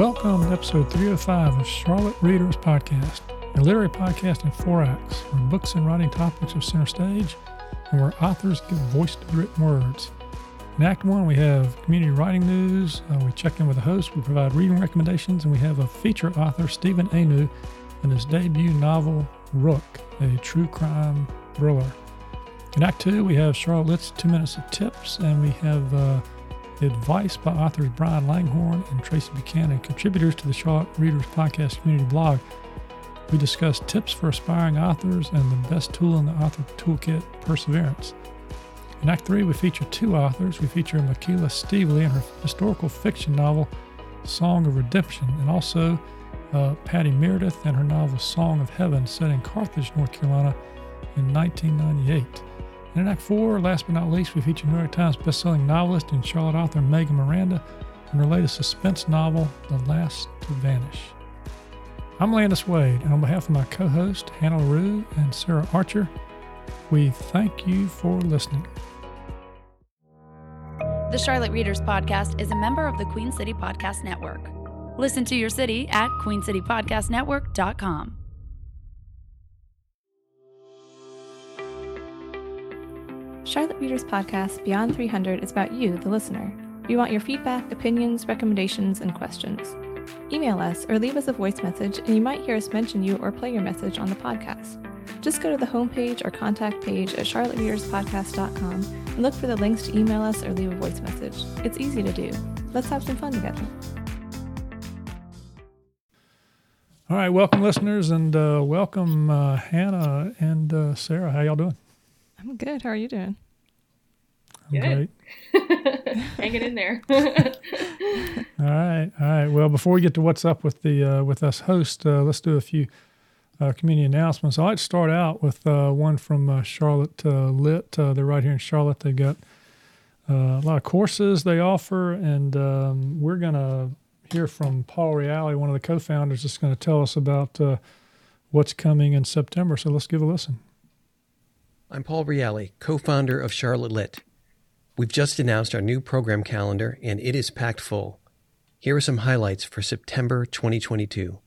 Welcome to episode 305 of Charlotte Readers Podcast, a literary podcast in four acts where books and writing topics are center stage and where authors give voice to written words. In Act 1, we have community writing news, uh, we check in with the host, we provide reading recommendations, and we have a feature author, Stephen Eoannou, and his debut novel, Rook, a true crime thriller. In Act 2, we have Charlotte Lit's Two Minutes of Tips, and we have uh, advice by authors Brian Langhorne and Tracy Buchanan, contributors to the Charlotte Readers Podcast community blog. We discuss tips for aspiring authors and the best tool in the author toolkit, perseverance. In Act 3, we feature two authors. We feature Michaela Stevely and her historical fiction novel, Song of Redemption, and also uh, Patty Meredith and her novel, Song of Heaven, set in Carthage, North Carolina in 1998. And in Act 4, last but not least, we feature New York Times bestselling novelist and Charlotte author Megan Miranda and her latest suspense novel, The Last to Vanish. I'm Landis Wade, and on behalf of my co host, Hannah LaRue and Sarah Archer, we thank you for listening. The Charlotte Readers Podcast is a member of the Queen City Podcast Network. Listen to your city at queencitypodcastnetwork.com. Charlotte Readers Podcast Beyond 300 is about you, the listener. We want your feedback, opinions, recommendations, and questions. Email us or leave us a voice message, and you might hear us mention you or play your message on the podcast. Just go to the homepage or contact page at charlottereaderspodcast.com and look for the links to email us or leave a voice message. It's easy to do. Let's have some fun together. All right, welcome listeners, and uh, welcome uh, Hannah and uh, Sarah. How y'all doing? I'm good. How are you doing? I'm Good. great. Hanging in there. All right, all right. Well, before we get to what's up with the uh, with us host, uh, let's do a few uh, community announcements. I'd like to start out with uh, one from uh, Charlotte uh, Lit. Uh, they're right here in Charlotte. They've got uh, a lot of courses they offer, and um, we're gonna hear from Paul Reali, one of the co-founders, that's going to tell us about uh, what's coming in September. So let's give a listen. I'm Paul Reali, co founder of Charlotte Lit. We've just announced our new program calendar, and it is packed full. Here are some highlights for September 2022.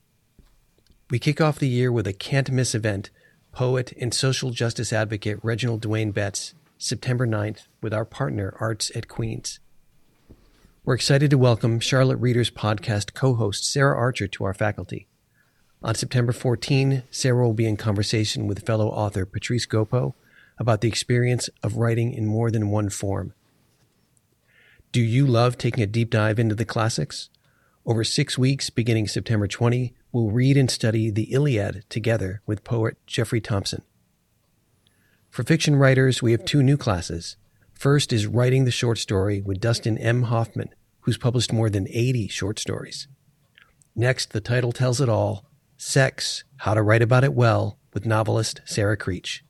We kick off the year with a can't miss event poet and social justice advocate Reginald Dwayne Betts, September 9th, with our partner Arts at Queens. We're excited to welcome Charlotte Readers podcast co host Sarah Archer to our faculty. On September 14, Sarah will be in conversation with fellow author Patrice Gopo about the experience of writing in more than one form. Do you love taking a deep dive into the classics? Over six weeks, beginning September 20, we'll read and study the Iliad together with poet Jeffrey Thompson. For fiction writers, we have two new classes. First is Writing the Short Story with Dustin M. Hoffman, who's published more than 80 short stories. Next, the title tells it all Sex How to Write About It Well with novelist Sarah Creech.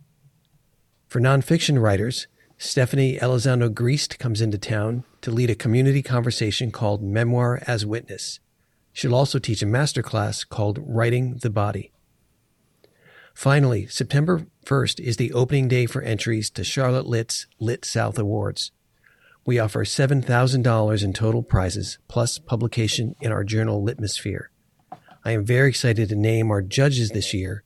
For nonfiction writers, Stephanie Elizondo Griest comes into town to lead a community conversation called Memoir as Witness. She'll also teach a masterclass called Writing the Body. Finally, September 1st is the opening day for entries to Charlotte Lit's Lit South Awards. We offer $7,000 in total prizes, plus publication in our journal Litmosphere. I am very excited to name our judges this year.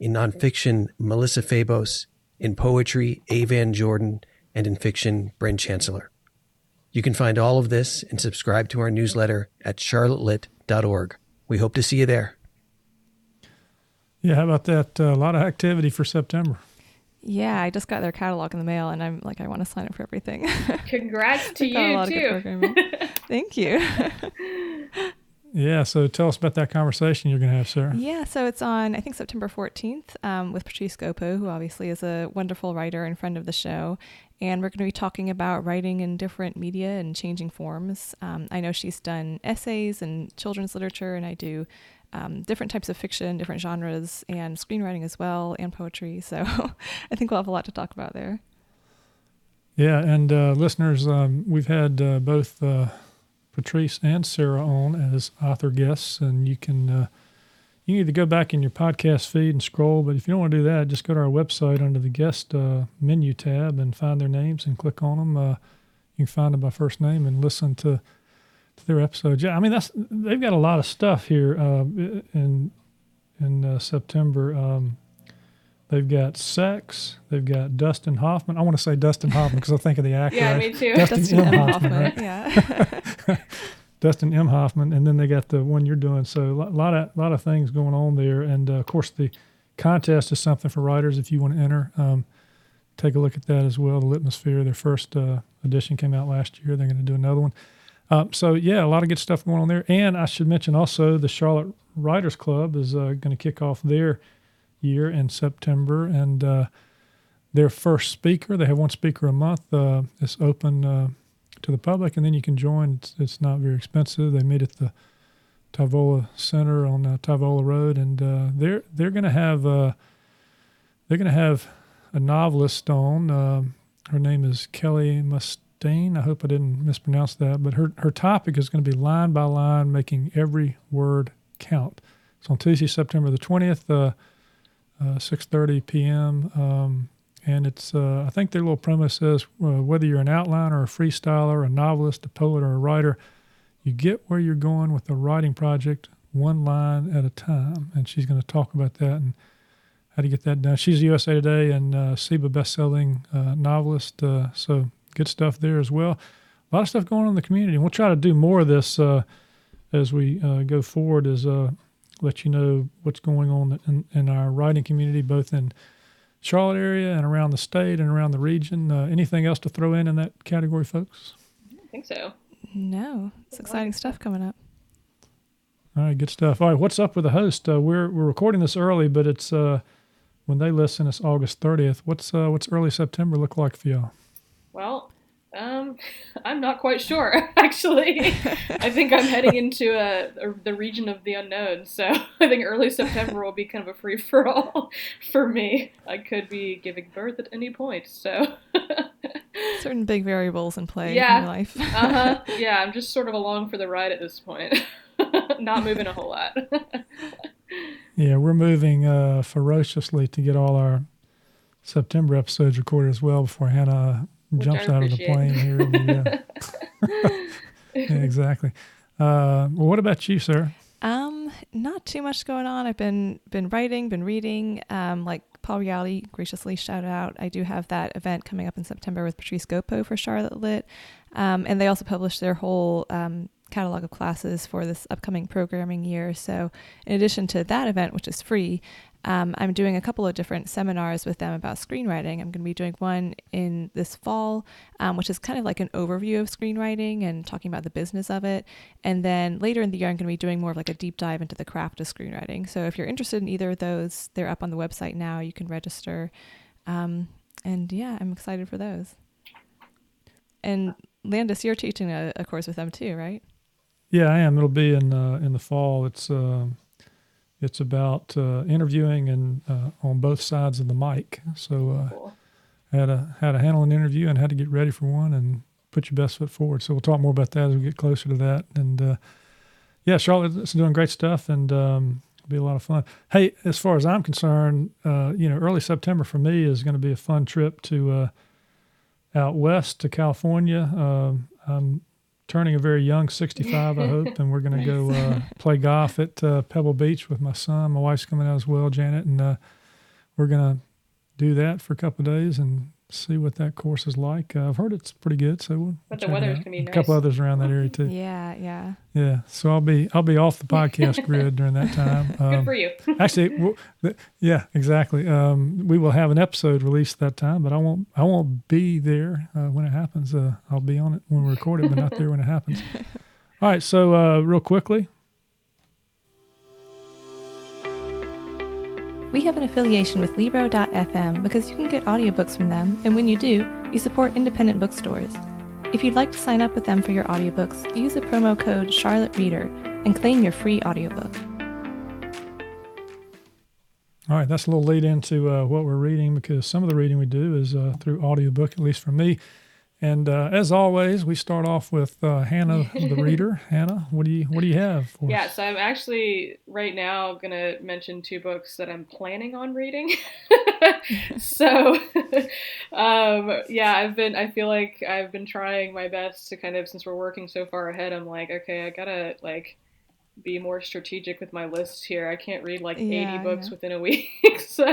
In nonfiction, Melissa Febos, in poetry, A. Van Jordan, and in fiction, Bryn Chancellor. You can find all of this and subscribe to our newsletter at charlottelit.org. We hope to see you there. Yeah, how about that? Uh, a lot of activity for September. Yeah, I just got their catalog in the mail, and I'm like, I want to sign up for everything. Congrats to We've got a you lot of good too. Thank you. Yeah, so tell us about that conversation you're going to have, Sarah. Yeah, so it's on, I think, September 14th um, with Patrice Gopo, who obviously is a wonderful writer and friend of the show. And we're going to be talking about writing in different media and changing forms. Um, I know she's done essays and children's literature, and I do um, different types of fiction, different genres, and screenwriting as well, and poetry. So I think we'll have a lot to talk about there. Yeah, and uh, listeners, um, we've had uh, both uh, Patrice and Sarah on as author guests, and you can uh, you need to go back in your podcast feed and scroll, but if you don't want to do that, just go to our website under the guest uh, menu tab and find their names and click on them. Uh, you can find them by first name and listen to their episodes. Yeah, I mean that's they've got a lot of stuff here uh, in in uh, September. Um, they've got sex. They've got Dustin Hoffman. I want to say Dustin Hoffman because I think of the actor. Yeah, right? me too. Dustin, Dustin M. M. Hoffman, Hoffman. right? Yeah. Dustin M. Hoffman, and then they got the one you're doing. So a lot, lot of lot of things going on there, and uh, of course the contest is something for writers if you want to enter. Um, take a look at that as well. The Litmosphere, their first uh, edition came out last year. They're going to do another one. Um, so yeah, a lot of good stuff going on there. And I should mention also the Charlotte Writers Club is uh, going to kick off their year in September, and uh, their first speaker. They have one speaker a month. Uh, it's open uh, to the public, and then you can join. It's, it's not very expensive. They meet at the Tyvola Center on uh, Tyvola Road, and uh, they're they're going to have uh, they're going to have a novelist on. Um, her name is Kelly Mustian. I hope I didn't mispronounce that, but her her topic is going to be line by line, making every word count. It's on Tuesday, September the twentieth, uh, uh, six thirty p.m. Um, and it's uh, I think their little premise is uh, whether you're an outliner, a freestyler, a novelist, a poet, or a writer, you get where you're going with a writing project one line at a time. And she's going to talk about that and how to get that done. She's USA Today and uh, SIBA best-selling uh, novelist, uh, so good stuff there as well. A lot of stuff going on in the community. And we'll try to do more of this uh, as we go forward. Uh, let you know what's going on in, in our writing community, both in Charlotte area and around the state and around the region. Uh, anything else to throw in in that category, folks? I think so. no, it's exciting stuff coming up. All right, good stuff. All right, what's up with the host? Uh, we're we're recording this early, but it's uh, when they listen, it's August thirtieth. What's uh, what's early September look like for y'all? Well, um, I'm not quite sure actually. I think I'm heading into a, a, the region of the unknown, so I think early September will be kind of a free for all for me. I could be giving birth at any point, so. Certain big variables in play Yeah. in your life. uh huh. Yeah, I'm just sort of along for the ride at this point. not moving a whole lot. Yeah, we're moving uh, ferociously to get all our September episodes recorded as well before Hannah Which jumps out of the plane here. Yeah, yeah exactly. Uh, well, what about you, sir? Um, not too much going on. I've been been writing, been reading. Um, like Paul Reali graciously shout out. I do have that event coming up in September with Patrice Gopo for Charlotte Lit, um, and they also published their whole um, catalog of classes for this upcoming programming year. So, in addition to that event, which is free, um, I'm doing a couple of different seminars with them about screenwriting. I'm going to be doing one in this fall, um, which is kind of like an overview of screenwriting and talking about the business of it. And then later in the year, I'm going to be doing more of like a deep dive into the craft of screenwriting. So if you're interested in either of those, they're up on the website now. You can register. Um, and yeah, I'm excited for those. And Landis, you're teaching a, a course with them too, right? Yeah, I am. It'll be in uh, in the fall. It's uh, it's about uh, interviewing and uh, on both sides of the mic. So uh, cool. how to how to handle an interview and how to get ready for one and put your best foot forward. So we'll talk more about that as we get closer to that. And uh, yeah, Charlotte's doing great stuff and um, it'll be a lot of fun. Hey, as far as I'm concerned, uh, you know, early September for me is going to be a fun trip to uh, out west to California. Um, I'm turning a very young 65, I hope, and we're going to go uh, play golf at uh, Pebble Beach with my son. My wife's coming out as well, Janet, and uh, we're going to do that for a couple of days and see what that course is like. Uh, I've heard it's pretty good, so we'll But the check weather's gonna be A couple others around that area too. Yeah, yeah. Yeah, so I'll be I'll be off the podcast grid during that time. Good Um, for you. Actually, we'll, th- yeah, exactly. Um, we will have an episode released that time, but I won't. I won't be there uh, when it happens. Uh, I'll be on it when we record it, but not there when it happens. All right. So, uh, real quickly, We have an affiliation with Libro.fm because you can get audiobooks from them, and when you do, you support independent bookstores. If you'd like to sign up with them for your audiobooks, use the promo code Charlotte Reader and claim your free audiobook. all right. That's a little lead into uh, what we're reading because some of the reading we do is uh, through audiobook, at least for me. And uh, as always, we start off with uh, Hannah, the reader. Hannah, what do you what do you have? For yeah, so I'm actually right now gonna mention two books that I'm planning on reading. so, um, yeah, I've been. I feel like I've been trying my best to kind of since we're working so far ahead. I'm like, okay, I gotta like be more strategic with my list here. I can't read like yeah, 80 books yeah. within a week. so,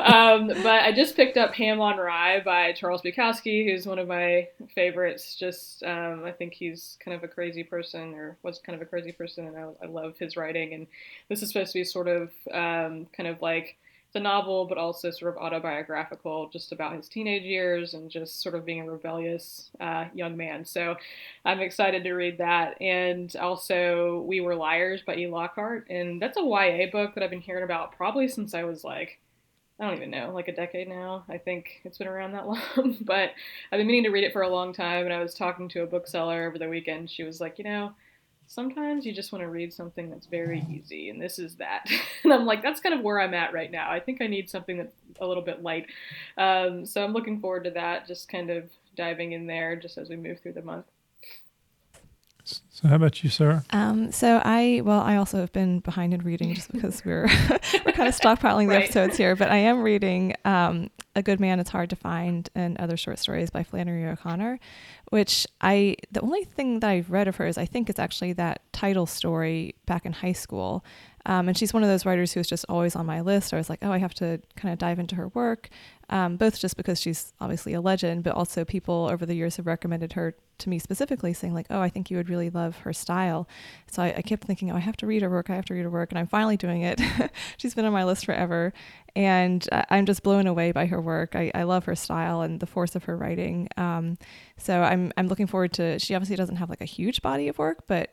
um, but I just picked up Ham on Rye by Charles Bukowski, who's one of my favorites. Just, um, I think he's kind of a crazy person or was kind of a crazy person. And I, I love his writing. And this is supposed to be sort of um, kind of like, a novel, but also sort of autobiographical, just about his teenage years and just sort of being a rebellious uh, young man. So I'm excited to read that. And also, We Were Liars by E. Lockhart. And that's a YA book that I've been hearing about probably since I was like, I don't even know, like a decade now. I think it's been around that long. but I've been meaning to read it for a long time. And I was talking to a bookseller over the weekend. She was like, you know, sometimes you just want to read something that's very easy, and this is that. and I'm like, that's kind of where I'm at right now. I think I need something that's a little bit light. Um, so I'm looking forward to that, just kind of diving in there just as we move through the month. So how about you, Sarah? Um, so I well, I also have been behind in reading just because we're we're kind of stockpiling the right. episodes here. But I am reading um, "A Good Man Is Hard to Find" and other short stories by Flannery O'Connor, which I the only thing that I've read of hers I think is actually that title story back in high school. Um, and she's one of those writers who's just always on my list. I was like, oh, I have to kind of dive into her work, um, both just because she's obviously a legend, but also people over the years have recommended her to me specifically, saying like, oh, I think you would really love her style. So I, I kept thinking, oh, I have to read her work. I have to read her work, and I'm finally doing it. she's been on my list forever, and I'm just blown away by her work. I, I love her style and the force of her writing. Um, so I'm I'm looking forward to. She obviously doesn't have like a huge body of work, but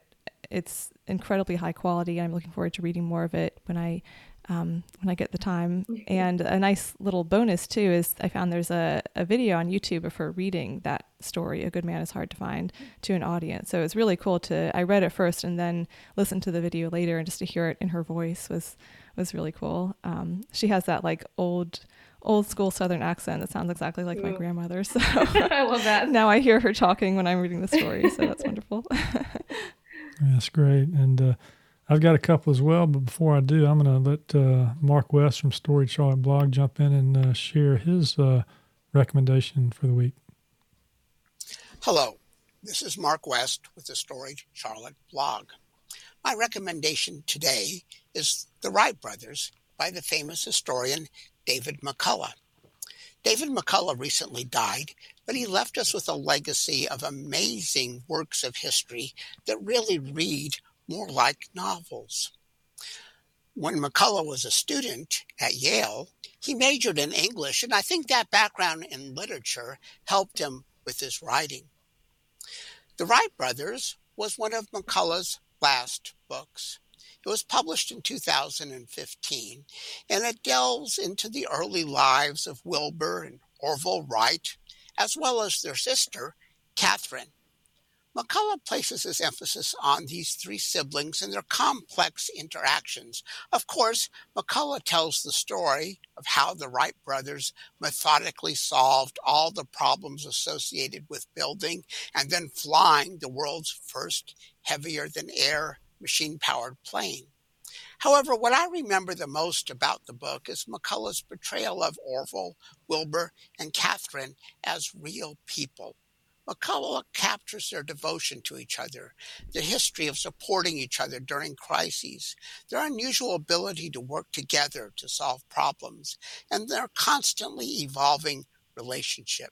it's incredibly high quality. I'm looking forward to reading more of it when I um, when I get the time. And a nice little bonus too is I found there's a, a video on YouTube of her reading that story, A Good Man is Hard to Find, to an audience. So it's really cool to I read it first and then listen to the video later and just to hear it in her voice was was really cool. Um, she has that like old old school southern accent that sounds exactly like Ooh. my grandmother. So I love that. Now I hear her talking when I'm reading the story, so that's wonderful. That's great. And uh, I've got a couple as well, but before I do, I'm going to let uh, Mark West from Story Charlotte Blog jump in and uh, share his uh, recommendation for the week. Hello, this is Mark West with the Story Charlotte Blog. My recommendation today is The Wright Brothers by the famous historian David McCullough. David McCullough recently died, but he left us with a legacy of amazing works of history that really read more like novels. When McCullough was a student at Yale, he majored in English, and I think that background in literature helped him with his writing. The Wright Brothers was one of McCullough's last books. It was published in 2015, and it delves into the early lives of Wilbur and Orville Wright, as well as their sister, Catherine. McCullough places his emphasis on these three siblings and their complex interactions. Of course, McCullough tells the story of how the Wright brothers methodically solved all the problems associated with building and then flying the world's first heavier than air machine powered plane. However, what I remember the most about the book is McCullough's portrayal of Orville, Wilbur, and Catherine as real people. McCullough captures their devotion to each other, their history of supporting each other during crises, their unusual ability to work together to solve problems, and their constantly evolving relationship.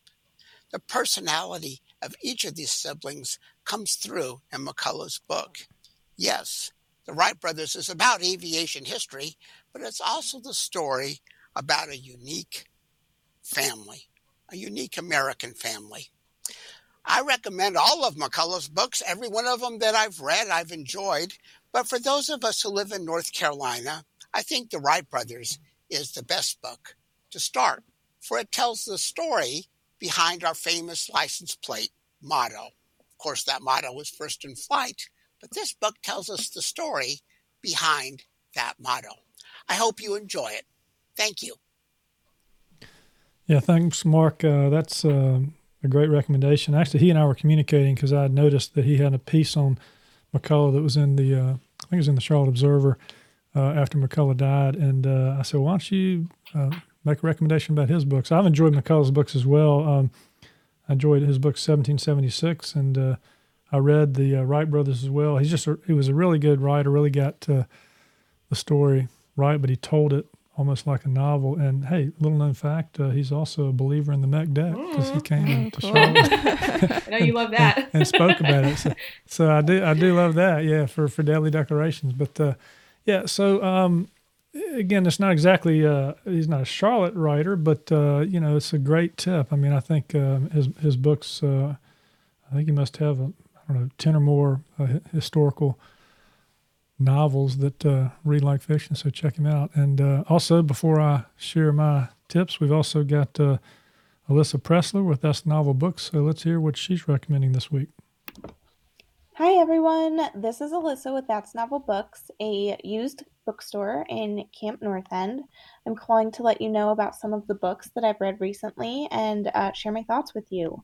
The personality of each of these siblings comes through in McCullough's book. Yes, the Wright brothers is about aviation history, but it's also the story about a unique family, a unique American family. I recommend all of McCullough's books, every one of them that I've read, I've enjoyed. But for those of us who live in North Carolina, I think The Wright Brothers is the best book to start, for it tells the story behind our famous license plate motto. Of course, that motto was first in flight, but this book tells us the story behind that motto. I hope you enjoy it. Thank you. Yeah, thanks, Mark. Uh, that's uh, a great recommendation. Actually, he and I were communicating because I had noticed that he had a piece on McCullough that was in the, uh, I think it was in the Charlotte Observer uh, after McCullough died. And uh, I said, why don't you uh, make a recommendation about his books? I've enjoyed McCullough's books as well. Um, I enjoyed his book 1776, and uh, I read the uh, Wright brothers as well. He's just a, he was a really good writer. Really got the story right, but he told it almost like a novel. And hey, little known fact, uh, he's also a believer in the Meck Dec because he came Mm, to cool. Charlotte I know you love that. and, and spoke about it. So, so I do I do love that. Yeah, for for Deadly Decorations. But uh, yeah, so um, again, it's not exactly uh, he's not a Charlotte writer, but uh, you know, it's a great tip. I mean, I think um, his his books. Uh, I think he must have I I don't know ten or more uh, historical novels that uh, read like fiction. So check him out. And uh, also, before I share my tips, we've also got uh, Alyssa Pressler with That's Novel Books. So let's hear what she's recommending this week. Hi everyone, this is Alyssa with That's Novel Books, a used bookstore in Camp North End. I'm calling to let you know about some of the books that I've read recently and uh, share my thoughts with you.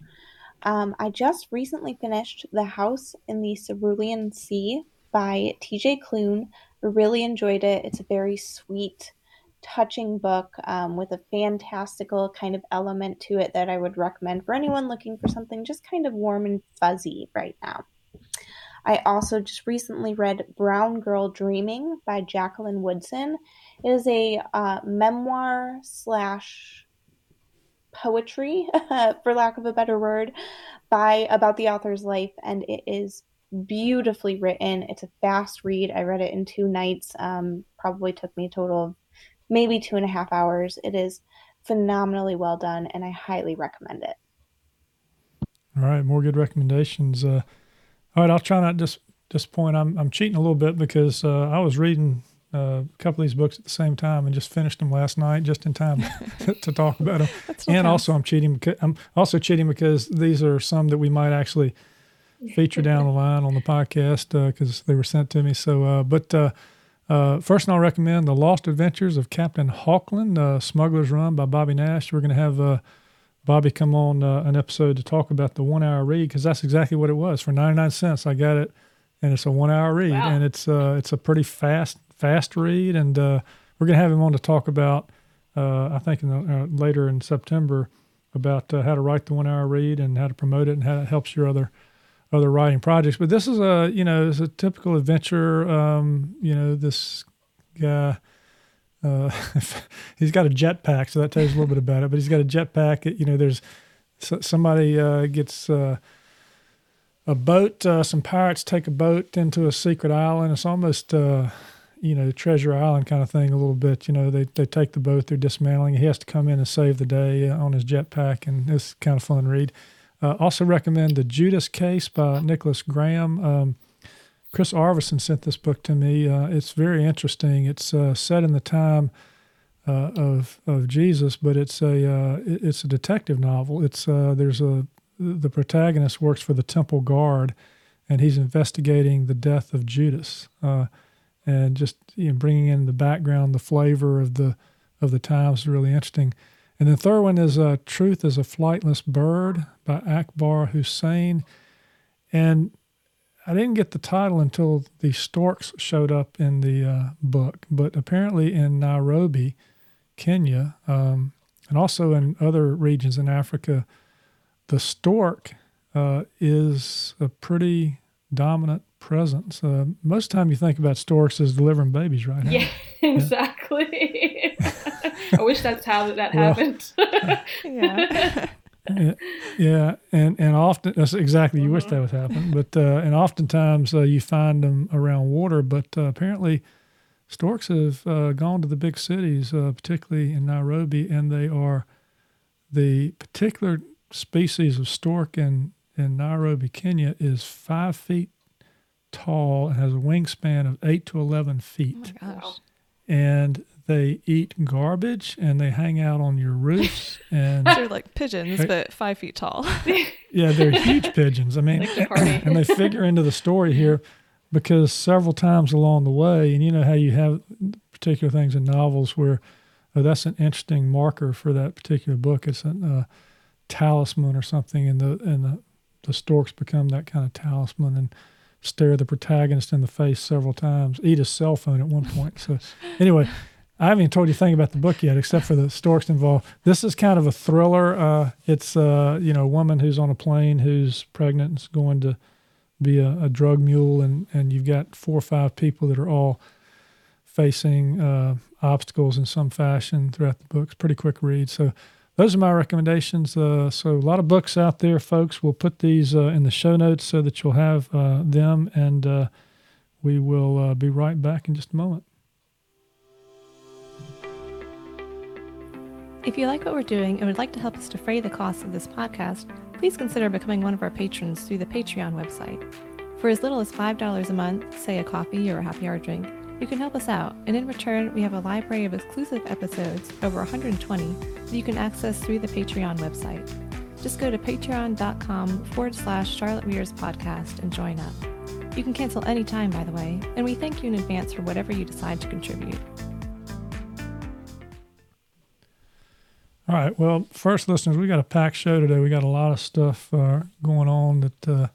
Um, I just recently finished The House in the Cerulean Sea by TJ Klune. I really enjoyed it. It's a very sweet, touching book um, with a fantastical kind of element to it that I would recommend for anyone looking for something just kind of warm and fuzzy right now. I also just recently read Brown Girl Dreaming by Jacqueline Woodson. It is a uh, memoir slash poetry, for lack of a better word, by about the author's life, and it is beautifully written. It's a fast read. I read it in two nights. Um, probably took me a total of maybe two and a half hours. It is phenomenally well done, and I highly recommend it. All right, more good recommendations. Uh, all right, I'll try not to dis- disappoint. I'm I'm cheating a little bit because uh, I was reading uh, a couple of these books at the same time and just finished them last night, just in time to, to talk about them. And counts. also, I'm cheating. Because, I'm also cheating because these are some that we might actually feature down the line on the podcast because they were sent to me. So, uh, but uh, uh, first, I'll recommend the Lost Adventures of Captain Hawklin, uh, Smuggler's Run by Bobby Nash. We're going to have uh, Bobby come on uh, an episode to talk about the one hour read because that's exactly what it was for 99 cents. I got it, and it's a one hour read, Wow. and it's uh, it's a pretty fast fast read, and uh, we're going to have him on to talk about uh, I think in the, uh, later in September about uh, how to write the one hour read and how to promote it and how it helps your other other writing projects. But this is a you know it's a typical adventure. Um, you know this guy. Uh, he's got a jetpack, so that tells you a little bit about it. But he's got a jetpack. You know, there's somebody uh, gets uh, a boat. Uh, some pirates take a boat into a secret island. It's almost uh, you know Treasure Island kind of thing a little bit. You know, they they take the boat, they're dismantling. He has to come in and save the day on his jetpack, and it's kind of fun read. Uh, also recommend the Judas Case by Nicholas Graham. Um, Chris Arvison sent this book to me. Uh, it's very interesting. It's uh, set in the time uh, of of Jesus, but it's a uh, it- it's a detective novel. It's uh, there's a the protagonist works for the temple guard, and he's investigating the death of Judas, and just you know, bringing in the background, the flavor of the of the times is really interesting. And the third one is uh, "Truth is a Flightless Bird" by Akbar Hussain, and I didn't get the title until the storks showed up in the uh, book, but apparently in Nairobi, Kenya, um, and also in other regions in Africa, the stork uh, is a pretty dominant presence. Uh, most of the time, you think about storks as delivering babies, right? Yeah, exactly. I wish that's how that Well, happened. Yeah. yeah, yeah, and and often that's exactly you wish that would happen, but uh, and oftentimes uh, you find them around water, but uh, apparently storks have uh, gone to the big cities, uh, particularly in Nairobi, and they are the particular species of stork in in Nairobi, Kenya, is five feet tall and has a wingspan of eight to eleven feet Oh my gosh. And they eat garbage and they hang out on your roofs and They're like pigeons, but five feet tall. yeah they're huge pigeons. I mean Like and they figure into the story here because several times along the way and you know how you have particular things in novels where oh, that's an interesting marker for that particular book. It's a uh, talisman or something, and the and the the storks become that kind of talisman and stare the protagonist in the face several times, eat his cell phone at one point. So, anyway, I haven't even told you anything about the book yet, except for the storks involved. This is kind of a thriller. Uh, it's uh, you know a woman who's on a plane who's pregnant and is going to be a, a, drug mule, and and you've got four or five people that are all facing uh, obstacles in some fashion throughout the book. It's pretty quick read. So those are my recommendations. Uh, so a lot of books out there, folks. We'll put these uh, in the show notes so that you'll have uh, them, and uh, we will be right back in just a moment. If you like what we're doing and would like to help us defray the costs of this podcast, please consider becoming one of our patrons through the Patreon website. For as little as $5 a month, say a coffee or a happy hour drink, you can help us out, and in return, we have a library of exclusive episodes, over 120, that you can access through the Patreon website. Just go to patreon.com forward slash Charlotte Readers Podcast and join up. You can cancel any time, by the way, and we thank you in advance for whatever you decide to contribute. All right. Well, first, listeners, we got a packed show today. We got a lot of stuff uh, going on that, uh,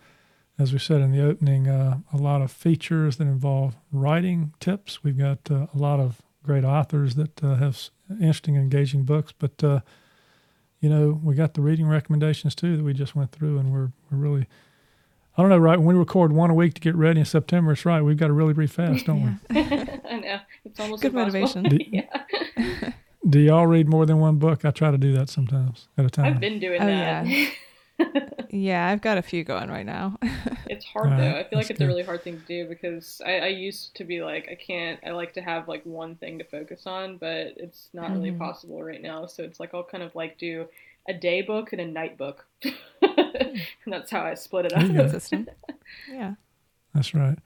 as we said in the opening, uh, a lot of features that involve writing tips. We've got uh, a lot of great authors that uh, have interesting, engaging books. But uh, you know, we got the reading recommendations too that we just went through, and we're we're really. I don't know, right? When we record one a week to get ready in September, it's right. We've got to really read fast, don't we? I know. It's almost good impossible. motivation. yeah. Do y'all read more than one book? I try to do that sometimes at a time. I've been doing oh, that. Yeah. yeah, I've got a few going right now. it's hard right, though. I feel like it's good. a really hard thing to do because I, I, used to be like I can't. I like to have like one thing to focus on, but it's not mm-hmm. really possible right now. So it's like I'll kind of like do a day book and a night book, and that's how I split it up. System. Yeah, that's right.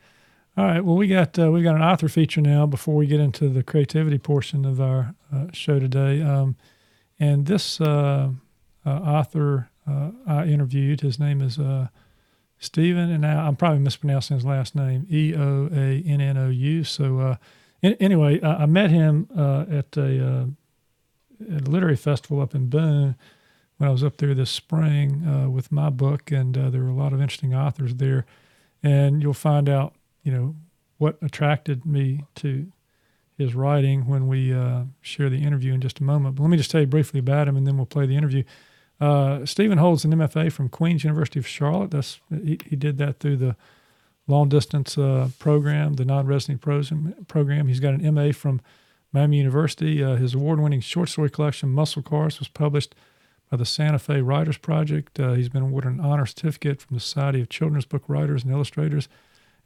All right. Well, we got uh, we got an author feature now. Before we get into the creativity portion of our uh, show today, um, and this uh, uh author uh, I interviewed, his name is uh, Stephen, and now I'm probably mispronouncing his last name, E O A N N O U. So in, anyway, I, I, met him at a, at a literary festival up in Boone when I was up there this spring with my book, and there were a lot of interesting authors there. And you'll find out you know, what attracted me to his writing when we uh, share the interview in just a moment. But let me just tell you briefly about him, and then we'll play the interview. Uh, Stephen holds an MFA from Queen's University of Charlotte. That's he, he did that through the long distance uh, program, the non-resident program. He's got an MA from Miami University. Uh, his award-winning short story collection, Muscle Cars, was published by the Santa Fe Writers Project. Uh, he's been awarded an honor certificate from the Society of Children's Book Writers and Illustrators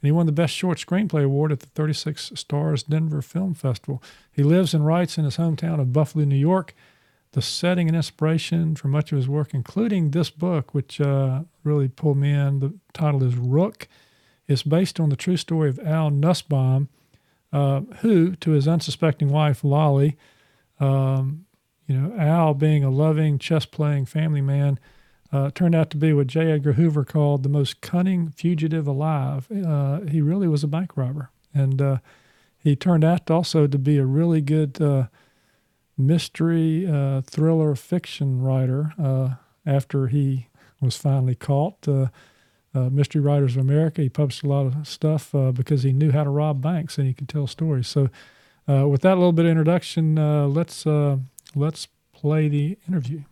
and he won the Best Short Screenplay Award at the 36 Stars Denver Film Festival. He lives and writes in his hometown of Buffalo, New York. The setting and inspiration for much of his work, including this book, which uh, really pulled me in, the title is Rook, It's based on the true story of Al Nussbaum, uh, who, to his unsuspecting wife, Lolly, um, you know, Al being a loving, chess playing family man, uh, turned out to be what J. Edgar Hoover called the most cunning fugitive alive. Uh, he really was a bank robber. And uh, he turned out also to be a really good uh, mystery uh, thriller fiction writer uh, after he was finally caught. Mystery Writers of America. He published a lot of stuff because he knew how to rob banks and he could tell stories. So, with that little bit of introduction, let's let's play the interview.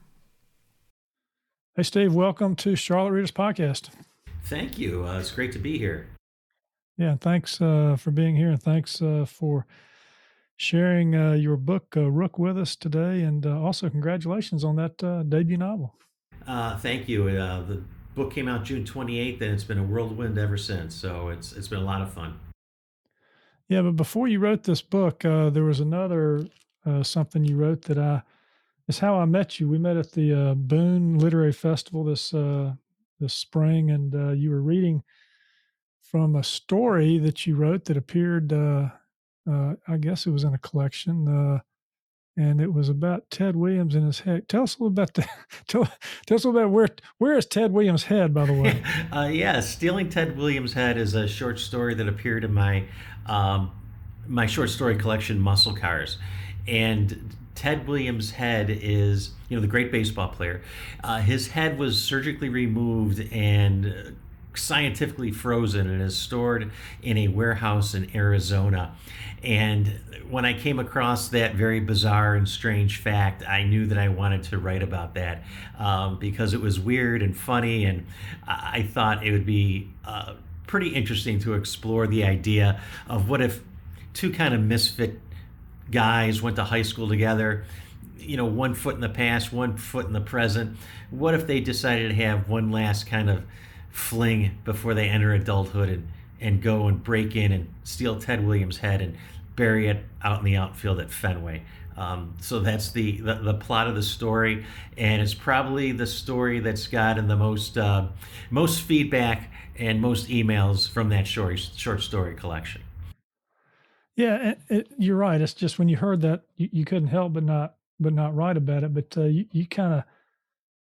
Hey, Steve, welcome to Charlotte Readers Podcast. Thank you. Uh, it's great to be here. Yeah, thanks uh, for being here, and thanks uh, for sharing uh, your book, uh, Rook, with us today. And uh, also, congratulations on that debut novel. thank you. the book came out June 28th, and it's been a whirlwind ever since. So it's it's been a lot of fun. Yeah, but before you wrote this book, there was another something you wrote that I it's how I met you. We met at the uh, Boone Literary Festival this uh, this spring, and uh, you were reading from a story that you wrote that appeared. Uh, uh, I guess it was in a collection, uh, and it was about Ted Williams and his head. Tell us a little about that. tell, tell us a little about where where is Ted Williams' head, by the way? yeah, stealing Ted Williams' head is a short story that appeared in my um, my short story collection, Muscle Cars, and Ted Williams' head is, you know, the great baseball player. Uh, his head was surgically removed and scientifically frozen and is stored in a warehouse in Arizona. And when I came across that very bizarre and strange fact, I knew that I wanted to write about that um, because it was weird and funny, and I thought it would be uh, pretty interesting to explore the idea of what if two kind of misfit guys went to high school together you know one foot in the past one foot in the present what if they decided to have one last kind of fling before they enter adulthood and, and go and break in and steal Ted Williams' head and bury it out in the outfield at Fenway. Um, so that's the, the, the plot of the story, and it's probably the story that's gotten the most uh, most feedback and most emails from that short short story collection. Yeah, it, it, you're right. It's just when you heard that, you, you, couldn't help but not but not write about it. But uh, you, you kind of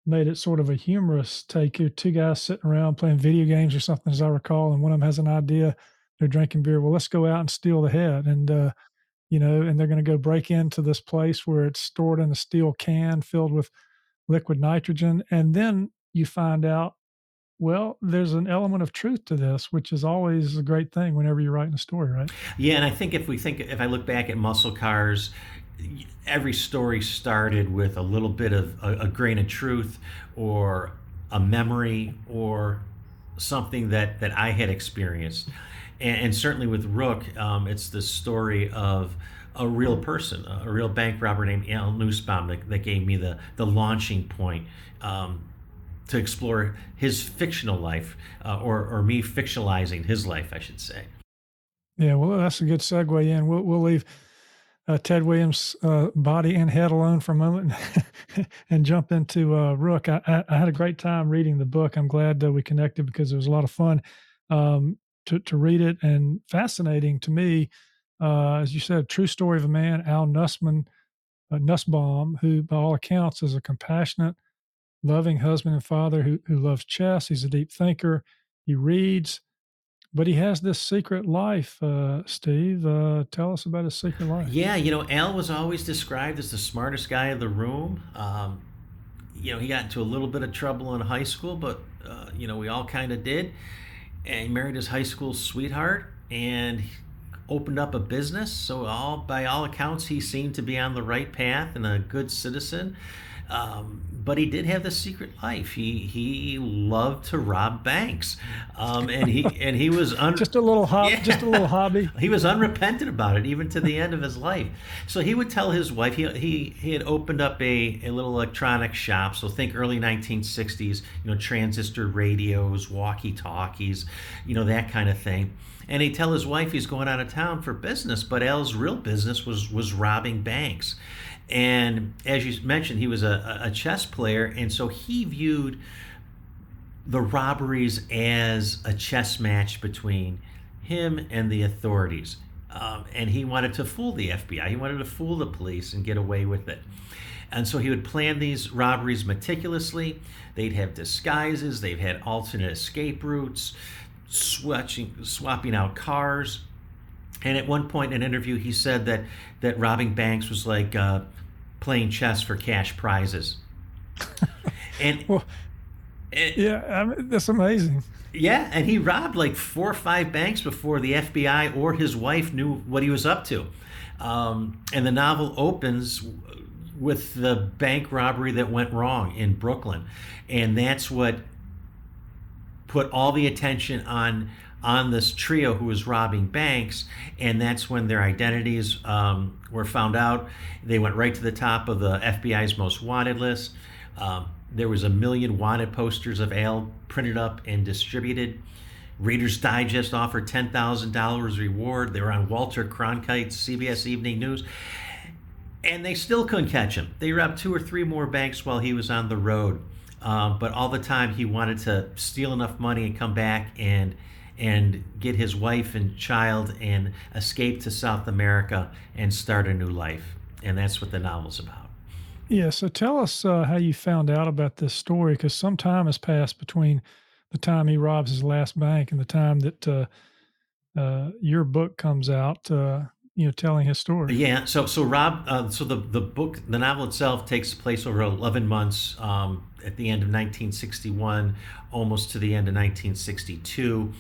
made it sort of a humorous take. Here, two guys sitting around playing video games or something, as I recall, and one of them has an idea. They're drinking beer. Well, let's go out and steal the head, and uh, you know, and they're going to go break into this place where it's stored in a steel can filled with liquid nitrogen, and then you find out. Well, there's an element of truth to this, which is always a great thing whenever you're writing a story, right? Yeah, and I think if we think, if I look back at muscle cars, every story started with a little bit of a, a, grain of truth or a memory or something that, that I had experienced. And, and certainly with Rook, um, it's the story of a real person, a real bank robber named Al Nussbaum that, that gave me the, the launching point um, to explore his fictional life uh, or, or me fictionalizing his life, I should say. Yeah, well, that's a good segue in. We'll, we'll leave uh, Ted Williams' uh, body and head alone for a moment and jump into uh, Rook. I, I, I, had a great time reading the book. I'm glad that we connected because it was a lot of fun um, to, to read it and fascinating to me. Uh, as you said, true story of a man, Al Nussman, uh, Nussbaum, who by all accounts is a compassionate, loving husband and father who, who loves chess. He's a deep thinker. He reads but he has this secret life, uh, Steve. Uh, tell us about his secret life. Yeah, you know, Al was always described as the smartest guy in the room. Um, you know, he got into a little bit of trouble in high school, but, uh, you know, we all kind of did. And he married his high school sweetheart and opened up a business. So, all by all accounts, he seemed to be on the right path and a good citizen. Um, but he did have the secret life. He he loved to rob banks, um, and he and he was un- just a little hobby. Yeah. Just a little hobby. he was unrepentant about it, even to the end of his life. So he would tell his wife he he, he had opened up a, a little electronic shop. So think early 1960s, you know, transistor radios, walkie talkies, you know that kind of thing. And he'd tell his wife he's going out of town for business, but Al's real business was was robbing banks. And as you mentioned, he was a, a chess player, and so he viewed the robberies as a chess match between him and the authorities. Um, and he wanted to fool the FBI. He wanted to fool the police and get away with it. And so he would plan these robberies meticulously. They'd have disguises, they've had alternate escape routes, swatching, swapping out cars. And at one point in an interview, he said that, that robbing banks was like uh, playing chess for cash prizes. and well, yeah, I mean, that's amazing. Yeah, and he robbed like four or five banks before the FBI or his wife knew what he was up to. Um, and the novel opens with the bank robbery that went wrong in Brooklyn, and that's what put all the attention on on this trio who was robbing banks, and that's when their identities um, were found out. They went right to the top of the FBI's most wanted list. Um, there was a million wanted posters of Al printed up and distributed. Reader's Digest offered $10,000 reward. They were on Walter Cronkite's CBS Evening News. And they still couldn't catch him. They robbed two or three more banks while he was on the road. Um, but all the time he wanted to steal enough money and come back and and get his wife and child and escape to South America and start a new life. And that's what the novel's about. Yeah. So tell us uh, how you found out about this story, because some time has passed between the time he robs his last bank and the time that uh, uh, your book comes out. Uh, you know telling his story. Yeah. So so Rob, uh, so the the book, the novel itself takes place over eleven months. Um, at the end of 1961, almost to the end of 1962,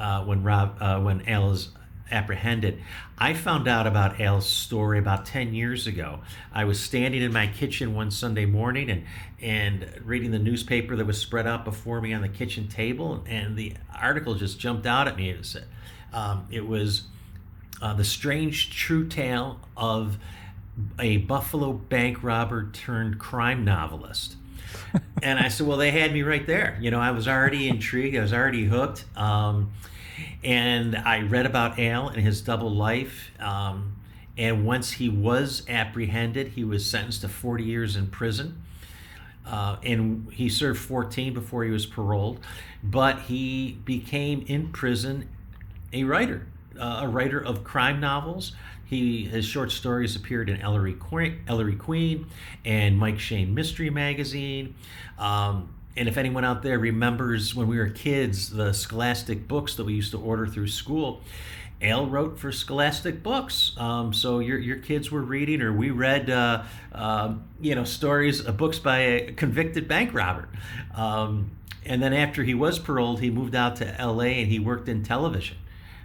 uh, when Rob uh, when Al is apprehended. I found out about Al's story about 10 years ago. I was standing in my kitchen one Sunday morning and, and reading the newspaper that was spread out before me on the kitchen table, and the article just jumped out at me. It, said, um, it was uh, the strange true tale of a Buffalo bank robber turned crime novelist. and I said, well, they had me right there. You know, I was already intrigued. I was already hooked. Um, and I read about Al and his double life. Um, and once he was apprehended, he was sentenced to 40 years in prison. Uh, and he served 14 before he was paroled. But he became in prison a writer, uh, a writer of crime novels. He his short stories appeared in Ellery Queen, Ellery Queen and Mike Shayne Mystery Magazine. Um, and if anyone out there remembers when we were kids, the Scholastic books that we used to order through school, Al wrote for Scholastic books. Um, so your, your kids were reading, or we read, uh, uh, you know, stories, uh, books by a convicted bank robber. Um, and then after he was paroled, he moved out to L.A. and he worked in television.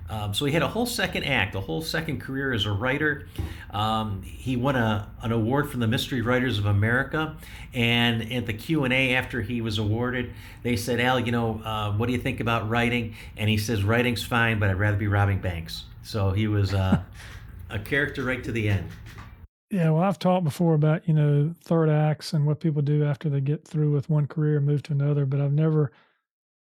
Um, so he had a whole second act, a whole second career as a writer. Um, he won a, an award from the Mystery Writers of America, and at the Q and A after he was awarded, they said, "Al, you know, uh, what do you think about writing?" And he says, "Writing's fine, but I'd rather be robbing banks." So he was uh, a character right to the end. Yeah, well, I've talked before about you know third acts and what people do after they get through with one career and move to another, but I've never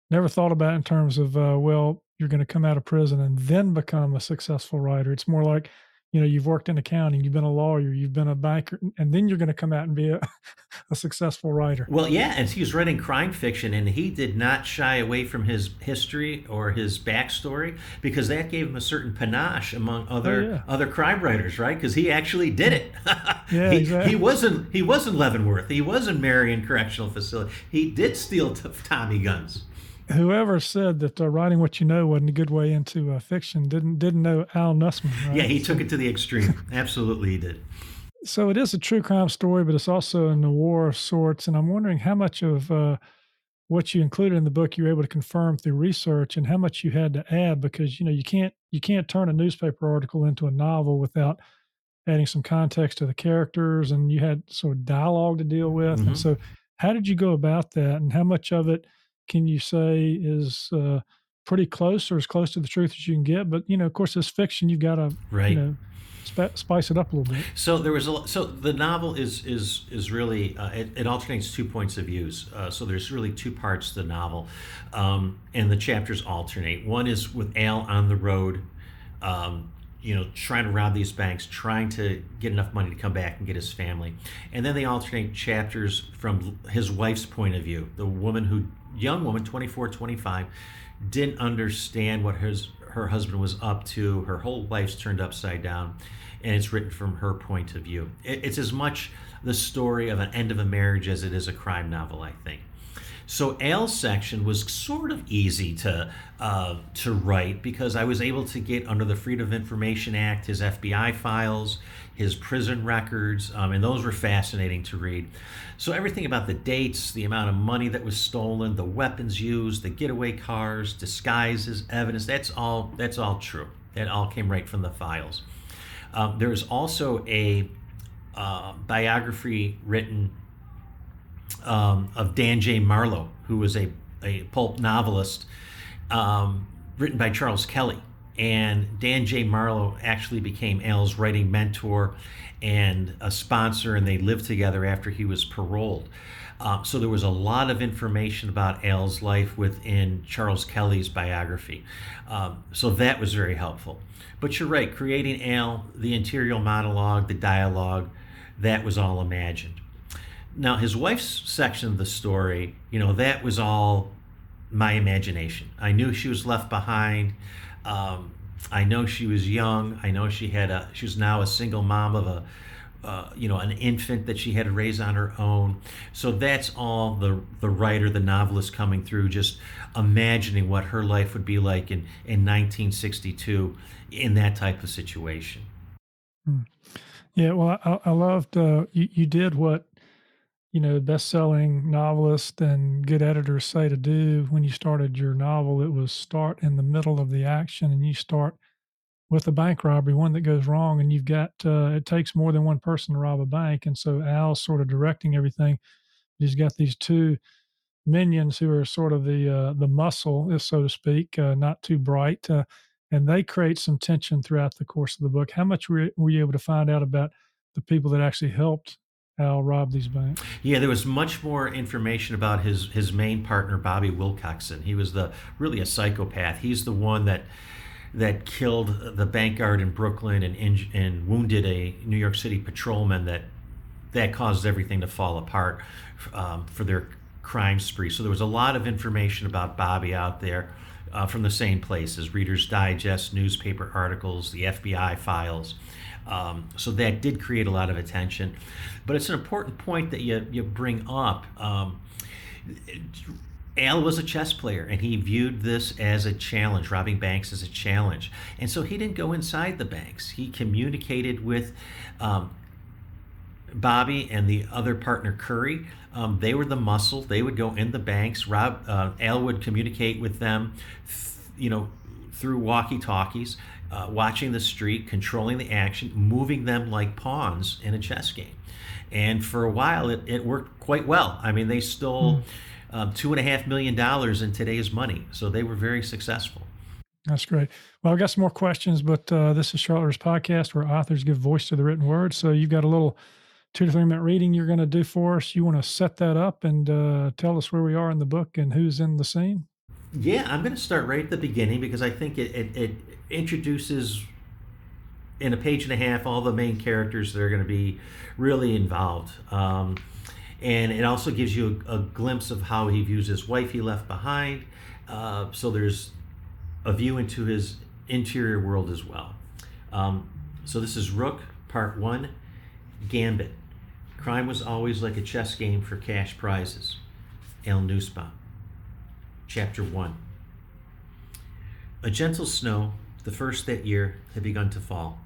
never thought about in terms of uh, well you're going to come out of prison and then become a successful writer. It's more like, you know, you've worked in accounting, you've been a lawyer, you've been a banker, and then you're going to come out and be a, a successful writer. Well, yeah, and he was writing crime fiction, and he did not shy away from his history or his backstory because that gave him a certain panache among other oh, yeah. other crime writers, right? Because he actually did it. yeah, he, exactly. he wasn't he wasn't Leavenworth. He wasn't Marion Correctional Facility. He did steal t- Tommy guns whoever said that uh, writing what you know wasn't a good way into uh, fiction didn't didn't know Al Nussbaum. Right? Yeah, he took it to the extreme. Absolutely, he did. So it is a true crime story, but it's also a noir of sorts. And I'm wondering how much of uh, what you included in the book you were able to confirm through research, and how much you had to add because you know you can't you can't turn a newspaper article into a novel without adding some context to the characters, and you had sort of dialogue to deal with. Mm-hmm. And so, how did you go about that, and how much of it? Can you say is uh, pretty close or as close to the truth as you can get? But you know, of course, as fiction, you've got to right. you know sp- spice it up a little bit. So there was a so the novel is is is really uh, it, it, alternates two points of views. Uh, so there's really two parts to the novel, um, and the chapters alternate. One is with Al on the road. Um, you know, trying to rob these banks, trying to get enough money to come back and get his family. And then they alternate chapters from his wife's point of view, the woman who young woman, 24, 25, didn't understand what his her husband was up to. Her whole life's turned upside down, and it's written from her point of view. It's as much the story of an end of a marriage as it is a crime novel, I think. So Al's section was sort of easy to uh, to write because I was able to get under the Freedom of Information Act his FBI files, his prison records, um, and those were fascinating to read. So everything about the dates, the amount of money that was stolen, the weapons used, the getaway cars, disguises, evidence, that's all that's all true. That all came right from the files. Um, there is also a uh, biography written um, of Dan J. Marlowe, who was a, a pulp novelist um, written by Charles Kelly. And Dan J. Marlowe actually became Al's writing mentor and a sponsor, and they lived together after he was paroled. Uh, so there was a lot of information about Al's life within Charles Kelly's biography. Um, so that was very helpful. But you're right, creating Al, the interior monologue, the dialogue, that was all imagined. Now, his wife's section of the story, you know, that was all my imagination. I knew she was left behind. Um, I know she was young. I know she had a. She was now a single mom of a, uh, you know, an infant that she had to raise on her own. So that's all the the writer, the novelist coming through, just imagining what her life would be like in in 1962 in that type of situation. Hmm. Yeah, well, I, I loved uh, you. You did what you know best-selling novelist and good editors say to do when you started your novel. It was start in the middle of the action, and you start with a bank robbery, one that goes wrong, and you've got uh, it takes more than one person to rob a bank, and so Al's sort of directing everything. He's got these two minions who are sort of the uh, the muscle, so to speak, uh, not too bright, uh, and they create some tension throughout the course of the book. How much were, were you able to find out about the people that actually helped Al rob these banks? Yeah, there was much more information about his his main partner, Bobby Wilcoxson. He was the really a psychopath. He's the one that that killed the bank guard in Brooklyn and and wounded a New York City patrolman that that caused everything to fall apart um, for their crime spree. So there was a lot of information about Bobby out there uh, from the same places Reader's Digest, newspaper articles, the FBI files. Um, so that did create a lot of attention. But it's an important point that you, you bring up. Um, Al was a chess player and he viewed this as a challenge, robbing banks as a challenge. And so he didn't go inside the banks. He communicated with um, Bobby and the other partner Curry. Um, they were the muscle. They would go in the banks. Rob uh, Al would communicate with them, th- you know, through walkie-talkies, uh, watching the street, controlling the action, moving them like pawns in a chess game. And for a while, it, it worked quite well. I mean, they stole hmm. um, two and a half million dollars in today's money, so they were very successful. That's great. Well, I've got some more questions, but uh, this is Charlotte's podcast where authors give voice to the written word. So you've got a little two to three minute reading you're going to do for us. You want to set that up and uh, tell us where we are in the book and who's in the scene? Yeah, I'm going to start right at the beginning because I think it, it, it introduces in a page and a half all the main characters that are going to be really involved. Um, and it also gives you a, a, glimpse of how he views his wife he left behind. Uh, so there's a view into his interior world as well. Um, so this is Rook, part one, Gambit. Crime was always like a chess game for cash prizes. Al Nussbaum. Chapter 1 A gentle snow, the first that year, had begun to fall.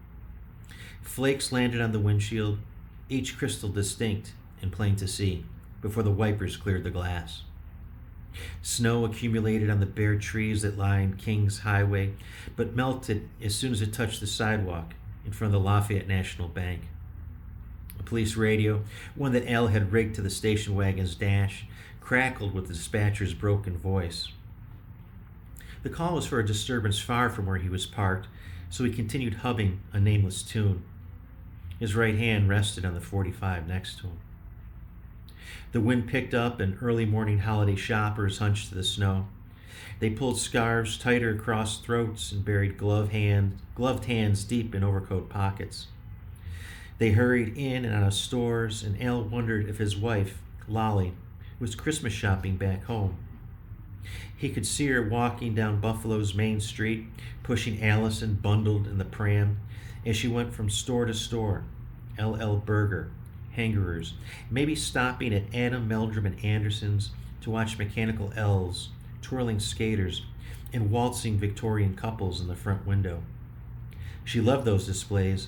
Flakes landed on the windshield, each crystal distinct and plain to see, before the wipers cleared the glass. Snow accumulated on the bare trees that lined King's Highway, but melted as soon as it touched the sidewalk in front of the Lafayette National Bank. A police radio, one that Al had rigged to the station wagon's dash, crackled with the dispatcher's broken voice. The call was for a disturbance far from where he was parked, so he continued humming a nameless tune. His right hand rested on the 45 next to him. The wind picked up, and early morning holiday shoppers hunched to the snow. They pulled scarves tighter across throats and buried glove hand, gloved hands deep in overcoat pockets. They hurried in and out of stores, and Al wondered if his wife, Lolly, was Christmas shopping back home. He could see her walking down Buffalo's main street, pushing Allison bundled in the pram as she went from store to store. L.L. Berger, Hengerer's, maybe stopping at Adam Meldrum and Anderson's to watch mechanical elves, twirling skaters, and waltzing Victorian couples in the front window. She loved those displays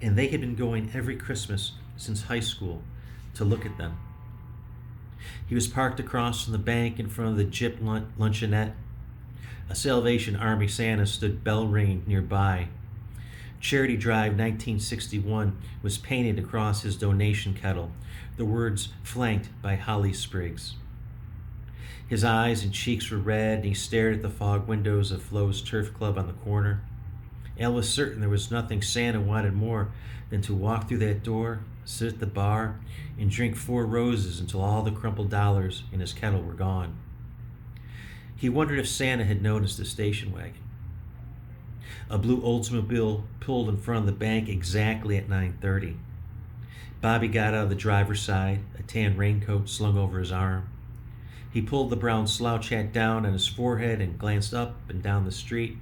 and they had been going every Christmas since high school to look at them. He was parked across from the bank in front of the Jip luncheonette. A Salvation Army Santa stood bell ringing nearby. Charity Drive 1961 was painted across his donation kettle, the words flanked by holly sprigs. His eyes and cheeks were red, and he stared at the fog windows of Flo's Turf Club on the corner. Al was certain there was nothing Santa wanted more than to walk through that door, sit at the bar, and drink four roses until all the crumpled dollars in his kettle were gone. He wondered if Santa had noticed the station wagon. A blue Oldsmobile pulled in front of the bank exactly at 9:30. Bobby got out of the driver's side, a tan raincoat slung over his arm. He pulled the brown slouch hat down on his forehead and glanced up and down the street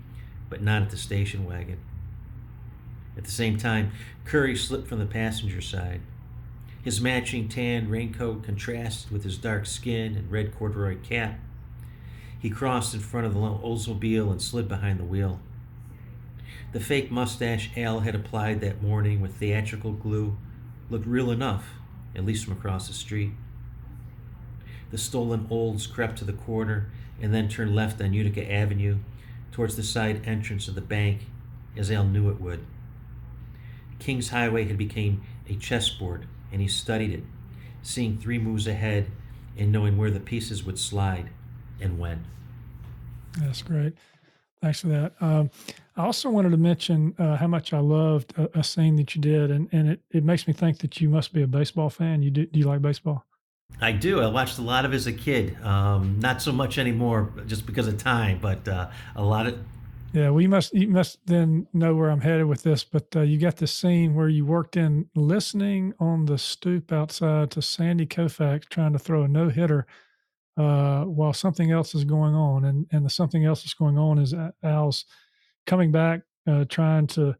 but not at the station wagon. At the same time, Curry slipped from the passenger side. His matching tan raincoat contrasted with his dark skin and red corduroy cap. He crossed in front of the Oldsmobile and slid behind the wheel. The fake mustache Al had applied that morning with theatrical glue looked real enough, at least from across the street. The stolen olds crept to the corner and then turned left on Utica Avenue towards the side entrance of the bank, as Al knew it would. King's Highway had become a chessboard, and he studied it, seeing three moves ahead and knowing where the pieces would slide and when. That's great. Thanks for that. Um, I also wanted to mention uh, how much I loved a, a, scene that you did, and, and it, it makes me think that you must be a baseball fan. You do, do you like baseball? I do. I watched a lot of it as a kid. Um, not so much anymore, just because of time, but uh, a lot of. Yeah, you must you must then know where I'm headed with this. But uh, you got this scene where you worked in listening on the stoop outside to Sandy Koufax trying to throw a no hitter uh, while something else is going on, and and the something else that's going on is Al's coming back, uh, trying to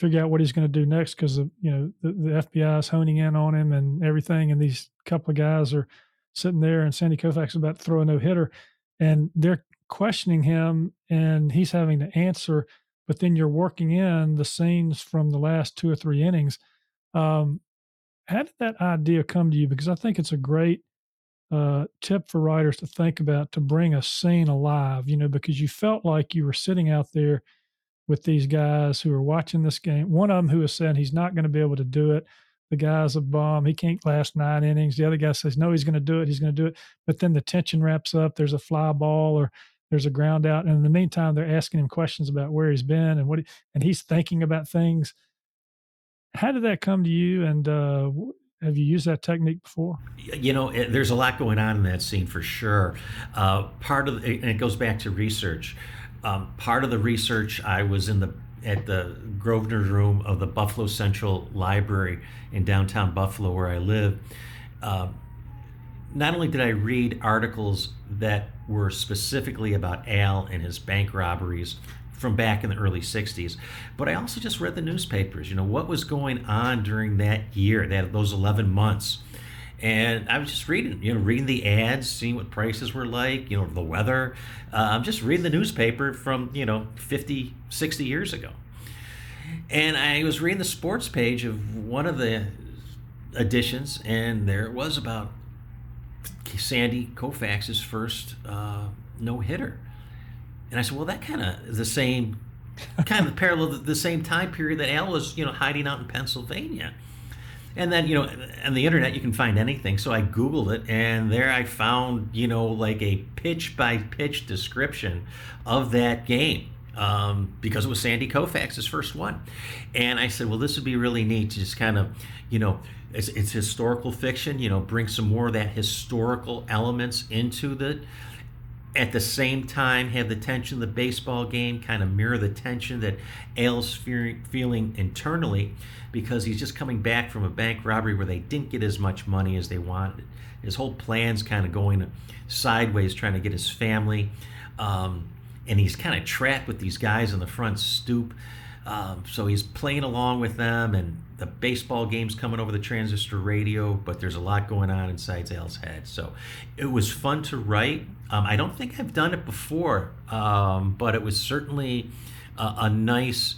figure out what he's going to do next because you know the, the FBI is honing in on him and everything, and these couple of guys are sitting there, and Sandy Koufax is about to throw a no hitter, and they're questioning him, and he's having to answer. But then you're working in the scenes from the last two or three innings. Um, how did that idea come to you? Because I think it's a great uh, tip for writers to think about to bring a scene alive. You know, because you felt like you were sitting out there with these guys who are watching this game. One of them who has said he's not going to be able to do it. The guy's a bum. He can't last nine innings. The other guy says, no, he's going to do it. He's going to do it. But then the tension wraps up. There's a fly ball or there's a ground out. And in the meantime, they're asking him questions about where he's been and what, he, and he's thinking about things. How did that come to you? And uh, have you used that technique before? You know, it, there's a lot going on in that scene for sure. Uh, part of, and it goes back to research um, part of the research, I was in the at the Grosvenor room of the Buffalo Central Library in downtown Buffalo, where I live. Uh, not only did I read articles that were specifically about Al and his bank robberies from back in the early 60s, but I also just read the newspapers. You know, what was going on during that year, that those 11 months and I was just reading, you know, reading the ads, seeing what prices were like, you know, the weather. Uh, I'm just reading the newspaper from, you know, 50, 60 years ago. And I was reading the sports page of one of the editions, and there it was about Sandy Koufax's first uh, no hitter. And I said, well, that kind of the same, kind of parallel, the same time period that Al was, you know, hiding out in Pennsylvania. And then, you know, on the internet, you can find anything. So I Googled it, and there I found, you know, like a pitch by pitch description of that game. Um, because it was Sandy Koufax's first one. And I said, well, this would be really neat to just kind of, you know, it's, it's historical fiction, you know, bring some more of that historical elements into the, at the same time have the tension of the baseball game kind of mirror the tension that Al's feeling internally because he's just coming back from a bank robbery where they didn't get as much money as they wanted. His whole plan's kind of going sideways, trying to get his family. Um, and he's kind of trapped with these guys on the front stoop. Um, so he's playing along with them, and the baseball game's coming over the transistor radio, but there's a lot going on inside Al's head. So it was fun to write. Um, I don't think I've done it before, um, but it was certainly a, a, nice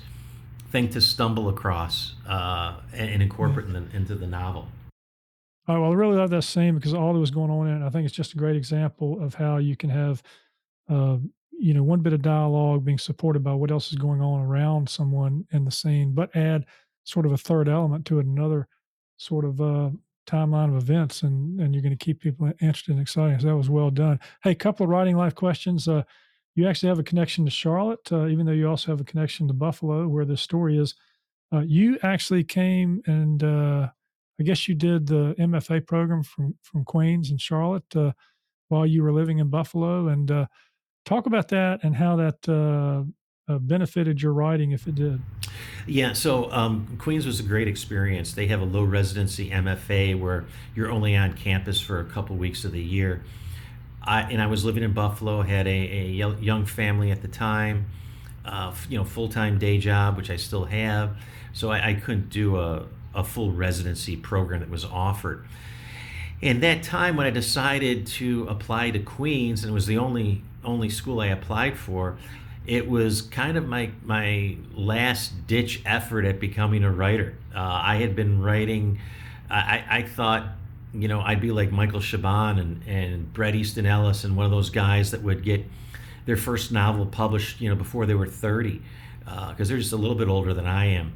thing to stumble across uh, and, and, incorporate in the, into the novel. All right, well, I really love that scene because all that was going on in it. I think it's just a great example of how you can have, uh, you know, one bit of dialogue being supported by what else is going on around someone in the scene, but add sort of a third element to it, another sort of uh, timeline of events, and and you're going to keep people interested and excited. So that was well done. Hey, couple of writing life questions. Uh, you actually have a connection to Charlotte, uh, even though you also have a connection to Buffalo, where this story is. Uh, you actually came and uh, I guess you did the MFA program from from Queens and Charlotte uh, while you were living in Buffalo, and talk about that and how that uh, benefited your writing, if it did. Yeah, so um, Queens was a great experience. They have a low residency MFA where you're only on campus for a couple weeks of the year. I, and I was living in Buffalo, had a, a young family at the time, uh, you know, full time day job, which I still have. So I, I couldn't do a, a full residency program that was offered. And that time when I decided to apply to Queens, and it was the only only school I applied for, it was kind of my my last ditch effort at becoming a writer. Uh, I had been writing. I, I thought, you know, I'd be like Michael Chabon and and Bret Easton Ellis and one of those guys that would get their first novel published, you know, before they were thirty, because uh, they're just a little bit older than I am.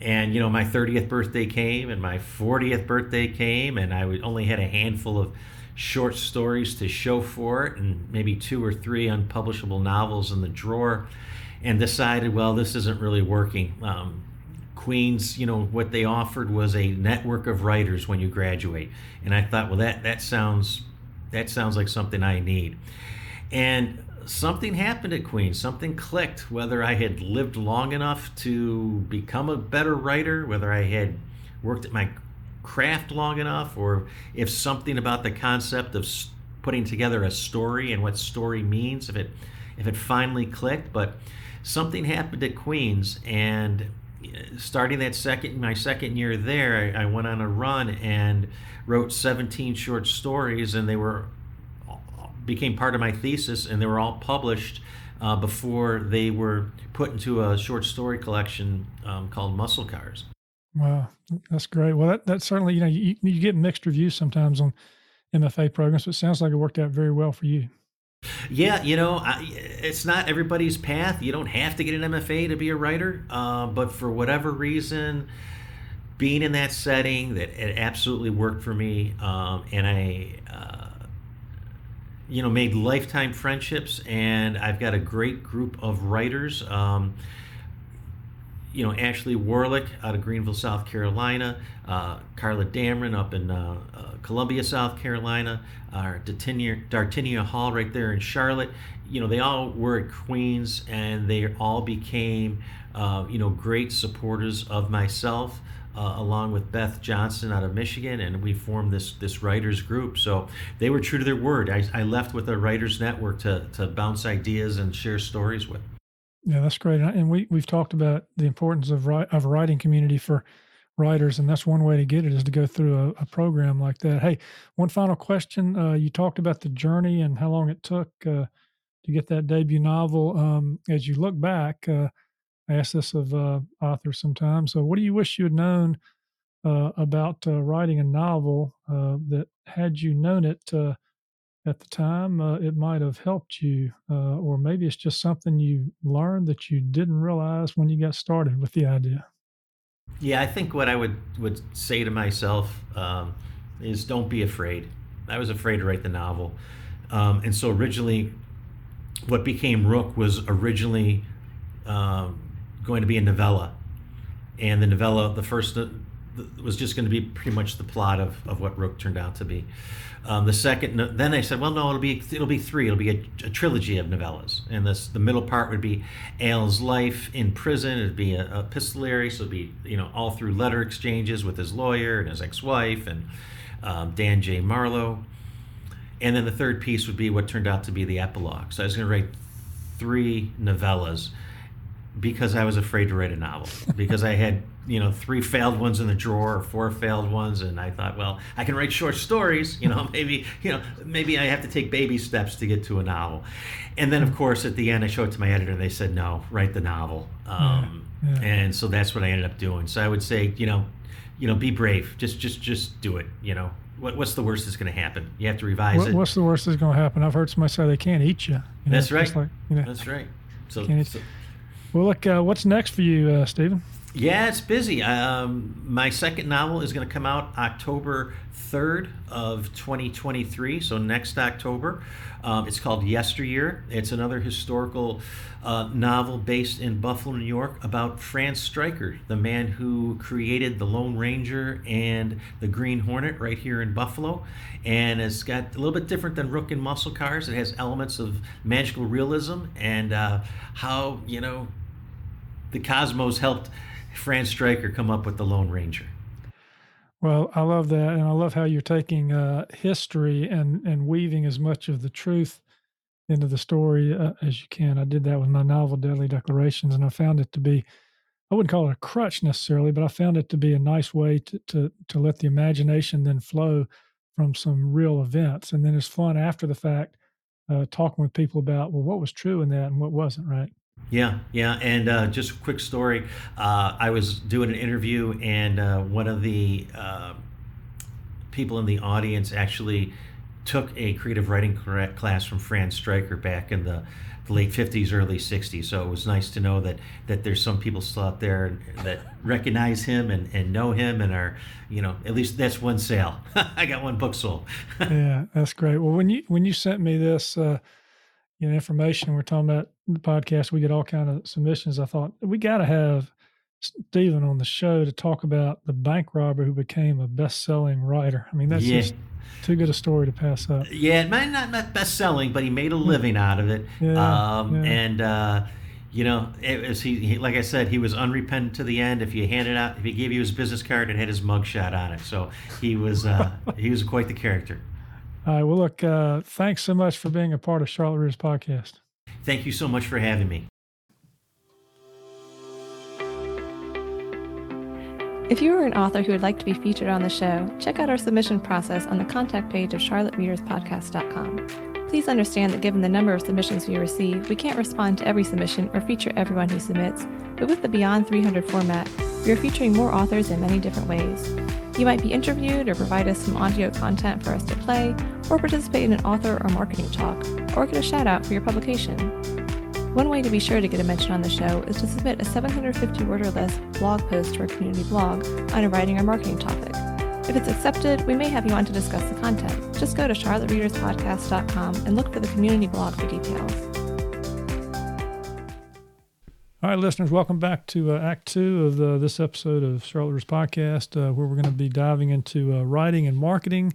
And you know, my 30th birthday came, and my 40th birthday came, and I only had a handful of short stories to show for it and maybe two or three unpublishable novels in the drawer and decided, well, this isn't really working. Um, Queens, you know, what they offered was a network of writers when you graduate. And I thought, well, that, that sounds that sounds like something I need. And something happened at Queens. Something clicked. Whether I had lived long enough to become a better writer, whether I had worked at my craft long enough, or if something about the concept of putting together a story and what story means, if it if it finally clicked. But something happened at Queens, and uh, starting that second my second year there, I, I went on a run and wrote 17 short stories, and they were became part of my thesis, and they were all published. Uh, before they were put into a short story collection um, called Muscle Cars. Wow, that's great. Well, that, that certainly, you know, you, you get mixed reviews sometimes on MFA programs, but it sounds like it worked out very well for you. Yeah, you know, I, it's not everybody's path. You don't have to get an MFA to be a writer, uh, but for whatever reason, being in that setting, that it absolutely worked for me, um, and I, uh, you know, made lifetime friendships, and I've got a great group of writers. Um, you know, Ashley Warlick out of Greenville, South Carolina, uh, Carla Damron up in uh, uh, Columbia, South Carolina, uh, Dartinia Hull right there in Charlotte. You know, they all were at Queens and they all became, uh, you know, great supporters of myself. Uh, along with Beth Johnson out of Michigan, and we formed this this writers group. So they were true to their word. I, I left with a writers network to to bounce ideas and share stories with. Yeah, that's great. And we we've talked about the importance of of writing community for writers, and that's one way to get it is to go through a, a program like that. Hey, one final question. Uh, you talked about the journey and how long it took uh, to get that debut novel. Um, as you look back, uh, I ask this of uh, authors sometimes. So, what do you wish you had known uh, about uh, writing a novel that, had you known it? At the time, uh, it might have helped you, uh, or maybe it's just something you learned that you didn't realize when you got started with the idea. Yeah, I think what I would would say to myself um, is don't be afraid. I was afraid to write the novel, um, and so originally, what became Rook was originally um, going to be a novella, and the novella, the first, uh, was just going to be pretty much the plot of, of what Rook turned out to be. Um, the second, then they said, well, no, it'll be it'll be three. It'll be a, a, trilogy of novellas, and this the middle part would be Al's life in prison. It'd be a, epistolary, so it'd be you know all through letter exchanges with his lawyer and his ex-wife and um, Dan J. Marlowe, and then the third piece would be what turned out to be the epilogue. So I was going to write three novellas because I was afraid to write a novel because I had you know three failed ones in the drawer or four failed ones and i thought well i can write short stories you know maybe you know maybe i have to take baby steps to get to a novel. And then of course at the end i showed it to my editor and they said no write the novel. Um, yeah, yeah. and so that's what i ended up doing. So i would say you know you know be brave. Just just just do it you know. What, what's the worst that's going to happen? You have to revise what, it. what's the worst that's going to happen? I've heard somebody say they can't eat you, you know, that's right. like, you know, that's right. So, so well look uh, what's next for you uh, stephen yeah, it's busy. Um, my second novel is going to come out October 3rd of 2023, so next October. Um, it's called Yesteryear. It's another historical uh, novel based in Buffalo, New York, about Franz Striker, the man who created the Lone Ranger and the Green Hornet right here in Buffalo. And it's got a little bit different than Rook and Muscle Cars. It has elements of magical realism and uh, how, you know, the cosmos helped Franz Striker come up with the Lone Ranger? Well, I love that, and I love how you're taking uh, history and and weaving as much of the truth into the story uh, as you can. I did that with my novel Deadly Declarations, and I found it to be I wouldn't call it a crutch necessarily, but I found it to be a nice way to to to let the imagination then flow from some real events, and then it's fun after the fact uh, talking with people about well what was true in that and what wasn't, right? Yeah, yeah, and uh, just a quick story. Uh, I was doing an interview, and uh, one of the uh, people in the audience actually took a creative writing class from Fran Striker back in the late 50s, early 60s. So it was nice to know that that there's some people still out there that recognize him and, and know him and are, you know, at least that's one sale. I got one book sold. yeah, that's great. Well, when you when you sent me this, uh, you know, information, we're talking about the podcast. We get all kind of submissions. I thought we got to have Stephen on the show to talk about the bank robber who became a best-selling writer. I mean, that's yeah. just too good a story to pass up. Yeah, it might not not best selling, but he made a living out of it. Yeah, um, yeah. And uh, you know, it was he, he, Like I said, he was unrepentant to the end. If you handed out, if he gave you his business card, it had his mugshot on it. So he was uh, he was quite the character. All right. Well, look. Uh, thanks so much for being a part of Charlotte Reader's podcast. Thank you so much for having me. If you are an author who would like to be featured on the show, check out our submission process on the contact page of charlottereaderspodcast.com. Please understand that given the number of submissions we receive, we can't respond to every submission or feature everyone who submits, but with the Beyond 300 format, we are featuring more authors in many different ways. You might be interviewed or provide us some audio content for us to play, or participate in an author or marketing talk, or get a shout out for your publication. One way to be sure to get a mention on the show is to submit a 750 word or less blog post to our community blog on a writing or marketing topic. If it's accepted, we may have you on to discuss the content. Just go to charlottereaderspodcast.com and look for the community blog for details. All right, listeners, welcome back to uh, Act Two of this episode of Charlotte Reader's Podcast, uh, where we're going to be diving into uh, writing and marketing,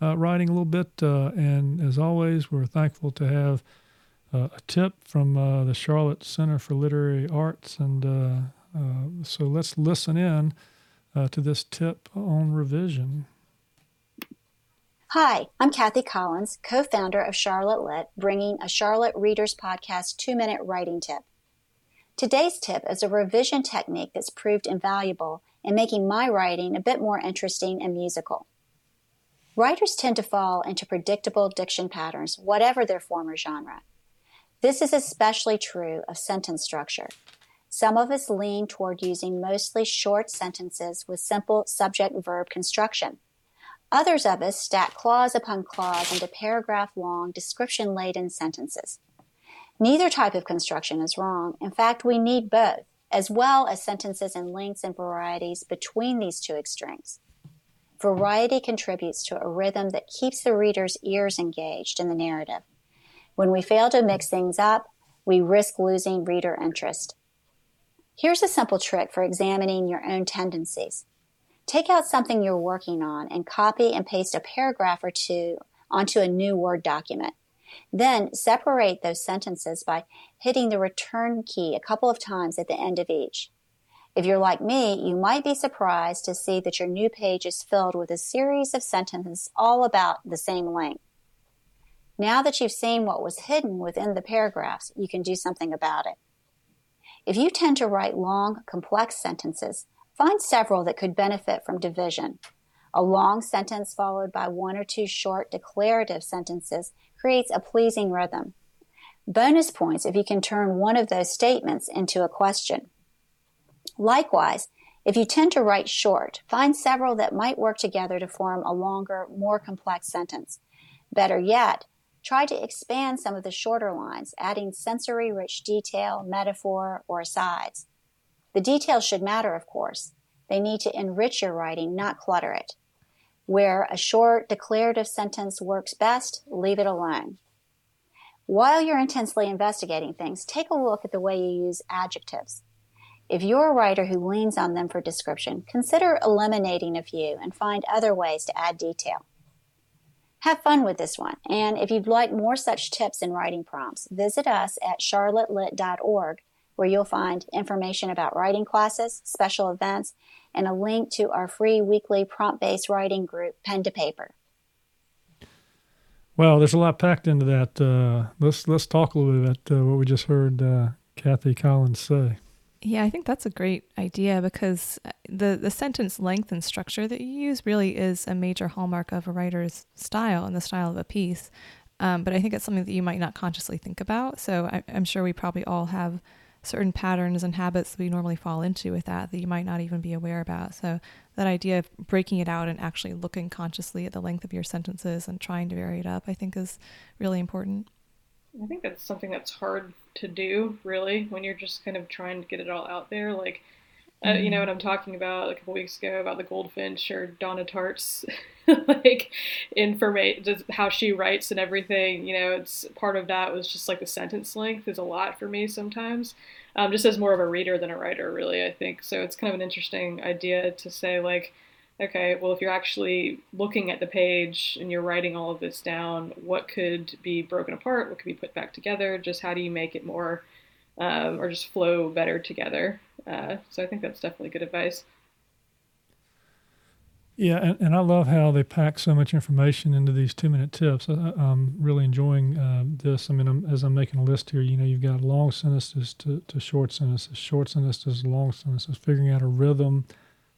uh, writing a little bit. Uh, and as always, we're thankful to have uh, a tip from the Charlotte Center for Literary Arts. And so let's listen in uh, to this tip on revision. Hi, I'm Kathie Collins, co founder of Charlotte Lit, bringing a Charlotte Readers Podcast two minute writing tip. Today's tip is a revision technique that's proved invaluable in making my writing a bit more interesting and musical. Writers tend to fall into predictable diction patterns, whatever their former genre. This is especially true of sentence structure. Some of us lean toward using mostly short sentences with simple subject verb construction. Others of us stack clause upon clause into paragraph long, description laden sentences. Neither type of construction is wrong. In fact, we need both, as well as sentences in lengths and varieties between these two extremes. Variety contributes to a rhythm that keeps the reader's ears engaged in the narrative. When we fail to mix things up, we risk losing reader interest. Here's a simple trick for examining your own tendencies. Take out something you're working on and copy and paste a paragraph or two onto a new Word document. Then separate those sentences by hitting the return key a couple of times at the end of each. If you're like me, you might be surprised to see that your new page is filled with a series of sentences all about the same length. Now that you've seen what was hidden within the paragraphs, you can do something about it. If you tend to write long, complex sentences, find several that could benefit from division. A long sentence followed by one or two short declarative sentences creates a pleasing rhythm. Bonus points if you can turn one of those statements into a question. Likewise, if you tend to write short, find several that might work together to form a longer, more complex sentence. Better yet, Try to expand some of the shorter lines, adding sensory rich detail, metaphor, or asides. The details should matter, of course. They need to enrich your writing, not clutter it. Where a short declarative sentence works best, leave it alone. While you're intensely investigating things, take a look at the way you use adjectives. If you're a writer who leans on them for description, consider eliminating a few and find other ways to add detail. Have fun with this one. And if you'd like more such tips and writing prompts, visit us at charlottelit.org, where you'll find information about writing classes, special events, and a link to our free weekly prompt based writing group, Pen to Paper. Well, there's a lot packed into that. Uh, let's let's talk a little bit about uh, what we just heard uh, Kathie Collins say. Yeah, I think that's a great idea because uh, the the sentence length and structure that you use really is a major hallmark of a writer's style and the style of a piece. Um, but I think it's something that you might not consciously think about. So I, I'm sure we probably all have certain patterns and habits that we normally fall into with that that you might not even be aware about. So that idea of breaking it out and actually looking consciously at the length of your sentences and trying to vary it up, I think is really important. I think that's something that's hard to do, really, when you're just kind of trying to get it all out there. Like, uh, you know what I'm talking about a couple weeks ago about the goldfinch or Donna Tartt's like information, how she writes and everything. You know, it's part of that was just like the sentence length is a lot for me sometimes. Um, just as more of a reader than a writer, really, I think. So it's kind of an interesting idea to say like, okay, well, if you're actually looking at the page and you're writing all of this down, what could be broken apart? What could be put back together? Just how do you make it more um, or just flow better together? Uh, so I think that's definitely good advice. Yeah, and, and I love how they pack so much information into these two minute tips. I, am really enjoying uh, this. I mean, I'm, as I'm making a list here, you know, you've got long sentences to, to short sentences, short sentences, long sentences, figuring out a rhythm.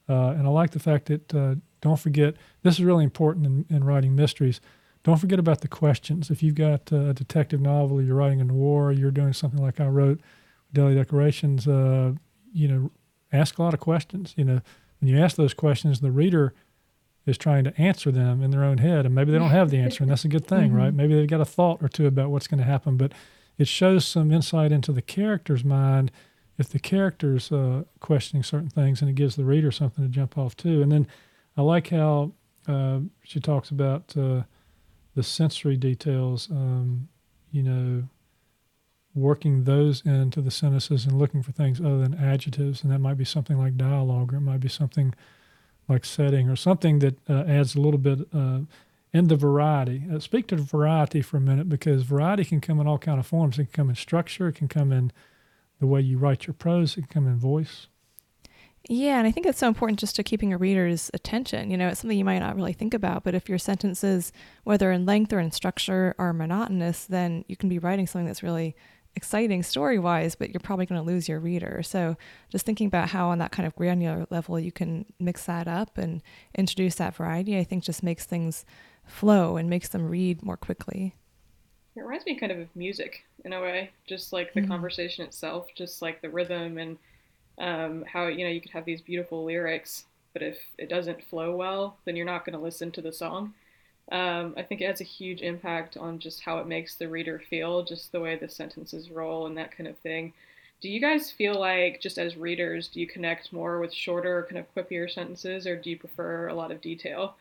Uh, and I like the fact that uh, don't forget, this is really important in, in writing mysteries. Don't forget about the questions. If you've got a detective novel, you're writing a noir, you're doing something like I wrote, Deadly Declarations, uh, you know, ask a lot of questions. You know, when you ask those questions, the reader is trying to answer them in their own head, and maybe they don't have the answer, and that's a good thing, mm-hmm. right? Maybe they've got a thought or two about what's going to happen, but it shows some insight into the character's mind if the character's uh, questioning certain things, and it gives the reader something to jump off to. And then I like how uh, she talks about uh, the sensory details. Um, you know, working those into the sentences and looking for things other than adjectives, and that might be something like dialogue, or it might be something like setting, or something that uh, adds a little bit uh, in the variety. Uh, speak to variety for a minute because variety can come in all kind of forms. It can come in structure. It can come in the way you write your prose. It can come in voice. Yeah, and I think it's so important just to keeping a reader's attention. You know, it's something you might not really think about, but if your sentences, whether in length or in structure, are monotonous, then you can be writing something that's really exciting story wise, but you're probably going to lose your reader. So just thinking about how on that kind of granular level you can mix that up and introduce that variety, I think just makes things flow and makes them read more quickly. It reminds me kind of of music in a way, just like the mm-hmm. conversation itself, just like the rhythm and um, how you know you could have these beautiful lyrics, but if it doesn't flow well, then you're not going to listen to the song. Um, I think it has a huge impact on just how it makes the reader feel, just the way the sentences roll and that kind of thing. Do you guys feel like, just as readers, do you connect more with shorter, kind of quippier sentences, or do you prefer a lot of detail?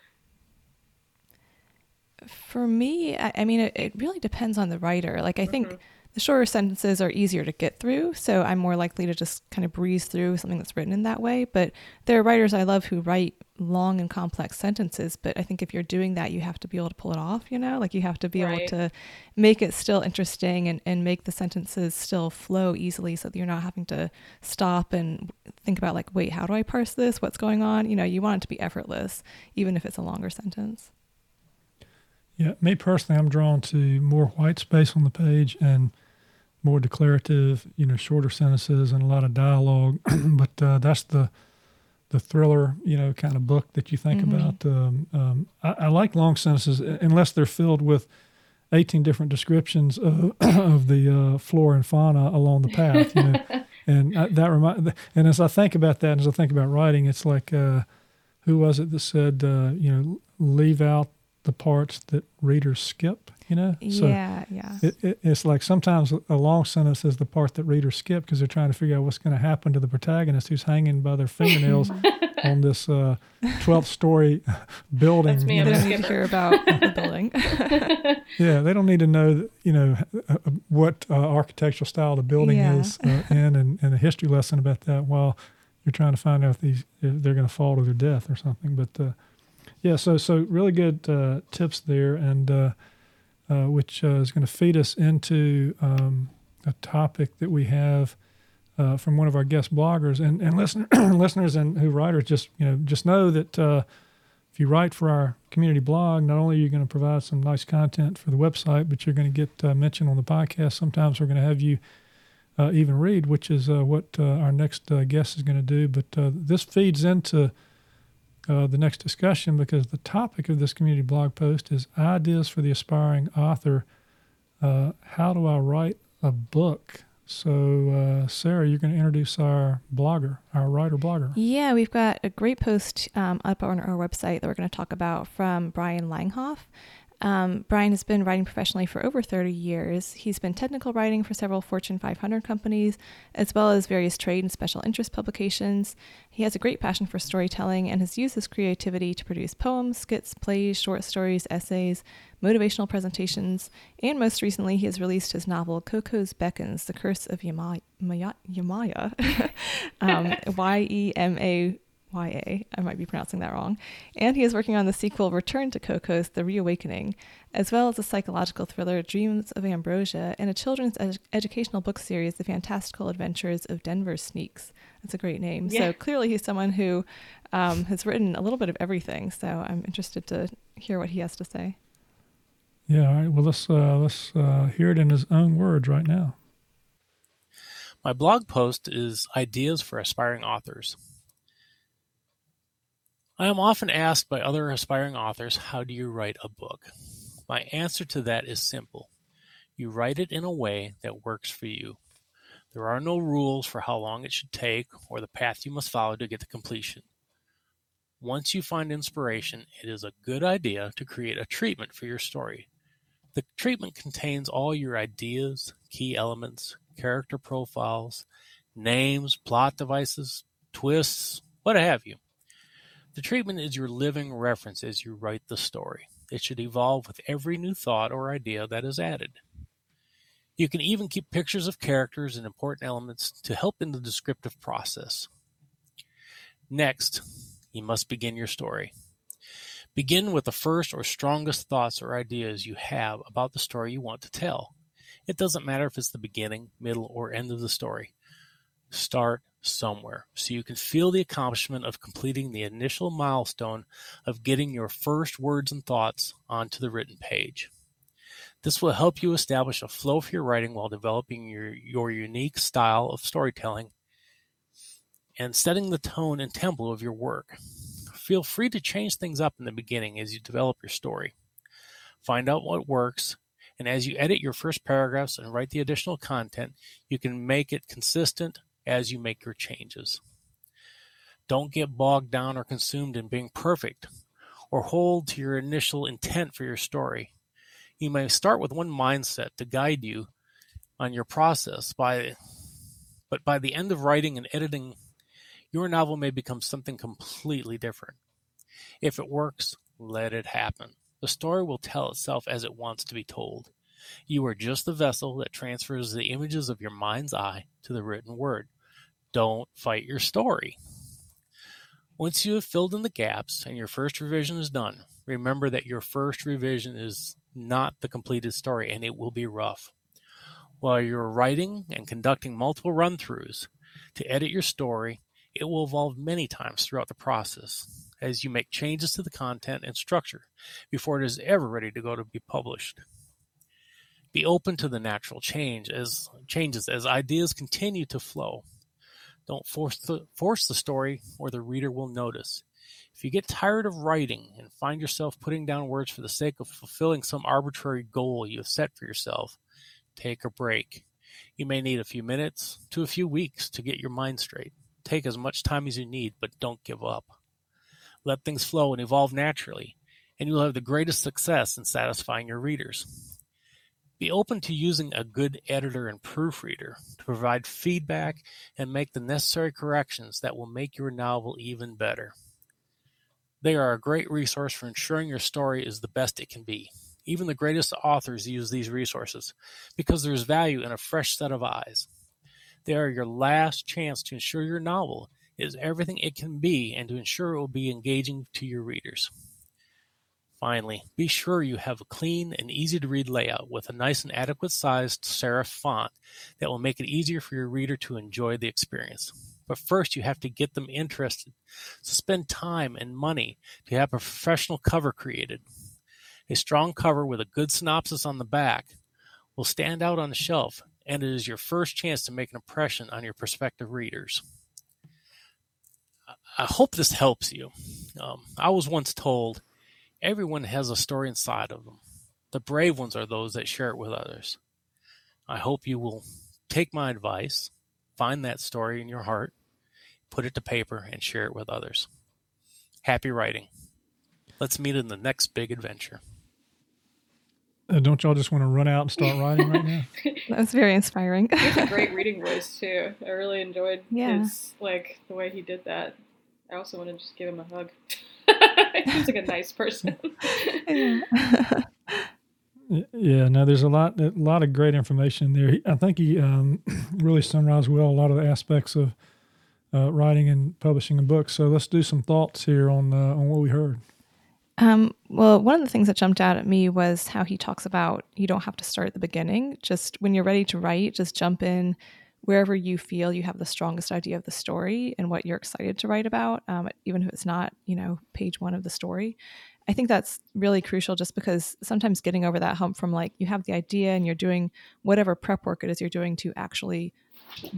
For me, I, I mean, it, it, really depends on the writer. Like, I mm-hmm. think the shorter sentences are easier to get through, so I'm more likely to just kind of breeze through something that's written in that way. But there are writers I love who write long and complex sentences, but I think if you're doing that, you have to be able to pull it off, you know? Like you have to be right. able to make it still interesting and, and make the sentences still flow easily so that you're not having to stop and think about, like, wait, how do I parse this? What's going on? You know, you want it to be effortless, even if it's a longer sentence. Yeah, me personally, I'm drawn to more white space on the page and more declarative, you know, shorter sentences and a lot of dialogue. but uh, that's the the thriller, you know, kind of book that you think mm-hmm. about. Um, um, I, I, like long sentences unless they're filled with 18 different descriptions of, of the uh, flora and fauna along the path. You know, and I, that remind. And as I think about that, as I think about writing, it's like, uh, who was it that said, uh, you know, leave out the parts that readers skip? you know so yeah yeah it, it, it's like sometimes a long sentence is the part that readers skip because they're trying to figure out what's going to happen to the protagonist who's hanging by their fingernails on this uh, 12th story building That's me, they don't need to hear about the building yeah they don't need to know that, you know uh, uh, what uh, architectural style the building yeah. is uh, in and, and a history lesson about that while you're trying to find out if these if they're going to fall to their death or something but uh, yeah so so really good tips there and uh, which uh, is going to feed us into um, a topic that we have uh, from one of our guest bloggers and and listen, listeners and who writers. Just you know, just know that uh, if you write for our community blog, not only are you going to provide some nice content for the website, but you're going to get uh, mentioned on the podcast. Sometimes we're going to have you. Uh, even read, which is what our next guest is going to do. But this feeds into uh, the next discussion because the topic of this community blog post is ideas for the aspiring author. Uh, how do I write a book? So, uh, Sarah, you're going to introduce our blogger, our writer blogger. Yeah, we've got a great post um, up on our website that we're going to talk about from Brian Langhoff. Um, Brian has been writing professionally for over 30 years. He's been technical writing for several Fortune 500 companies, as well as various trade and special interest publications. He has a great passion for storytelling and has used his creativity to produce poems, skits, plays, short stories, essays, motivational presentations, and most recently, he has released his novel Coco's Beckons The Curse of Yemaya, Yemaya um, Y E M A YA. I might be pronouncing that wrong. And he is working on the sequel Return to Cocos, The Reawakening, as well as a psychological thriller Dreams of Ambrosia and a children's ed- educational book series, The Fantastical Adventures of Denver Sneaks. That's a great name. Yeah. So clearly he's someone who um, has written a little bit of everything. So I'm interested to hear what he has to say. Yeah, all right. Well, let's uh, let's uh, hear it in his own words right now. My blog post is Ideas for Aspiring Authors. I am often asked by other aspiring authors, how do you write a book? My answer to that is simple. You write it in a way that works for you. There are no rules for how long it should take or the path you must follow to get to completion. Once you find inspiration, it is a good idea to create a treatment for your story. The treatment contains all your ideas, key elements, character profiles, names, plot devices, twists, what have you. The treatment is your living reference as you write the story. It should evolve with every new thought or idea that is added. You can even keep pictures of characters and important elements to help in the descriptive process. Next, you must begin your story. Begin with the first or strongest thoughts or ideas you have about the story you want to tell. It doesn't matter if it's the beginning, middle, or end of the story. Start somewhere so you can feel the accomplishment of completing the initial milestone of getting your first words and thoughts onto the written page. This will help you establish a flow for your writing while developing your, your unique style of storytelling and setting the tone and tempo of your work. Feel free to change things up in the beginning as you develop your story. Find out what works, and as you edit your first paragraphs and write the additional content, you can make it consistent, as you make your changes. Don't get bogged down or consumed in being perfect or hold to your initial intent for your story. You may start with one mindset to guide you on your process by but by the end of writing and editing your novel may become something completely different. If it works, let it happen. The story will tell itself as it wants to be told. You are just the vessel that transfers the images of your mind's eye to the written word don't fight your story. Once you have filled in the gaps and your first revision is done, remember that your first revision is not the completed story and it will be rough. While you're writing and conducting multiple run throughs to edit your story, it will evolve many times throughout the process as you make changes to the content and structure before it is ever ready to go to be published. Be open to the natural change as changes as ideas continue to flow don't force the, force the story or the reader will notice. If you get tired of writing and find yourself putting down words for the sake of fulfilling some arbitrary goal you have set for yourself, take a break. You may need a few minutes to a few weeks to get your mind straight. Take as much time as you need, but don't give up. Let things flow and evolve naturally, and you'll have the greatest success in satisfying your readers. Be open to using a good editor and proofreader to provide feedback and make the necessary corrections that will make your novel even better. They are a great resource for ensuring your story is the best it can be. Even the greatest authors use these resources because there is value in a fresh set of eyes. They are your last chance to ensure your novel is everything it can be and to ensure it will be engaging to your readers. Finally, be sure you have a clean and easy to read layout with a nice and adequate sized serif font that will make it easier for your reader to enjoy the experience. But first, you have to get them interested. So spend time and money to have a professional cover created. A strong cover with a good synopsis on the back will stand out on the shelf, and it is your first chance to make an impression on your prospective readers. I hope this helps you. Um, I was once told everyone has a story inside of them. The brave ones are those that share it with others. I hope you will take my advice, find that story in your heart, put it to paper, and share it with others. Happy writing. Let's meet in the next big adventure. Uh, don't y'all just want to run out and start writing right now? That was very inspiring. He has a great reading voice too. I really enjoyed Yeah. his like the way he did that. I also want to just give him a hug. he seems like a nice person. Yeah. Yeah, no, there's a lot, a lot of great information there. I think he um, really summarized well a lot of the aspects of uh, writing and publishing a book. So let's do some thoughts here on uh, on what we heard. Um, well, one of the things that jumped out at me was how he talks about you don't have to start at the beginning. Just when you're ready to write, just jump in wherever you feel you have the strongest idea of the story and what you're excited to write about, um, even if it's not, you know, page one of the story. I think that's really crucial just because sometimes getting over that hump from like you have the idea and you're doing whatever prep work it is you're doing to actually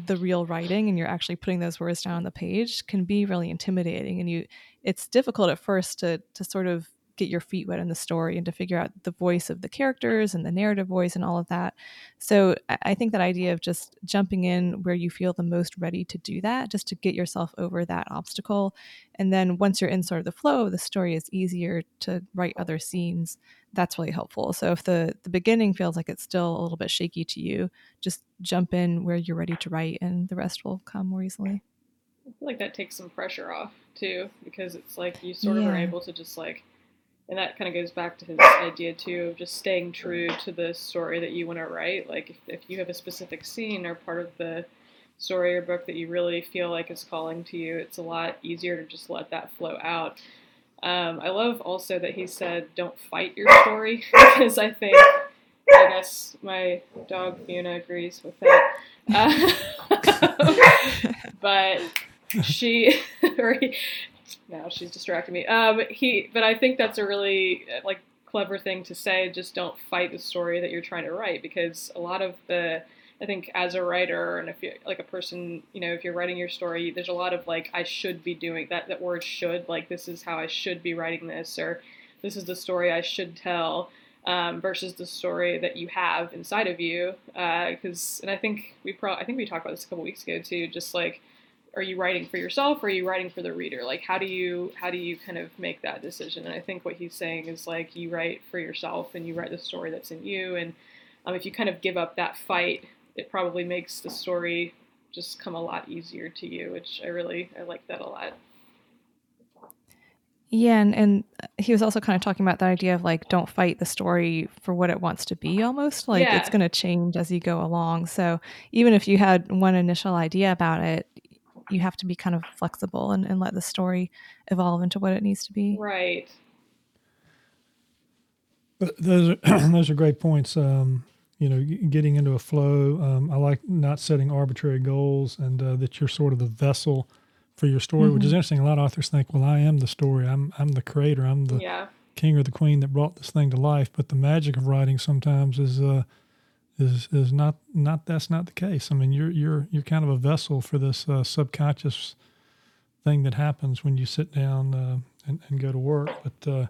the real writing and you're actually putting those words down on the page can be really intimidating and you it's difficult at first to to sort of get your feet wet in the story and to figure out the voice of the characters and the narrative voice and all of that. So I think that idea of just jumping in where you feel the most ready to do that, just to get yourself over that obstacle. And then once you're in sort of the flow the story, it's easier to write other scenes. That's really helpful. So if the the beginning feels like it's still a little bit shaky to you, just jump in where you're ready to write and the rest will come more easily. I feel like that takes some pressure off too, because it's like you sort of are able to just like, and that kind of goes back to his idea too of just staying true to the story that you want to write. Like if, if you have a specific scene or part of the story or book that you really feel like is calling to you, it's a lot easier to just let that flow out. Um, I love also that he said, "Don't fight your story," because I think, I guess my dog Fiona agrees with that. Uh, but she, or he, now she's distracting me. Um, he, but I think that's a really uh, like clever thing to say. Just don't fight the story that you're trying to write because a lot of the I think as a writer and if you're like a person, you know, if you're writing your story, there's a lot of like I should be doing that. That word should, like this is how I should be writing this, or this is the story I should tell, um, versus the story that you have inside of you. Because, and I think we pro, I think we talked about this a couple weeks ago too. Just like, are you writing for yourself or are you writing for the reader? Like, how do you how do you kind of make that decision? And I think what he's saying is like you write for yourself and you write the story that's in you. And um, if you kind of give up that fight it probably makes the story just come a lot easier to you, which I really I like that a lot. Yeah, and, and he was also kind of talking about that idea of like don't fight the story for what it wants to be almost. Like it's going to change as you go along. So even if you had one initial idea about it, you have to be kind of flexible and, and let the story evolve into what it needs to be. Right. But those are those are great points. Um, you know, getting into a flow. Um, I like not setting arbitrary goals, and uh, that you're sort of the vessel for your story, which is Mhm. interesting. A lot of authors think, "Well, I am the story. I'm I'm the creator. I'm the Yeah. king or the queen that brought this thing to life." But the magic of writing sometimes is uh, is is not not that's not the case. I mean, you're you're you're kind of a vessel for this uh, subconscious thing that happens when you sit down uh, and, and go to work. But uh,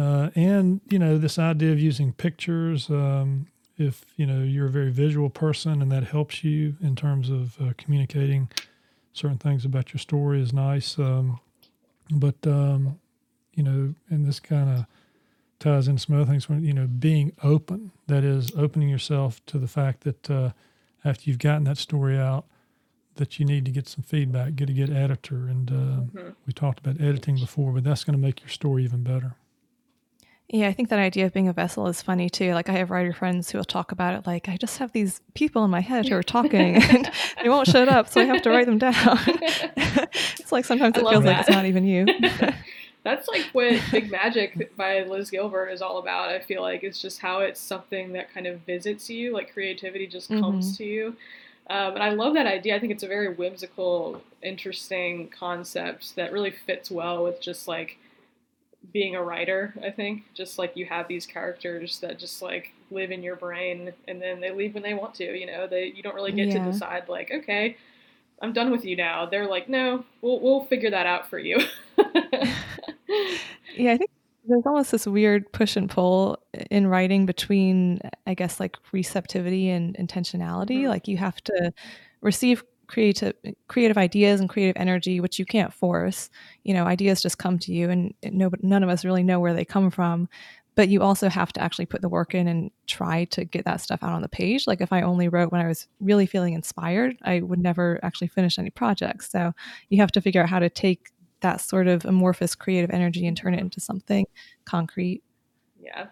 uh, and you know this idea of using pictures. Um, if you know you're a very visual person and that helps you in terms of uh, communicating certain things about your story is nice. Um, but um, you know, and this kind of ties in some other things. When you know, being open, that is, opening yourself to the fact that uh, after you've gotten that story out, that you need to get some feedback, get a good editor, and uh, Mhm. we talked about editing before, but that's going to make your story even better. Yeah, I think that idea of being a vessel is funny too. Like I have writer friends who will talk about it like I just have these people in my head who are talking and they won't shut up, so I have to write them down. it's like sometimes I it love feels like it's not even you. That's like what Big Magic by Liz Gilbert is all about. I feel like it's just how it's something that kind of visits you, like creativity just comes to you. Um, and I love that idea. I think it's a very whimsical, interesting concept that really fits well with just like being a writer. I think just like you have these characters that just like live in your brain, and then they leave when they want to. You know, they you don't really get Yeah. to decide like, okay, I'm done with you now. They're like, no, we'll we'll figure that out for you. yeah, I think there's almost this weird push and pull in writing between, I guess, like receptivity and intentionality. Mm-hmm. Like you have to receive creative creative ideas and creative energy, which you can't force. You know, ideas just come to you, and no, none of us really know where they come from but you also have to actually put the work in and try to get that stuff out on the page. Like if I only wrote when I was really feeling inspired, I would never actually finish any projects. So you have to figure out how to take that sort of amorphous creative energy and turn it into something concrete. Yeah.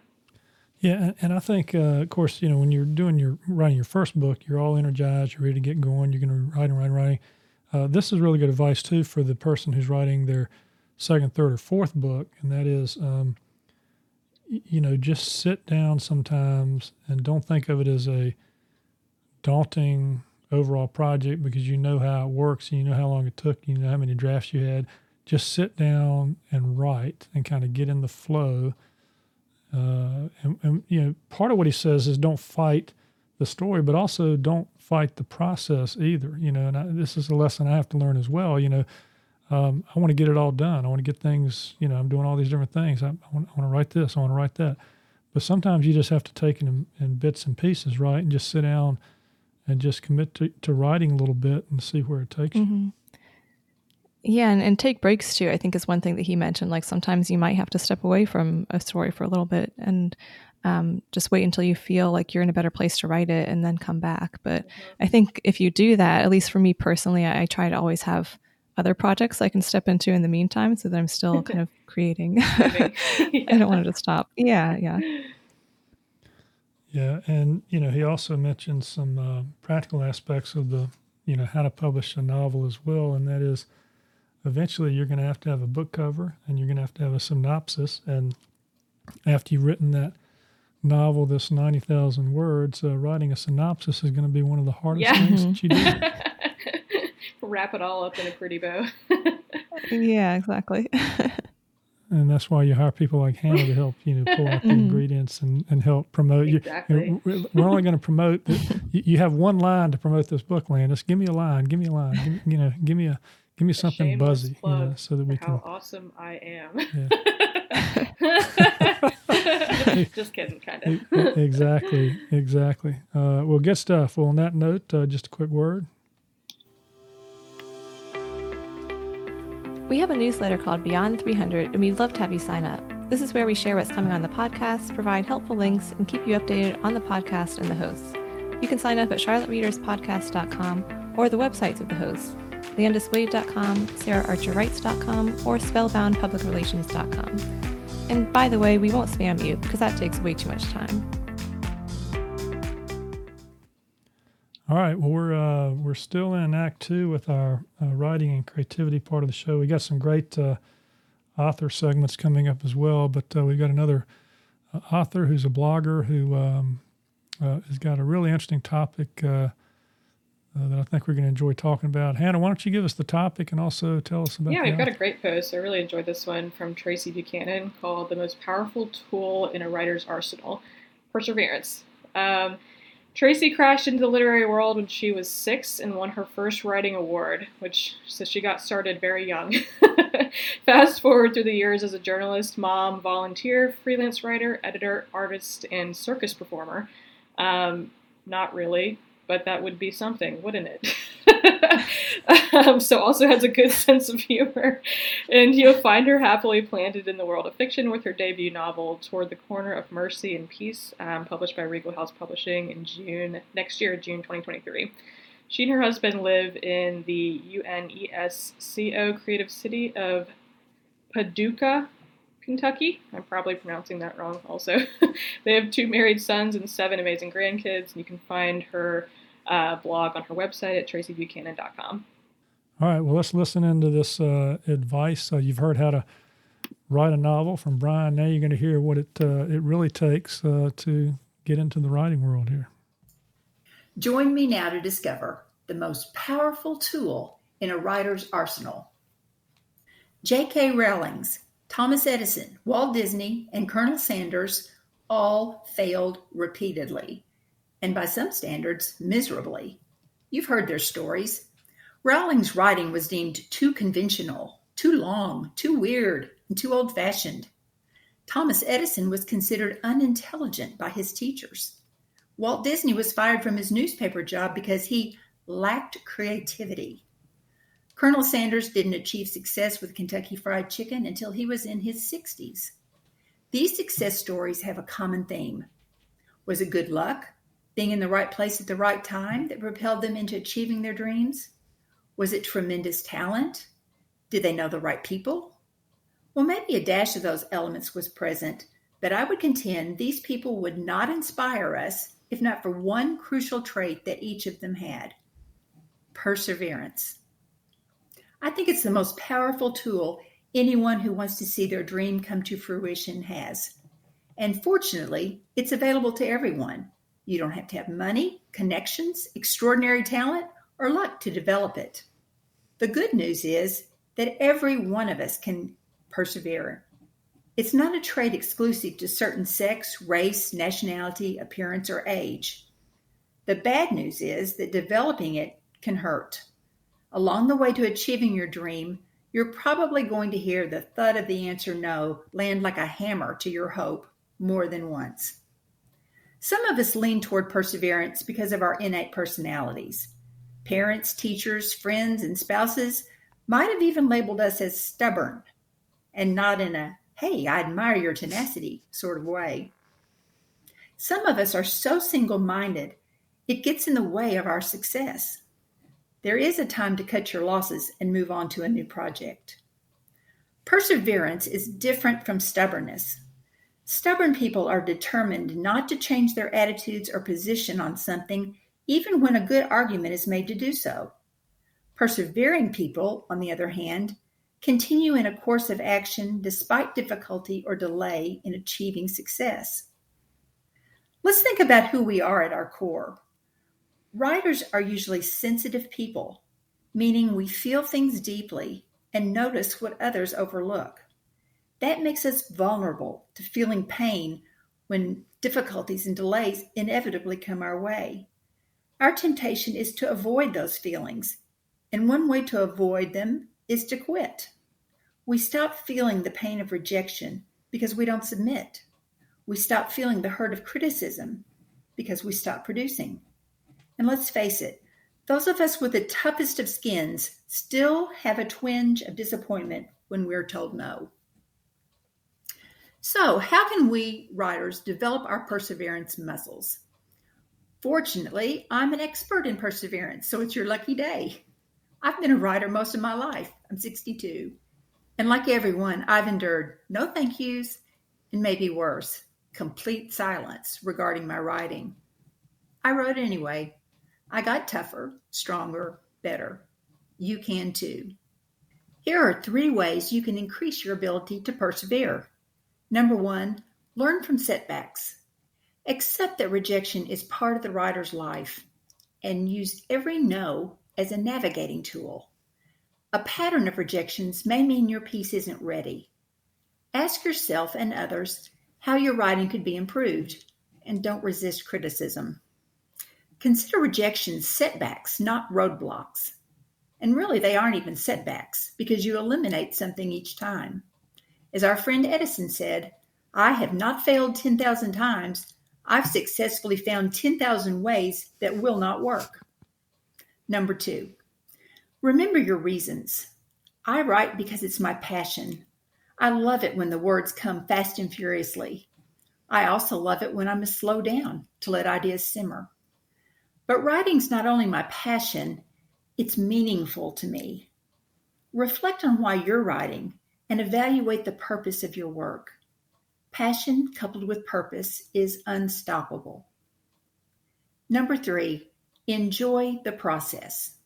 Yeah, and I think, uh, of course, you know, when you're doing your writing your first book, you're all energized, you're ready to get going, you're going to write and write and write. Uh, this is really good advice too for the person who's writing their second, third, or fourth book, and that is um, you know, just sit down sometimes and don't think of it as a daunting overall project because you know how it works and you know how long it took, you know how many drafts you had. Just sit down and write and kind of get in the flow. Uh, and, and, you know, part of what he says is don't fight the story, but also don't fight the process either. You know, and I, this is a lesson I have to learn as well. You know, um, I want to get it all done. I want to get things, you know, I'm doing all these different things. I, I, want, I want, to write this, I want to write that. But sometimes you just have to take it in, in, bits and pieces, right? And just sit down and just commit to, to writing a little bit and see where it takes mm-hmm. you. Yeah, and, and take breaks too, I think is one thing that he mentioned. Like sometimes you might have to step away from a story for a little bit and um, just wait until you feel like you're in a better place to write it and then come back. But mm-hmm. I think if you do that, at least for me personally, I, I try to always have other projects I can step into in the meantime so that I'm still kind of creating. yeah. I don't want it to stop. Yeah, yeah. Yeah, and you know, he also mentioned some uh, practical aspects of the, you know, how to publish a novel as well, and that is eventually you're going to have to have a book cover and you're going to have to have a synopsis and after you've written that novel this 90,000 words, uh, writing a synopsis is going to be one of the hardest yeah. things that you do. wrap it all up in a pretty bow. yeah, exactly. and that's why you hire people like Hannah to help you know pull out the mm-hmm. ingredients and, and help promote. Exactly. You, we're only going to promote. The, you have one line to promote this book, Landis. Give me a line. Give me a line. Give, you know, give me a give me a something buzzy, you know, so that we can. How awesome I am. Yeah. just kidding, kind of. exactly, exactly. Uh, well, good stuff. Well, on that note, uh, just a quick word. We have a newsletter called Beyond 300, and we'd love to have you sign up. This is where we share what's coming on the podcast, provide helpful links, and keep you updated on the podcast and the hosts. You can sign up at charlottereaderspodcast.com or the websites of the hosts, landiswade.com, saraharcherwrites.com, or spellboundpublicrelations.com. And by the way, we won't spam you because that takes way too much time. All right. Well, we're uh, we're still in Act Two with our uh, writing and creativity part of the show. We got some great uh, author segments coming up as well, but uh, we got another uh, author who's a blogger who um, uh, has got a really interesting topic that I think we're going to enjoy talking about. Hannah, why don't you give us the topic and also tell us about? Yeah, we've got a great post. I really enjoyed this one from Tracy Buchanan called "The Most Powerful Tool in a Writer's Arsenal: Perseverance." Um, Tracy crashed into the literary world when she was six and won her first writing award, which so she got started very young. Fast forward through the years as a journalist, mom, volunteer, freelance writer, editor, artist, and circus performer. Um, not really, but that would be something, wouldn't it? um, so also has a good sense of humor. And you'll find her happily planted in the world of fiction with her debut novel, Toward the Corner of Mercy and Peace, um, published by Regal House Publishing in June next year, June 2023. She and her husband live in the UNESCO creative city of Paducah, Kentucky. I'm probably pronouncing that wrong also. they have two married sons and seven amazing grandkids, and you can find her uh, blog on her website at tracybuchanan.com. All right, well, let's listen into this uh, advice. Uh, you've heard how to write a novel from Brian. Now you're going to hear what it uh, it really takes uh, to get into the writing world here. Join me now to discover the most powerful tool in a writer's arsenal. J.K. Rowling's Thomas Edison, Walt Disney, and Colonel Sanders all failed repeatedly and by some standards, miserably. You've heard their stories. Rowling's writing was deemed too conventional, too long, too weird, and too old fashioned. Thomas Edison was considered unintelligent by his teachers. Walt Disney was fired from his newspaper job because he lacked creativity. Colonel Sanders didn't achieve success with Kentucky Fried Chicken until he was in his 60s. These success stories have a common theme. Was it good luck, being in the right place at the right time, that propelled them into achieving their dreams? Was it tremendous talent? Did they know the right people? Well, maybe a dash of those elements was present, but I would contend these people would not inspire us if not for one crucial trait that each of them had perseverance. I think it's the most powerful tool anyone who wants to see their dream come to fruition has. And fortunately, it's available to everyone. You don't have to have money, connections, extraordinary talent, or luck to develop it. The good news is that every one of us can persevere. It's not a trait exclusive to certain sex, race, nationality, appearance, or age. The bad news is that developing it can hurt. Along the way to achieving your dream, you're probably going to hear the thud of the answer no land like a hammer to your hope more than once. Some of us lean toward perseverance because of our innate personalities. Parents, teachers, friends, and spouses might have even labeled us as stubborn and not in a, hey, I admire your tenacity sort of way. Some of us are so single minded, it gets in the way of our success. There is a time to cut your losses and move on to a new project. Perseverance is different from stubbornness. Stubborn people are determined not to change their attitudes or position on something even when a good argument is made to do so. Persevering people, on the other hand, continue in a course of action despite difficulty or delay in achieving success. Let's think about who we are at our core. Writers are usually sensitive people, meaning we feel things deeply and notice what others overlook. That makes us vulnerable to feeling pain when difficulties and delays inevitably come our way. Our temptation is to avoid those feelings, and one way to avoid them is to quit. We stop feeling the pain of rejection because we don't submit. We stop feeling the hurt of criticism because we stop producing. And let's face it, those of us with the toughest of skins still have a twinge of disappointment when we're told no. So, how can we writers develop our perseverance muscles? Fortunately, I'm an expert in perseverance, so it's your lucky day. I've been a writer most of my life. I'm 62. And like everyone, I've endured no thank yous and maybe worse, complete silence regarding my writing. I wrote anyway. I got tougher, stronger, better. You can too. Here are three ways you can increase your ability to persevere. Number one, learn from setbacks. Accept that rejection is part of the writer's life and use every no as a navigating tool. A pattern of rejections may mean your piece isn't ready. Ask yourself and others how your writing could be improved, and don't resist criticism. Consider rejections setbacks, not roadblocks. And really, they aren't even setbacks because you eliminate something each time. As our friend Edison said, I have not failed 10,000 times, I've successfully found 10,000 ways that will not work. Number two, remember your reasons. I write because it's my passion. I love it when the words come fast and furiously. I also love it when I must slow down to let ideas simmer. But writing's not only my passion, it's meaningful to me. Reflect on why you're writing and evaluate the purpose of your work. Passion coupled with purpose is unstoppable. Number three, enjoy the process.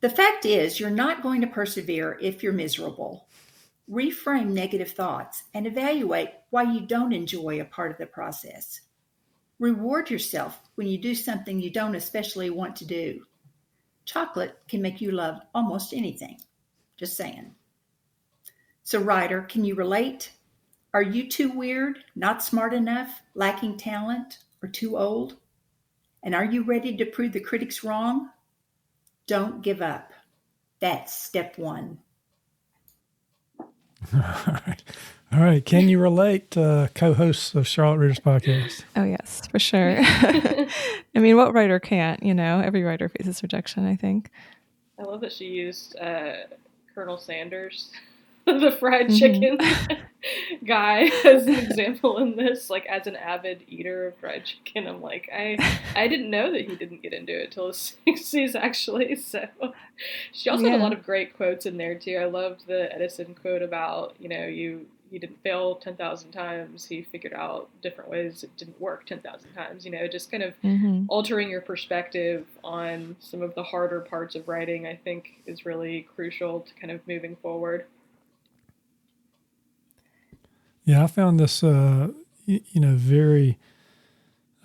The fact is, you're not going to persevere if you're miserable. Reframe negative thoughts and evaluate why you don't enjoy a part of the process. Reward yourself when you do something you don't especially want to do. Chocolate can make you love almost anything. Just saying. So, writer, can you relate? Are you too weird, not smart enough, lacking talent, or too old? And are you ready to prove the critics wrong? Don't give up. That's step one. All right. All right. Can you relate, uh, co-hosts of Charlotte Readers podcast? Oh yes, for sure. I mean, what writer can't? You know, every writer faces rejection. I think. I love that she used uh, Colonel Sanders, the fried chicken mm-hmm. guy, as an example in this. Like, as an avid eater of fried chicken, I'm like, I I didn't know that he didn't get into it till the 60s, actually. So she also yeah. had a lot of great quotes in there too. I loved the Edison quote about, you know, you he didn't fail 10,000 times. He figured out different ways it didn't work 10,000 times. You know, just kind of mm-hmm. altering your perspective on some of the harder parts of writing, I think, is really crucial to kind of moving forward. Yeah, I found this, uh, you, know, very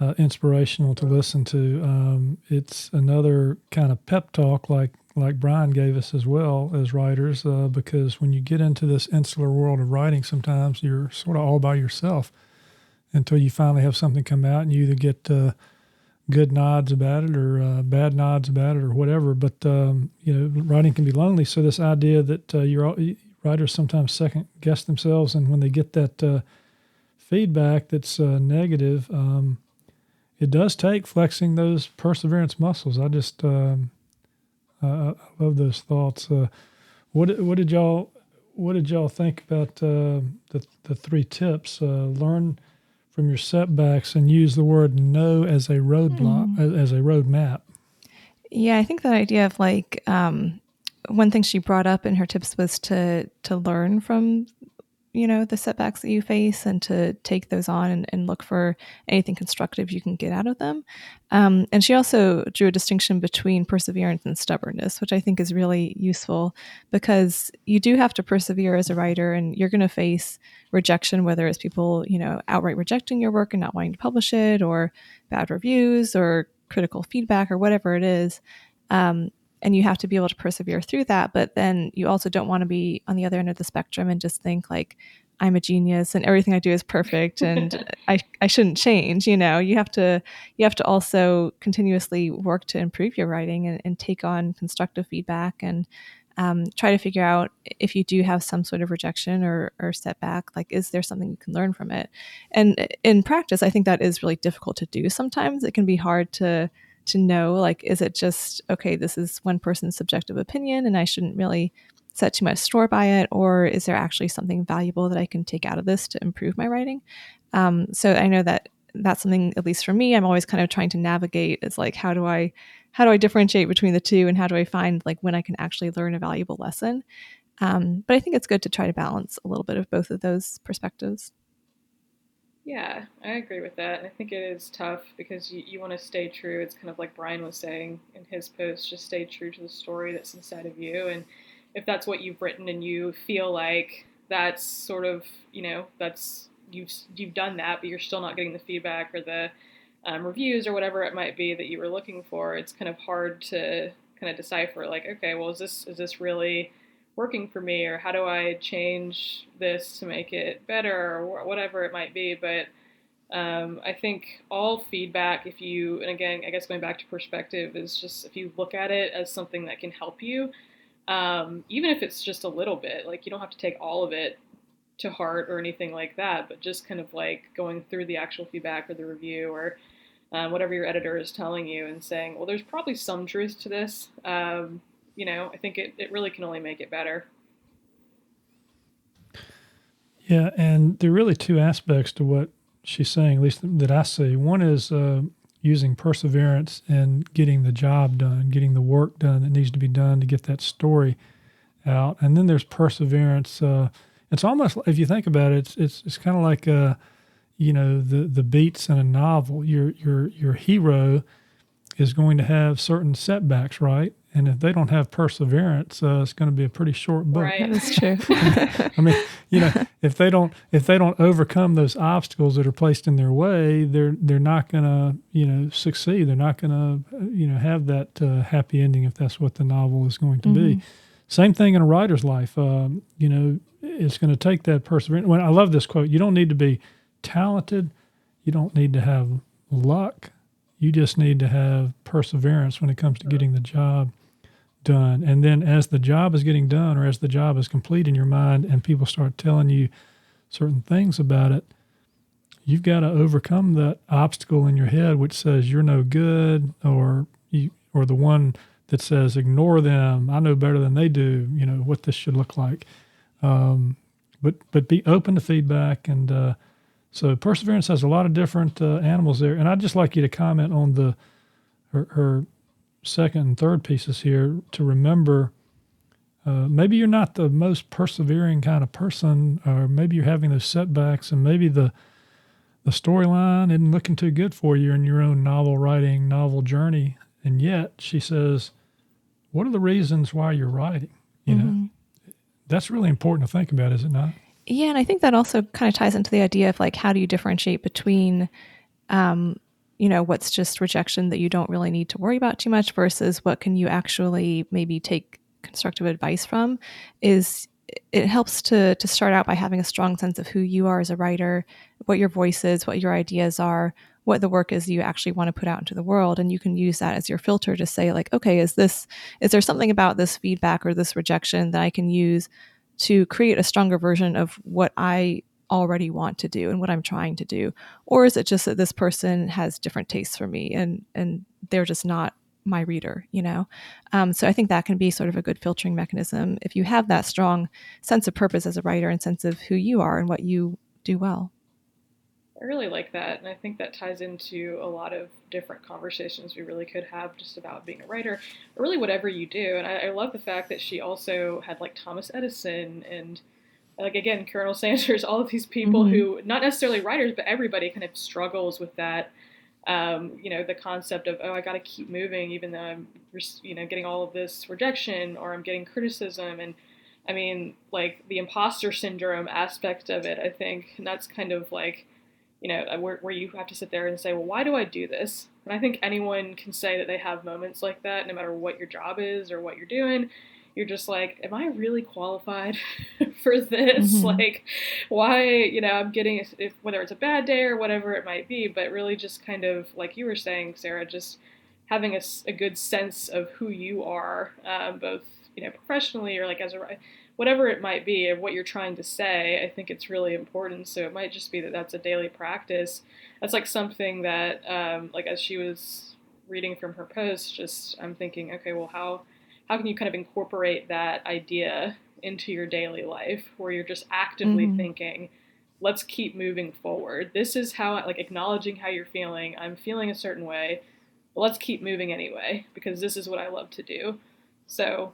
uh, inspirational to listen to. Um, it's another kind of pep talk, like like Brian gave us as well as writers, uh, because when you get into this insular world of writing, sometimes you're sort of all by yourself until you finally have something come out, and you either get uh, good nods about it or uh, bad nods about it or whatever. But um, you know, writing can be lonely. So this idea that uh, you're writers sometimes second guess themselves, and when they get that uh, feedback that's uh, negative. Um, it does take flexing those perseverance muscles. I just um, I love those thoughts. Uh, what what did y'all what did y'all think about uh, the the three tips? Uh, learn from your setbacks and use the word no as a roadblock mm. as, as, a roadmap. Yeah, I think that idea of like um, one thing she brought up in her tips was to to learn from you know the setbacks that you face and to take those on and, and look for anything constructive you can get out of them. Um, and she also drew a distinction between perseverance and stubbornness which i think is really useful because you do have to persevere as a writer and you're going to face rejection whether it's people you know outright rejecting your work and not wanting to publish it or bad reviews or critical feedback or whatever it is. Um, and you have to be able to persevere through that but then you also don't want to be on the other end of the spectrum and just think like i'm a genius and everything i do is perfect and i i shouldn't change you know? You have to you have to also continuously work to improve your writing and, and take on constructive feedback and um, try to figure out if you do have some sort of rejection or, or setback like is there something you can learn from it? And in practice i think that is really difficult to do sometimes. It can be hard to to know like is it just okay this is one person's subjective opinion and i shouldn't really set too much store by it or is there actually something valuable that i can take out of this to improve my writing? Um, so i know that that's something at least for me i'm always kind of trying to navigate is like how do i how do i differentiate between the two and how do i find like when i can actually learn a valuable lesson? Um, but i think it's good to try to balance a little bit of both of those perspectives yeah, I agree with that. I think it is tough because you, you want to stay true. It's kind of like Brian was saying in his post, just stay true to the story that's inside of you. And if that's what you've written and you feel like that's sort of, you know, that's you've you've done that, but you're still not getting the feedback or the um, reviews or whatever it might be that you were looking for, it's kind of hard to kind of decipher. Like, okay, well, is this is this really working for me or how do I change this to make it better or whatever it might be. But um, I think all feedback, if you, and again, I guess going back to perspective, is just if you look at it as something that can help you, um, even if it's just a little bit, like you don't have to take all of it to heart or anything like that, but just kind of like going through the actual feedback or the review or um, whatever your editor is telling you and saying, well, there's probably some truth to this. Um, you know, I think it, it really can only make it better. Yeah, and there are really two aspects to what she's saying, at least that I see. One is uh, using perseverance and getting the job done, getting the work done that needs to be done to get that story out. And then there's perseverance. Uh, it's almost, if you think about it, it's it's, it's kind of like, uh, you know, the the beats in a novel. Your your your hero is going to have certain setbacks, right? And if they don't have perseverance, uh, it's going to be a pretty short book. Right. That's true. I mean, you know, if they don't if they don't overcome those obstacles that are placed in their way, they're they're not going to you know succeed. They're not going to you know have that uh, happy ending if that's what the novel is going to mm-hmm. be. Same thing in a writer's life. Um, you know, it's going to take that perseverance. When I love this quote, you don't need to be talented. You don't need to have luck. You just need to have perseverance when it comes to getting the job done. And then as the job is getting done or as the job is complete in your mind and people start telling you certain things about it, you've got to overcome that obstacle in your head which says you're no good or you or the one that says ignore them. I know better than they do, you know, what this should look like. Um, but but be open to feedback and uh, so perseverance has a lot of different uh, animals there and i'd just like you to comment on the her, her second and third pieces here to remember uh, maybe you're not the most persevering kind of person or maybe you're having those setbacks and maybe the the storyline isn't looking too good for you in your own novel writing novel journey. And yet she says what are the reasons why you're writing? You mm-hmm. know that's really important to think about is it not? Yeah, and I think that also kind of ties into the idea of like how do you differentiate between um, you know, what's just rejection that you don't really need to worry about too much versus what can you actually maybe take constructive advice from is it helps to to start out by having a strong sense of who you are as a writer, what your voice is, what your ideas are, what the work is you actually want to put out into the world. And you can use that as your filter to say like okay is this is there something about this feedback or this rejection that i can use to create a stronger version of what I already want to do and what I'm trying to do? Or is it just that this person has different tastes for me and and they're just not my reader, you know? Um, so I think that can be sort of a good filtering mechanism if you have that strong sense of purpose as a writer and sense of who you are and what you do well. I really like that, and I think that ties into a lot of different conversations we really could have just about being a writer, or really whatever you do. And I, I love the fact that she also had like Thomas Edison and like again Colonel Sanders, all of these people mm-hmm. who not necessarily writers, but everybody kind of struggles with that. Um, you know, the concept of oh, I got to keep moving, even though I'm you know getting all of this rejection or I'm getting criticism and I mean, like the imposter syndrome aspect of it, I think, and that's kind of like you know, uh, where, where you have to sit there and say, well, why do I do this? And I think anyone can say that they have moments like that, no matter what your job is or what you're doing. You're just like, am I really qualified for this? Mm-hmm. Like, why, you know, I'm getting, if, whether it's a bad day or whatever it might be, but really just kind of, like you were saying, Sarah, just having a, a good sense of who you are, um, both, you know, professionally or like as a whatever it might be of what you're trying to say, I think it's really important. So it might just be that that's a daily practice. That's like something that, um, like as she was reading from her post, just I'm thinking, okay, well, how how can you kind of incorporate that idea into your daily life, where you're just actively mm-hmm. thinking, let's keep moving forward. This is how, like, acknowledging how you're feeling. I'm feeling a certain way. But let's keep moving anyway because this is what I love to do. So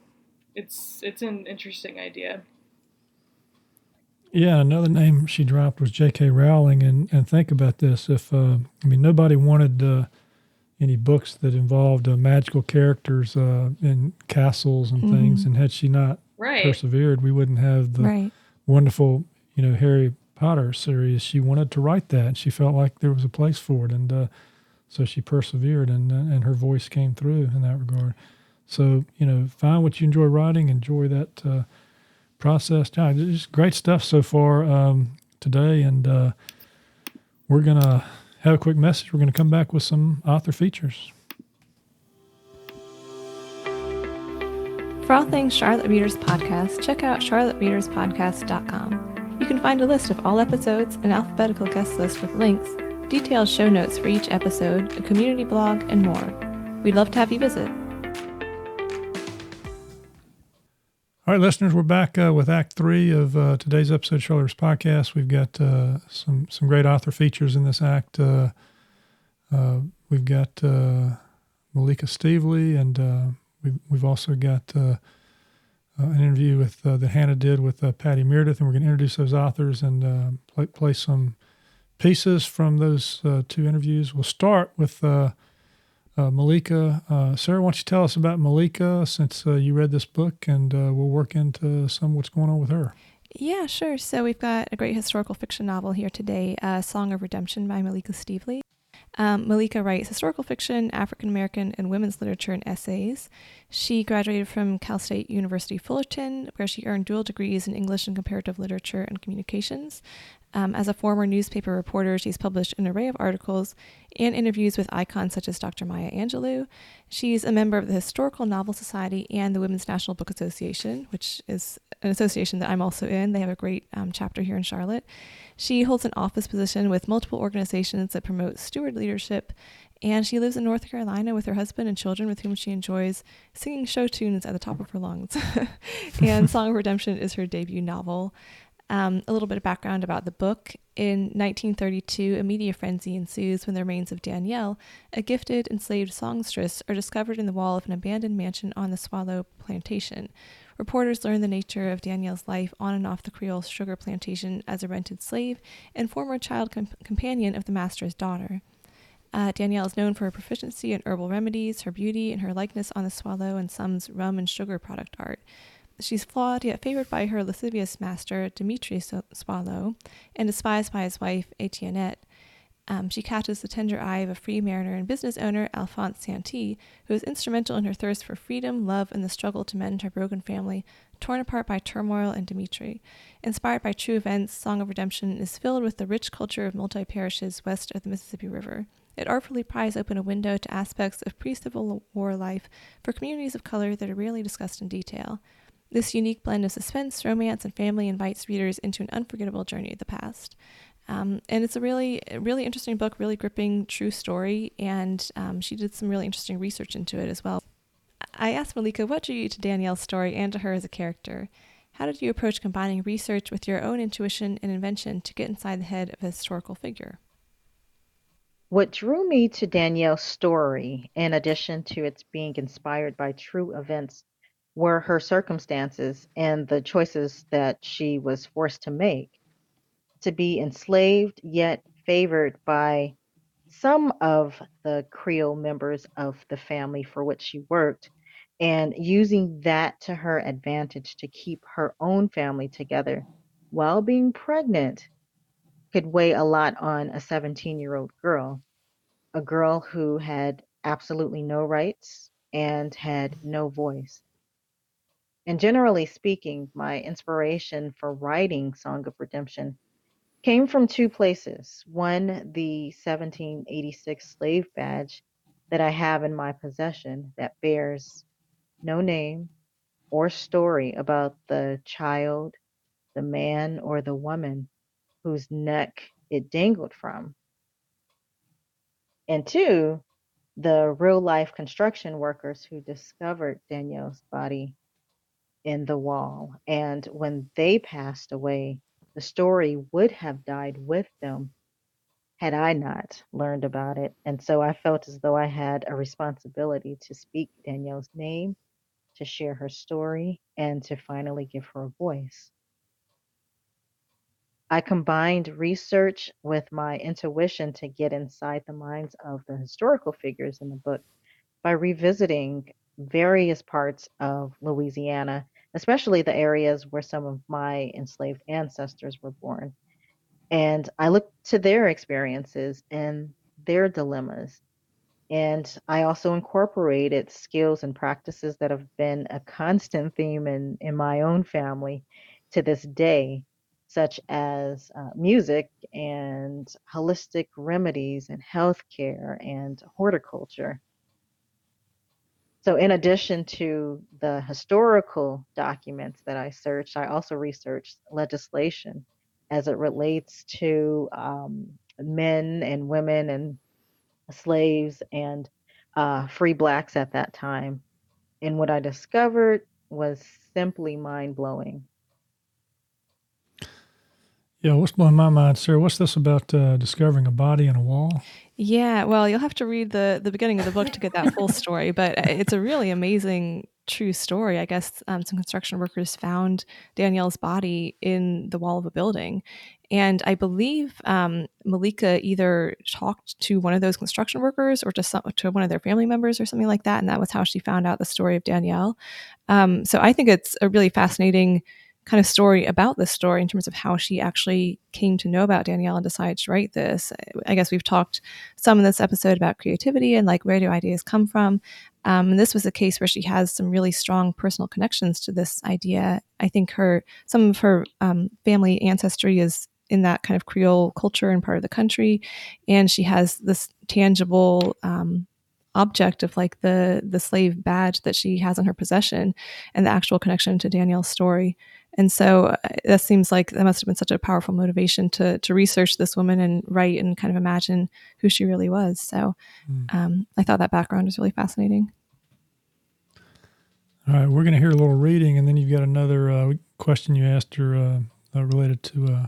it's it's an interesting idea. Yeah, another name she dropped was J.K. Rowling, and and think about this: if uh, I mean nobody wanted uh, any books that involved uh, magical characters uh, in castles and mm-hmm. things, and had she not right. persevered, we wouldn't have the right. wonderful, you know, Harry Potter series. She wanted to write that, and she felt like there was a place for it, and uh, so she persevered, and uh, and her voice came through in that regard. So, you know, find what you enjoy writing, enjoy that uh, process. Yeah, just great stuff so far um, today. And uh, we're going to have a quick message. We're going to come back with some author features. For all things Charlotte Readers Podcast, check out charlottereaderspodcast.com. You can find a list of all episodes, an alphabetical guest list with links, detailed show notes for each episode, a community blog, and more. We'd love to have you visit. All right, listeners, we're back uh, with Act Three of uh, today's episode of Charlotte's podcast. We've got uh, some some great author features in this act. Uh, uh, we've got uh, Malika Stevely, and we've we've also got an interview with that Hannah did with Patty Meredith, and we're going to introduce those authors and play, play some pieces from those two interviews. We'll start with uh, Malika. Uh, Sarah, why don't you tell us about Malika since uh, you read this book and uh, we'll work into some what's going on with her. Yeah, sure. So we've got a great historical fiction novel here today, uh, Song of Redemption by Malika Stevely. Um, Malika writes historical fiction, African American, and women's literature and essays. She graduated from Cal State University Fullerton, where she earned dual degrees in English and comparative literature and communications. Um, as a former newspaper reporter, she's published an array of articles and interviews with icons such as Dr. Maya Angelou. She's a member of the Historical Novel Society and the Women's National Book Association, which is an association that I'm also in. They have a great um, chapter here in Charlotte. She holds an office position with multiple organizations that promote steward leadership, and she lives in North Carolina with her husband and children, with whom she enjoys singing show tunes at the top of her lungs. and Song of Redemption is her debut novel. Um, a little bit of background about the book. In 1932, a media frenzy ensues when the remains of Danielle, a gifted enslaved songstress, are discovered in the wall of an abandoned mansion on the Swallow Plantation. Reporters learn the nature of Danielle's life on and off the Creole sugar plantation as a rented slave and former child companion of the master's daughter. Uh, Danielle is known for her proficiency in herbal remedies, her beauty, and her likeness on the Swallow and Sons rum and sugar product art. She's flawed yet favored by her lascivious master, Dimitri Swallow, and despised by his wife, Etiennette. Um, she catches the tender eye of a free mariner and business owner, Alphonse Santee, who is instrumental in her thirst for freedom, love, and the struggle to mend her broken family, torn apart by turmoil and Dimitri. Inspired by true events, Song of Redemption is filled with the rich culture of multi parishes west of the Mississippi River. It artfully pries open a window to aspects of pre Civil War life for communities of color that are rarely discussed in detail. This unique blend of suspense, romance, and family invites readers into an unforgettable journey of the past. Um, and it's a really, really interesting book, really gripping, true story. And um, she did some really interesting research into it as well. I asked Malika what drew you to Danielle's story and to her as a character. How did you approach combining research with your own intuition and invention to get inside the head of a historical figure? What drew me to Danielle's story, in addition to its being inspired by true events were her circumstances and the choices that she was forced to make. To be enslaved, yet favored by some of the Creole members of the family for which she worked, and using that to her advantage to keep her own family together while being pregnant could weigh a lot on a 17 year old girl, a girl who had absolutely no rights and had no voice. And generally speaking, my inspiration for writing Song of Redemption came from two places. One, the 1786 slave badge that I have in my possession that bears no name or story about the child, the man, or the woman whose neck it dangled from. And two, the real life construction workers who discovered Danielle's body in the wall. And when they passed away, the story would have died with them had I not learned about it. And so I felt as though I had a responsibility to speak Danielle's name, to share her story, and to finally give her a voice. I combined research with my intuition to get inside the minds of the historical figures in the book by revisiting various parts of Louisiana especially the areas where some of my enslaved ancestors were born. And I looked to their experiences and their dilemmas. And I also incorporated skills and practices that have been a constant theme in, in my own family to this day, such as uh, music and holistic remedies and healthcare and horticulture. So, in addition to the historical documents that I searched, I also researched legislation as it relates to um, men and women and slaves and uh, free blacks at that time. And what I discovered was simply mind blowing. Yeah, what's blowing my mind, Sarah? What's this about uh, discovering a body in a wall? Yeah, well, you'll have to read the the beginning of the book to get that full story, but uh, it's a really amazing true story. I guess um, some construction workers found Danielle's body in the wall of a building, and I believe um, Malika either talked to one of those construction workers or to some, to one of their family members or something like that, and that was how she found out the story of Danielle. Um, so I think it's a really fascinating kind of story about this story in terms of how she actually came to know about Danielle and decided to write this. I guess we've talked some in this episode about creativity and like where do ideas come from. Um, and this was a case where she has some really strong personal connections to this idea. I think her some of her um, family ancestry is in that kind of Creole culture and part of the country, and she has this tangible um, object of like the the slave badge that she has in her possession, and the actual connection to Danielle's story. And so uh, that seems like that must have been such a powerful motivation to to research this woman and write and kind of imagine who she really was. So mm. um, I thought that background was really fascinating. All right, we're going to hear a little reading, and then you've got another uh, question you asked her uh, uh related to uh,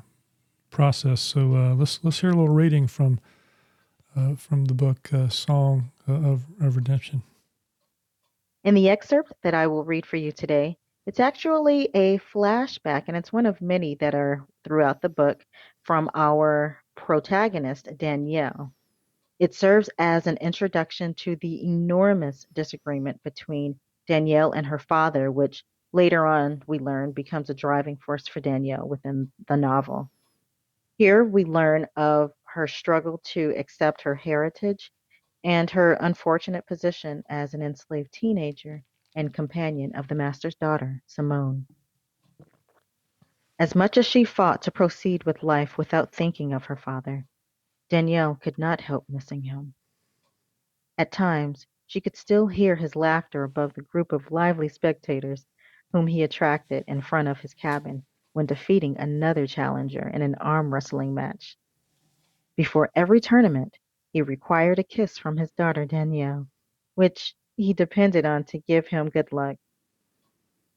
process. So uh, let's let's hear a little reading from from the book "Song of, of Redemption." In the excerpt that I will read for you today, it's actually a flashback, and it's one of many that are throughout the book from our protagonist, Danielle. It serves as an introduction to the enormous disagreement between Danielle and her father, which later on we learn becomes a driving force for Danielle within the novel. Here we learn of her struggle to accept her heritage and her unfortunate position as an enslaved teenager and companion of the master's daughter, Simone. As much as she fought to proceed with life without thinking of her father, Danielle could not help missing him. At times, she could still hear his laughter above the group of lively spectators whom he attracted in front of his cabin when defeating another challenger in an arm wrestling match. Before every tournament, he required a kiss from his daughter Danielle, which he depended on to give him good luck.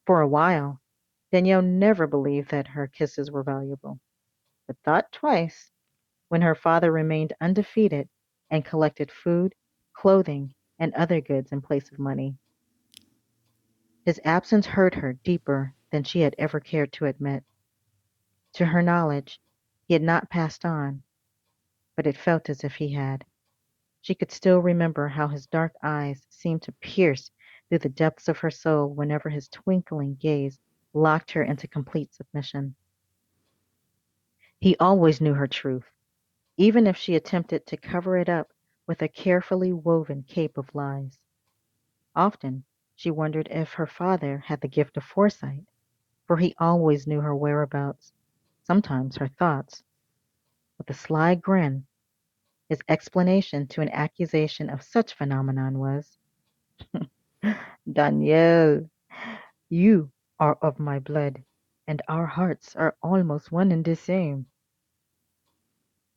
For a while, Danielle never believed that her kisses were valuable, but thought twice when her father remained undefeated and collected food, clothing, and other goods in place of money. His absence hurt her deeper than she had ever cared to admit. To her knowledge, he had not passed on, but it felt as if he had. She could still remember how his dark eyes seemed to pierce through the depths of her soul whenever his twinkling gaze locked her into complete submission. He always knew her truth, even if she attempted to cover it up with a carefully woven cape of lies. Often she wondered if her father had the gift of foresight, for he always knew her whereabouts, sometimes her thoughts. With a sly grin, his explanation to an accusation of such phenomenon was, Danielle, you are of my blood, and our hearts are almost one and the same.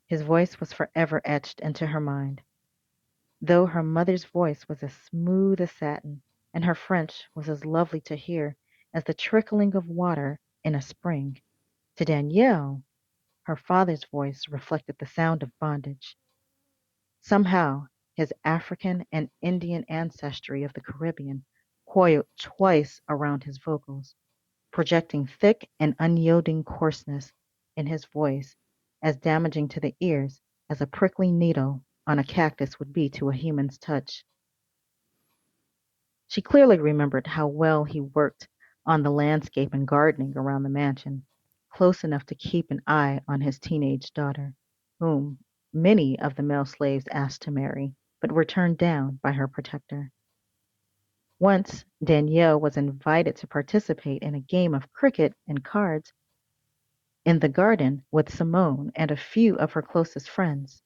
His voice was forever etched into her mind though her mother's voice was as smooth as satin, and her French was as lovely to hear as the trickling of water in a spring. To Danielle, her father's voice reflected the sound of bondage. Somehow, his African and Indian ancestry of the Caribbean coiled twice around his vocals, projecting thick and unyielding coarseness in his voice as damaging to the ears as a prickly needle on a cactus would be to a human's touch. She clearly remembered how well he worked on the landscape and gardening around the mansion, close enough to keep an eye on his teenage daughter, whom many of the male slaves asked to marry, but were turned down by her protector. Once Danielle was invited to participate in a game of cricket and cards in the garden with Simone and a few of her closest friends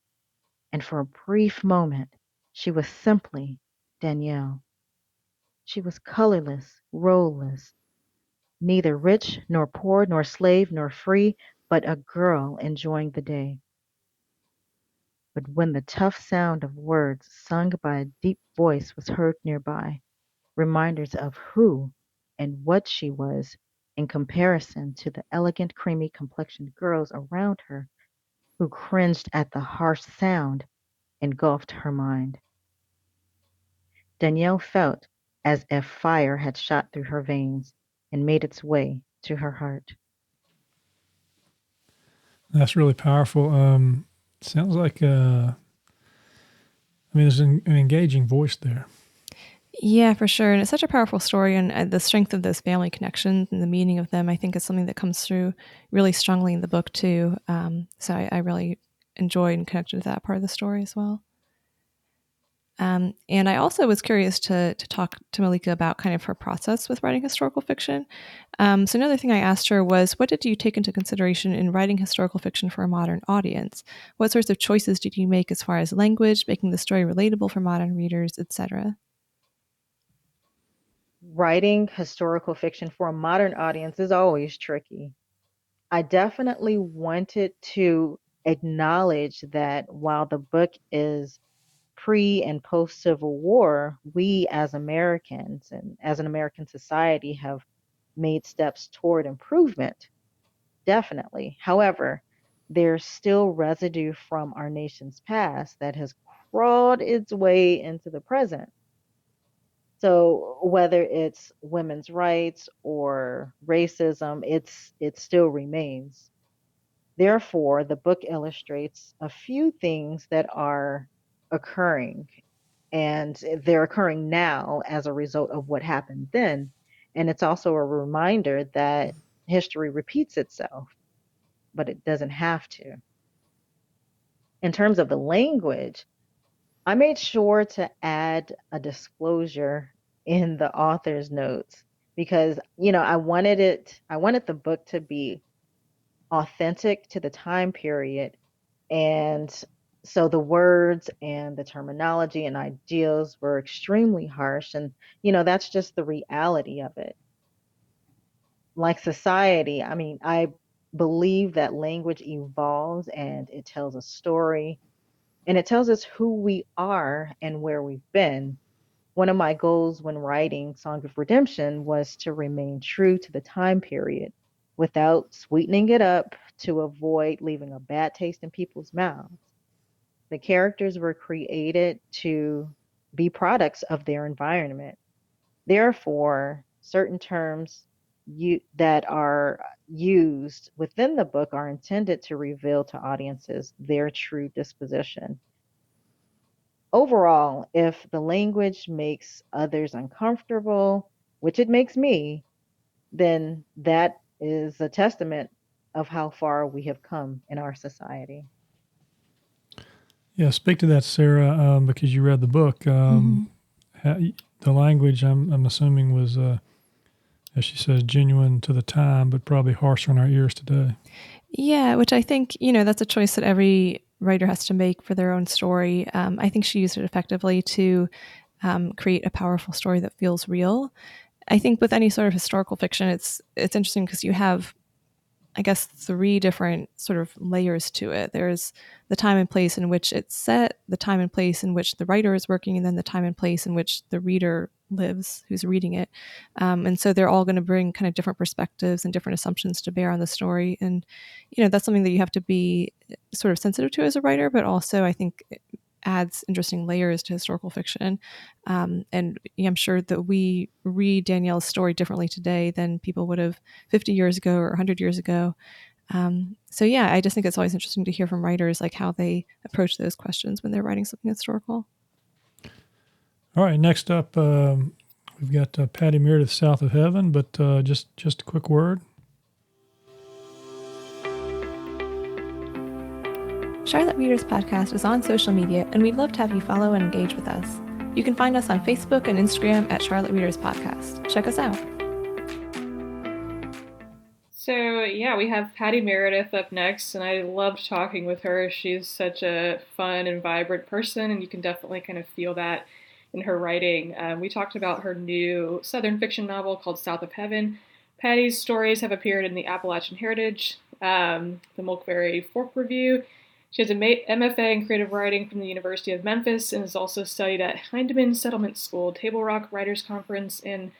and for a brief moment she was simply Danielle. She was colorless, roleless, neither rich nor poor nor slave nor free, but a girl enjoying the day. But when the tough sound of words sung by a deep voice was heard nearby, reminders of who and what she was in comparison to the elegant creamy complexioned girls around her who cringed at the harsh sound engulfed her mind. Danielle felt as if fire had shot through her veins and made its way to her heart. That's really powerful. Um, sounds like, uh, I mean, there's an, an engaging voice there. Yeah, for sure. And it's such a powerful story. And uh, the strength of those family connections and the meaning of them, I think, is something that comes through really strongly in the book, too. Um, so I, I, really enjoyed and connected to that part of the story as well. Um, and I also was curious to to talk to Malika about kind of her process with writing historical fiction. Um, so another thing I asked her was, what did you take into consideration in writing historical fiction for a modern audience? What sorts of choices did you make as far as language, making the story relatable for modern readers, etc.? Writing historical fiction for a modern audience is always tricky. I definitely wanted to acknowledge that while the book is pre and post Civil War, we as Americans and as an American society have made steps toward improvement. Definitely. However, there's still residue from our nation's past that has crawled its way into the present. So whether it's women's rights or racism, it's it still remains. Therefore, the book illustrates a few things that are occurring and they're occurring now as a result of what happened then. And it's also a reminder that history repeats itself, but it doesn't have to. In terms of the language, I made sure to add a disclosure in the author's notes because, you know, I wanted it, I wanted the book to be authentic to the time period and so the words and the terminology and ideals were extremely harsh and you know that's just the reality of it. Like society i mean i believe that language evolves and it tells a story and it tells us who we are and where we've been. One of my goals when writing song of redemption was to remain true to the time period without sweetening it up to avoid leaving a bad taste in people's mouths the characters were created to be products of their environment. Therefore, certain terms you, that are used within the book are intended to reveal to audiences their true disposition. Overall, if the language makes others uncomfortable, which it makes me, then that is a testament of how far we have come in our society. Yeah, speak to that, Sarah, um, because you read the book. Um, mm-hmm. the language, I'm, I'm assuming, was, uh, as she says, genuine to the time, but probably harsher in our ears today. Yeah, which I think, you know, that's a choice that every writer has to make for their own story. Um, I think she used it effectively to um, create a powerful story that feels real. I think with any sort of historical fiction, it's it's interesting because you have I guess, three different sort of layers to it. There's the time and place in which it's set, the time and place in which the writer is working, and then the time and place in which the reader lives who's reading it. Um, and so they're all going to bring kind of different perspectives and different assumptions to bear on the story. And, you know, that's something that you have to be sort of sensitive to as a writer, but also I think adds interesting layers to historical fiction. Um, and I'm sure that we read Danielle's story differently today than people would have 50 years ago or 100 years ago. Um, so yeah, I just think it's always interesting to hear from writers like how they approach those questions when they're writing something historical. All right, next up, um, we've got uh, Patty Meredith, South of Heaven, but uh, just just a quick word. Charlotte Readers Podcast is on social media, and we'd love to have you follow and engage with us. You can find us on Facebook and Instagram at Charlotte Readers Podcast. Check us out. So, yeah, we have Patty Meredith up next, and I loved talking with her. She's such a fun and vibrant person, and you can definitely kind of feel that in her writing. Um, we talked about her new Southern fiction novel called South of Heaven. Patty's stories have appeared in the Appalachian Heritage, um, the Mulberry Fork Review, she has a MFA in creative writing from the University of Memphis and has also studied at Hindman Settlement School, Table Rock Writers Conference, and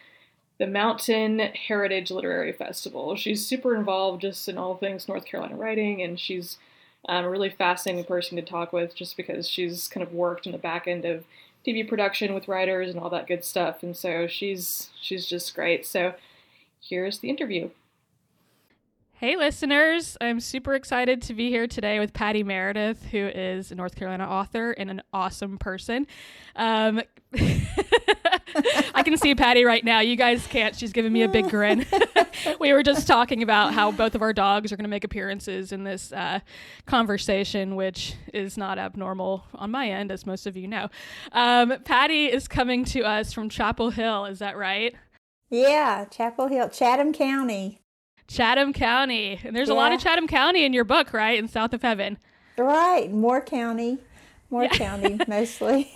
the Mountain Heritage Literary Festival. She's super involved just in all things North Carolina writing, and she's um, a really fascinating person to talk with just because she's kind of worked in the back end of TV production with writers and all that good stuff. And so she's she's just great. So here's the interview. Hey, listeners. I'm super excited to be here today with Patty Meredith, who is a North Carolina author and an awesome person. Um, I can see Patty right now. You guys can't. She's giving me a big grin. we were just talking about how both of our dogs are going to make appearances in this uh, conversation, which is not abnormal on my end, as most of you know. Um, Patty is coming to us from Chapel Hill. Is that right? Yeah, Chapel Hill, Chatham County. Chatham County. And there's yeah. a lot of Chatham County in your book, right? In South of Heaven. Right. Moore County. Moore yeah. County mostly.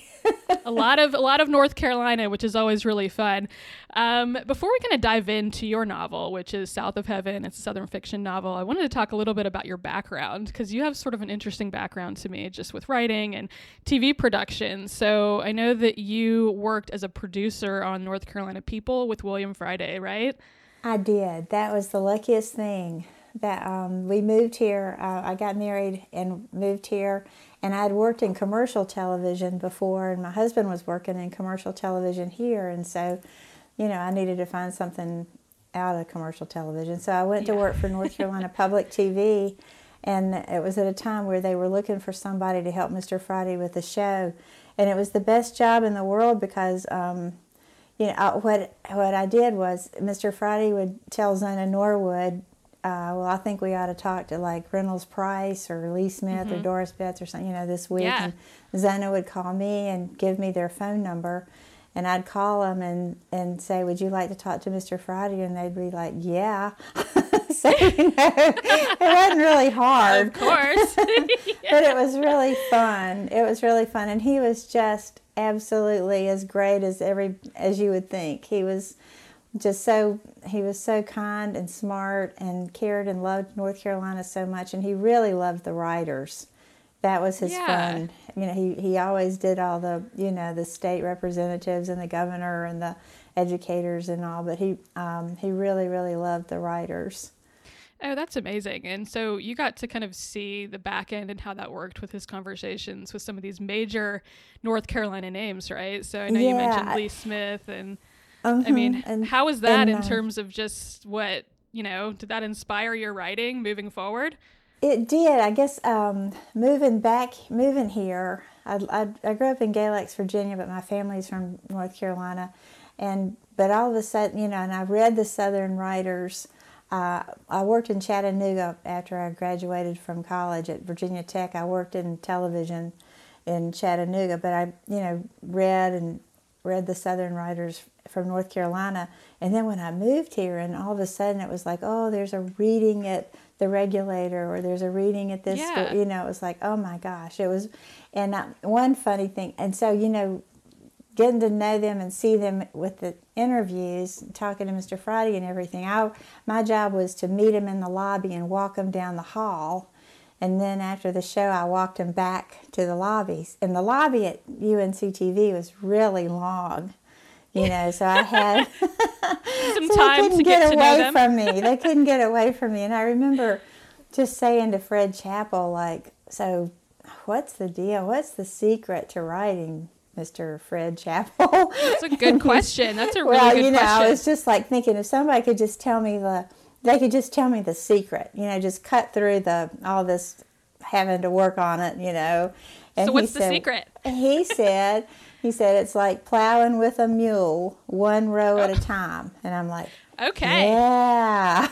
a lot of a lot of North Carolina, which is always really fun. Um, before we kind of dive into your novel, which is South of Heaven, it's a Southern fiction novel. I wanted to talk a little bit about your background because you have sort of an interesting background to me, just with writing and TV production. So I know that you worked as a producer on North Carolina People with William Friday, right? I did. That was the luckiest thing that um, we moved here. Uh, I got married and moved here and I'd worked in commercial television before, and my husband was working in commercial television here, and so, you know, I needed to find something out of commercial television. So I went yeah. to work for North Carolina Public TV, and it was at a time where they were looking for somebody to help Mr. Friday with the show, and it was the best job in the world because. Um, you know, what what I did was Mr. Friday would tell Zona Norwood uh, well, I think we ought to talk to like Reynolds Price or Lee Smith mm-hmm. or Doris Betts or something, you know, this week. Yeah. And Zona would call me and give me their phone number. And I'd call them and, and say, Would you like to talk to Mr. Friday? And they'd be like, Yeah. so, you know, it wasn't really hard. Of course. but it was really fun. It was really fun. And he was just absolutely as great as every as you would think. He was just so he was so kind and smart and cared and loved North Carolina so much and he really loved the writers. That was his yeah. fun. You know, he, he always did all the you know, the state representatives and the governor and the educators and all, but he um, he really, really loved the writers. Oh, that's amazing. And so you got to kind of see the back end and how that worked with his conversations with some of these major North Carolina names, right? So I know yeah. you mentioned Lee Smith and uh-huh. I mean, and, how was that and, in uh, terms of just what, you know, did that inspire your writing moving forward? It did. I guess um, moving back, moving here, I, I, I, grew up in Galax, Virginia, but my family's from North Carolina. And, but all of a sudden, you know, and I read the Southern writers. Uh, I worked in Chattanooga after I graduated from college at Virginia Tech. I worked in television in Chattanooga, but I, you know, read and read the Southern writers from North Carolina. And then when I moved here, and all of a sudden it was like, oh, there's a reading at the regulator, or there's a reading at this yeah. school. You know, it was like, oh my gosh, it was. And I, one funny thing, and so you know, getting to know them and see them with the interviews, talking to Mr. Friday and everything. I my job was to meet him in the lobby and walk him down the hall. And then after the show, I walked him back to the lobbies. And the lobby at UNCTV was really long you know so i had some so time to get, get away from me they couldn't get away from me and i remember just saying to fred chappell like so what's the deal what's the secret to writing mr fred chappell that's a good question that's a really well, good you know question. i was just like thinking if somebody could just tell me the they could just tell me the secret you know just cut through the all this having to work on it you know and so what's the said, secret he said he said it's like plowing with a mule, one row at a time. And I'm like, okay. Yeah.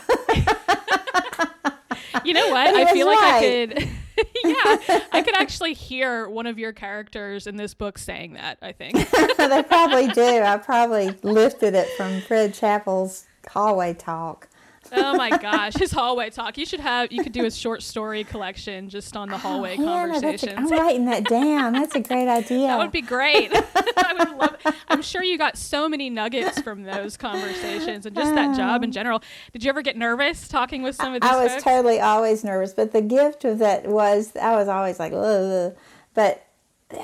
you know what? I feel right. like I could. yeah, I could actually hear one of your characters in this book saying that. I think they probably do. I probably lifted it from Fred Chappell's hallway talk oh my gosh, his hallway talk. You should have. You could do a short story collection just on the oh, hallway oh, conversations. I'm writing that down. That's a great idea. that would be great. I would love. It. I'm sure you got so many nuggets from those conversations and just that job in um, general. Did you ever get nervous talking with some of these? I was folks? totally always nervous, but the gift of that was I was always like, Ugh. but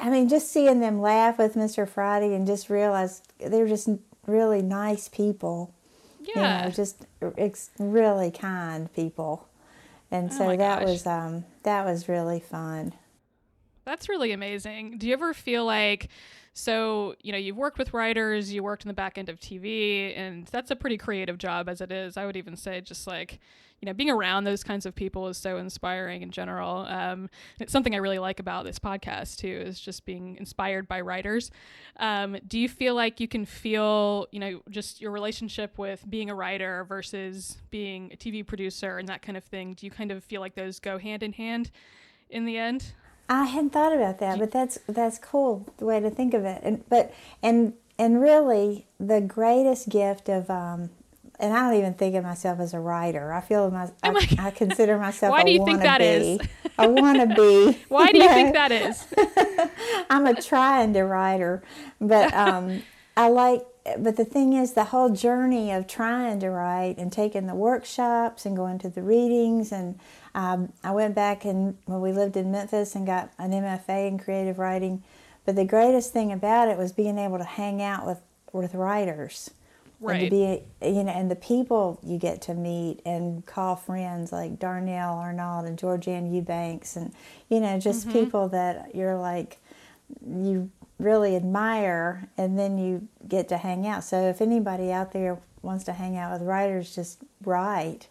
I mean, just seeing them laugh with Mr. Friday and just realize they're just really nice people. Yeah. You know, just ex- really kind people. And oh so oh that gosh. was um that was really fun. That's really amazing. Do you ever feel like So, you know, you've worked with writers, you worked in the back end of TV, and that's a pretty creative job as it is. I would even say just like, you know, being around those kinds of people is so inspiring in general. Um, it's something I really like about this podcast too, is just being inspired by writers. Um, do you feel like you can feel, you know, just your relationship with being a writer versus being a TV producer and that kind of thing? Do you kind of feel like those go hand in hand in the end? I hadn't thought about that, but that's that's cool the way to think of it. And but and and really the greatest gift of um, and I don't even think of myself as a writer. I feel my I, I consider myself. Why do you think that is? I want to be. Why do you think that is? I'm a trying to writer, but um, I like. But the thing is, the whole journey of trying to write and taking the workshops and going to the readings and um, I went back and when we lived in Memphis and got an MFA in creative writing. But the greatest thing about it was being able to hang out with with writers, right? And to be you know, and the people you get to meet and call friends like Darnell Arnold and Georgann Eubanks, and you know, just Mhm. people that you're like you really admire, and then you get to hang out. So if anybody out there wants to hang out with writers, just write.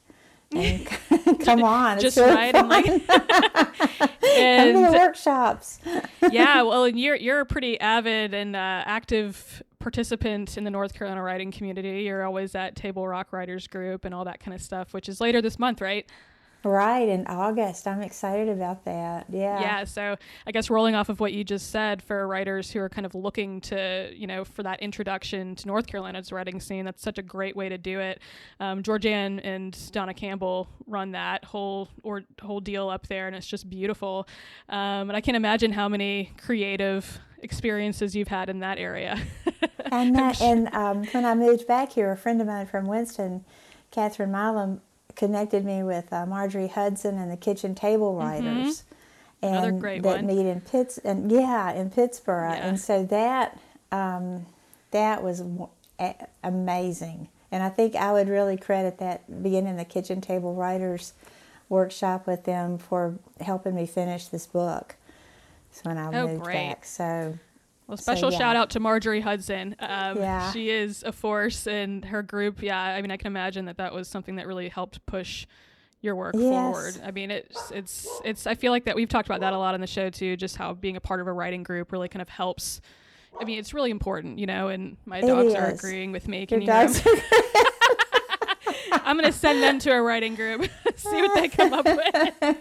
And come on, Just it's really write and, like- fun. Come to the workshops. yeah, well, and you're you're a pretty avid and uh, active participant in the North Carolina writing community. You're always at Table Rock Writers Group and all that kind of stuff, which is later this month, right? Right in August, I'm excited about that. Yeah. Yeah, so I guess rolling off of what you just said for writers who are kind of looking to, you know, for that introduction to North Carolina's writing scene, that's such a great way to do it. Um, Georgann and Donna Campbell run that whole or whole deal up there, and it's just beautiful. Um, and I can't imagine how many creative experiences you've had in that area. and that, and um, when I moved back here, a friend of mine from Winston, Catherine Milam, connected me with uh, Marjorie Hudson and the Kitchen Table Writers. Mm-hmm. Another and great that one. meet in Pitts and yeah in Pittsboro Yeah. and so that um, that was amazing and I think I would really credit that being in the Kitchen Table Writers workshop with them for helping me finish this book. So when I Oh, moved great. back, so Well, so, special yeah. shout out to Marjorie Hudson. Um, Yeah. She is a force in her group. Yeah, I mean, I can imagine that that was something that really helped push your work Yes. forward. I mean, it's it's it's. I feel like that we've talked about that a lot on the show too. Just how being a part of a writing group really kind of helps. I mean, it's really important, you know. And my dogs are agreeing with me. Your Can you hear dogs I'm gonna send them to a writing group, see what they come up with.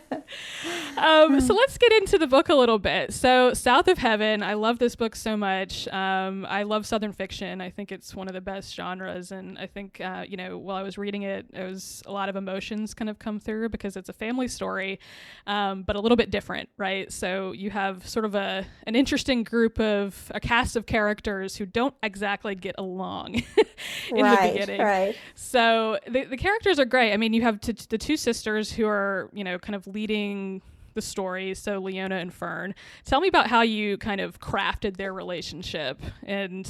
Um, so let's get into the book a little bit. So, South of Heaven, I love this book so much. Um, I love Southern fiction. I think it's one of the best genres, and I think uh, you know while I was reading it, it was a lot of emotions kind of come through because it's a family story, um, but a little bit different, right? So you have sort of a an interesting group of a cast of characters who don't exactly get along in Right, the beginning. right. So the, the characters are great. I mean, you have t- the two sisters who are, you know, kind of leading the story. So Leona and Fern. Tell me about how you kind of crafted their relationship and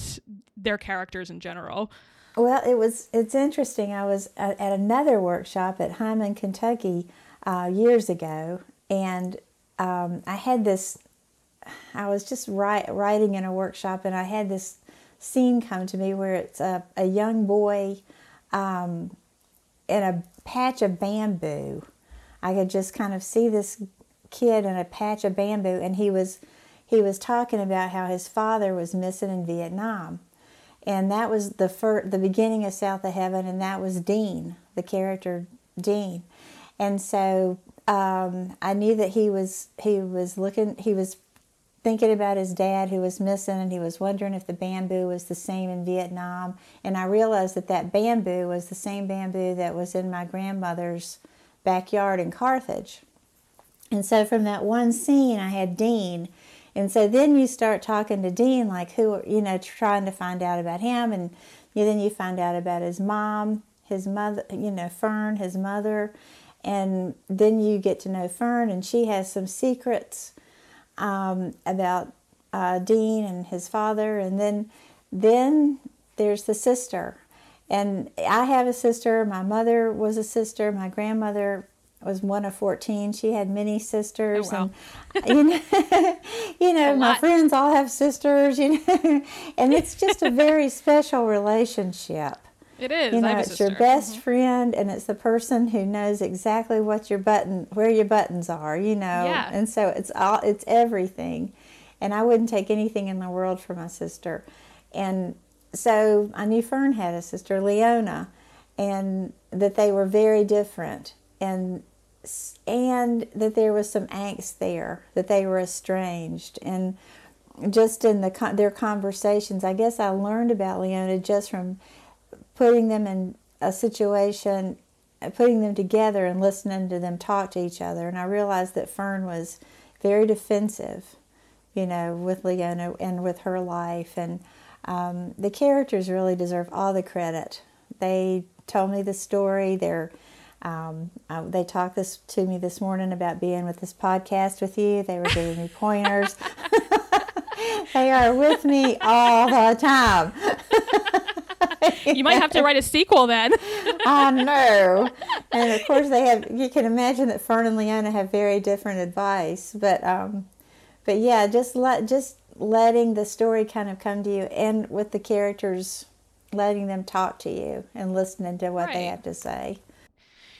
their characters in general. Well, it was. It's interesting. I was at, at another workshop at Hindman, Kentucky, uh, years ago, and um, I had this. I was just write, writing in a workshop, and I had this scene come to me where it's a, a young boy um, in a patch of bamboo. I could just kind of see this kid in a patch of bamboo, and he was he was talking about how his father was missing in Vietnam, and that was the fir- the beginning of South of Heaven, and that was Dean, the character Dean, and so um, I knew that he was he was looking he was thinking about his dad who was missing and he was wondering if the bamboo was the same in Vietnam. And I realized that that bamboo was the same bamboo that was in my grandmother's backyard in Carthage. And so from that one scene I had Dean. And so then you start talking to Dean like who you know trying to find out about him. And then you find out about his mom, his mother, you know Fern, his mother. And then you get to know Fern and she has some secrets um, about uh, Dean and his father, and then then there's the sister, and I have a sister. My mother was a sister. My grandmother was one of 14. She had many sisters. Oh, wow. And, you know, you know my friends all have sisters, you know, and it's just a very special relationship. It is. You I know, have a it's your best mm-hmm. friend, and it's the person who knows exactly what your button, where your buttons are. You know, Yeah. and so it's all, it's everything. And I wouldn't take anything in the world for my sister. And so I knew Fern had a sister, Leona, and that they were very different, and and that there was some angst there, that they were estranged, and just in the their conversations, I guess I learned about Leona just from putting them in a situation, putting them together and listening to them talk to each other. And I realized that Fern was very defensive, you know, with Leona and with her life. And um, the characters really deserve all the credit. They told me the story. They're um, uh, they talked this to me this morning about being with this podcast with you. They were giving me pointers. they are with me all the time. you might have to write a sequel then. I know. And of course, they have. You can imagine that Fern and Leona have very different advice, but um, but yeah, just let just letting the story kind of come to you, and with the characters, letting them talk to you and listening to what they have to say.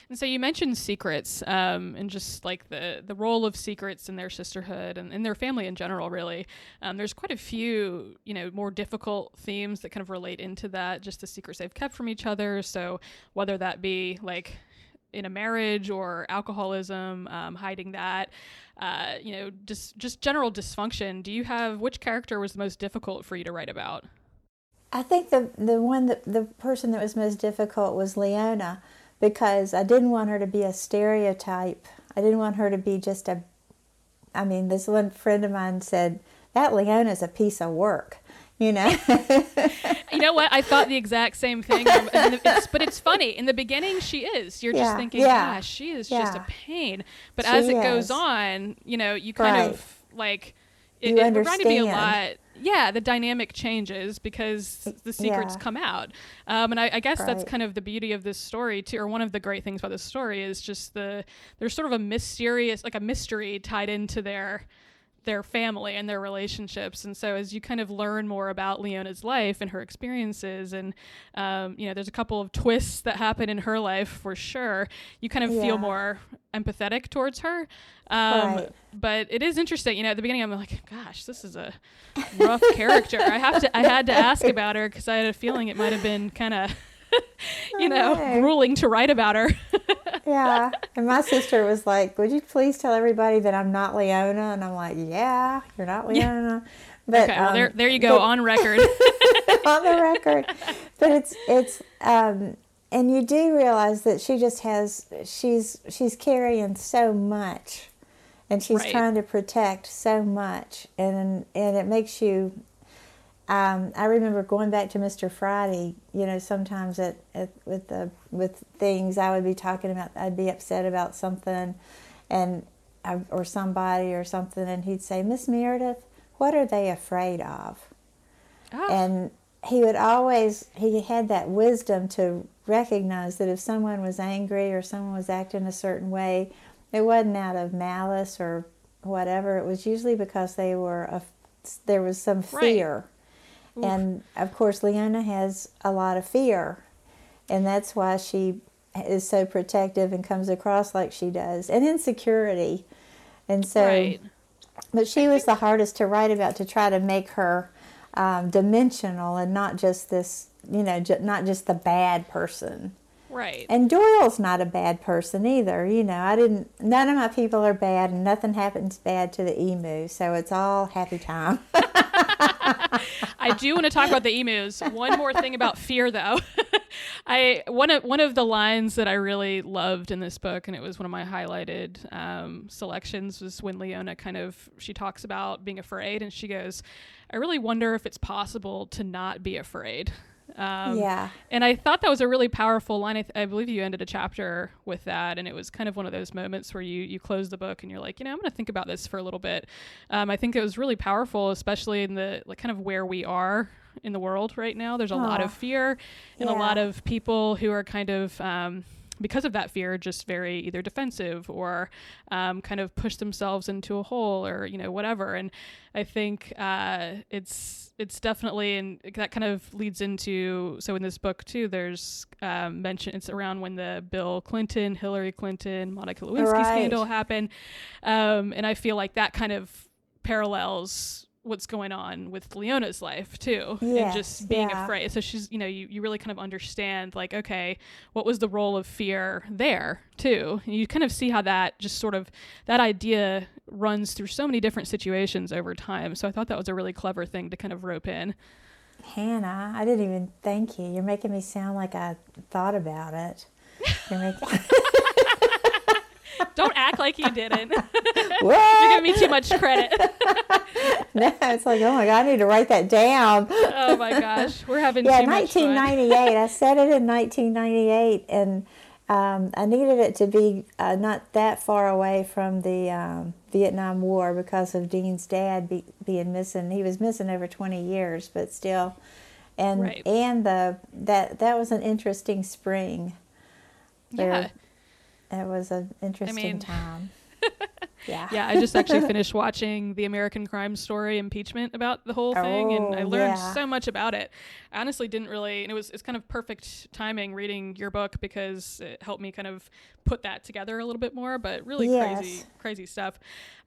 And so you mentioned secrets, um, and just like the the role of secrets in their sisterhood and in their family in general. Really, um, there's quite a few, you know, more difficult themes that kind of relate into that. Just the secrets they've kept from each other. So whether that be like in a marriage or alcoholism, um, hiding that, uh, you know, just just general dysfunction. Do you have which character was the most difficult for you to write about? I think the the one that the person that was most difficult was Leona because I didn't want her to be a stereotype. I didn't want her to be just a I mean, this one friend of mine said that Leona's a piece of work, you know. you know what? I thought the exact same thing. It's, but it's funny. In the beginning, she is. You're just thinking, yeah, gosh, she is just a pain. But She as it is. goes on, you know, you kind Right. of like it, You it reminded me a lot. Yeah, the dynamic changes because the secrets Yeah. come out, um, and I, I guess that's kind of the beauty of this story too. Or one of the great things about this story is just the there's sort of a mysterious, like a mystery tied into their their family and their relationships. And so as you kind of learn more about Leona's life and her experiences, and um, you know, there's a couple of twists that happen in her life for sure. You kind of Yeah. feel more empathetic towards her. Um, Right. But it is interesting. You know, at the beginning, I'm like, gosh, this is a rough character. I have to. I had to ask about her because I had a feeling it might have been kind of. you know, Right. grueling to write about her. yeah. And my sister was like, Would you please tell everybody that I'm not Leona? And I'm like, Yeah, you're not Leona. But okay, well, there, um, there you go but- on record. on the record. But it's it's um and you do realize that she just has she's she's carrying so much and she's Right. trying to protect so much and and it makes you um, I remember going back to Mr. Friday, you know, sometimes at, at with the with things I would be talking about I'd be upset about something and or somebody or something and he'd say, Miss Meredith, what are they afraid of? Oh. And he would always, he had that wisdom to recognize that if someone was angry or someone was acting a certain way, it wasn't out of malice or whatever. It was usually because they were, af there was some Right. And of course, Leona has a lot of fear. And that's why she is so protective and comes across like she does, and insecurity. And so, Right. but she was the hardest to write about to try to make her um, dimensional and not just this, you know, ju- not just the bad person. right. And Doyle's not a bad person either. You know, I didn't, none of my people are bad and nothing happens bad to the emu. So it's all happy time. I do want to talk about the emus. One more thing about fear, though. I one of one of the lines that I really loved in this book, and it was one of my highlighted um, selections, was when Leona kind of she talks about being afraid, and she goes, "I really wonder if it's possible to not be afraid." Um, Yeah. And I thought that was a really powerful line. I, th- I believe you ended a chapter with that, and it was kind of one of those moments where you you close the book and you're like, you know, I'm going to think about this for a little bit. Um, I think it was really powerful, especially in the like kind of where we are in the world right now. There's a lot of fear and a lot of people who are kind of um, because of that fear, just very either defensive or um, kind of push themselves into a hole or you know whatever. And I think uh, it's it's definitely and that kind of leads into so in this book too. There's um, mention it's around when the Bill Clinton, Hillary Clinton, Monica Lewinsky Right. scandal happened, um, and I feel like that kind of parallels what's going on with Leona's life too, and just being yeah. afraid. So she's, you know, you, you really kind of understand, like, okay, what was the role of fear there too? And you kind of see how that just sort of that idea runs through so many different situations over time. So I thought that was a really clever thing to kind of rope in. Hannah, I didn't even thank you. You're making me sound like I thought about it. You're making. Don't act like you didn't. You're giving me too much credit. no, it's like, oh my God, I need to write that down. oh my gosh, we're having yeah, too much fun. 1998. I said it in 1998, and um, I needed it to be uh, not that far away from the um, Vietnam War because of Dean's dad be, being missing. He was missing over 20 years, but still, and Right. and the that that was an interesting spring. Yeah. It was an interesting mean- time. yeah. Yeah, I just actually finished watching the American Crime Story impeachment about the whole thing, and I Oh, learned yeah. so much about it. I honestly didn't really, and it was it's kind of perfect timing reading your book because it helped me kind of put that together a little bit more. But really crazy, crazy stuff.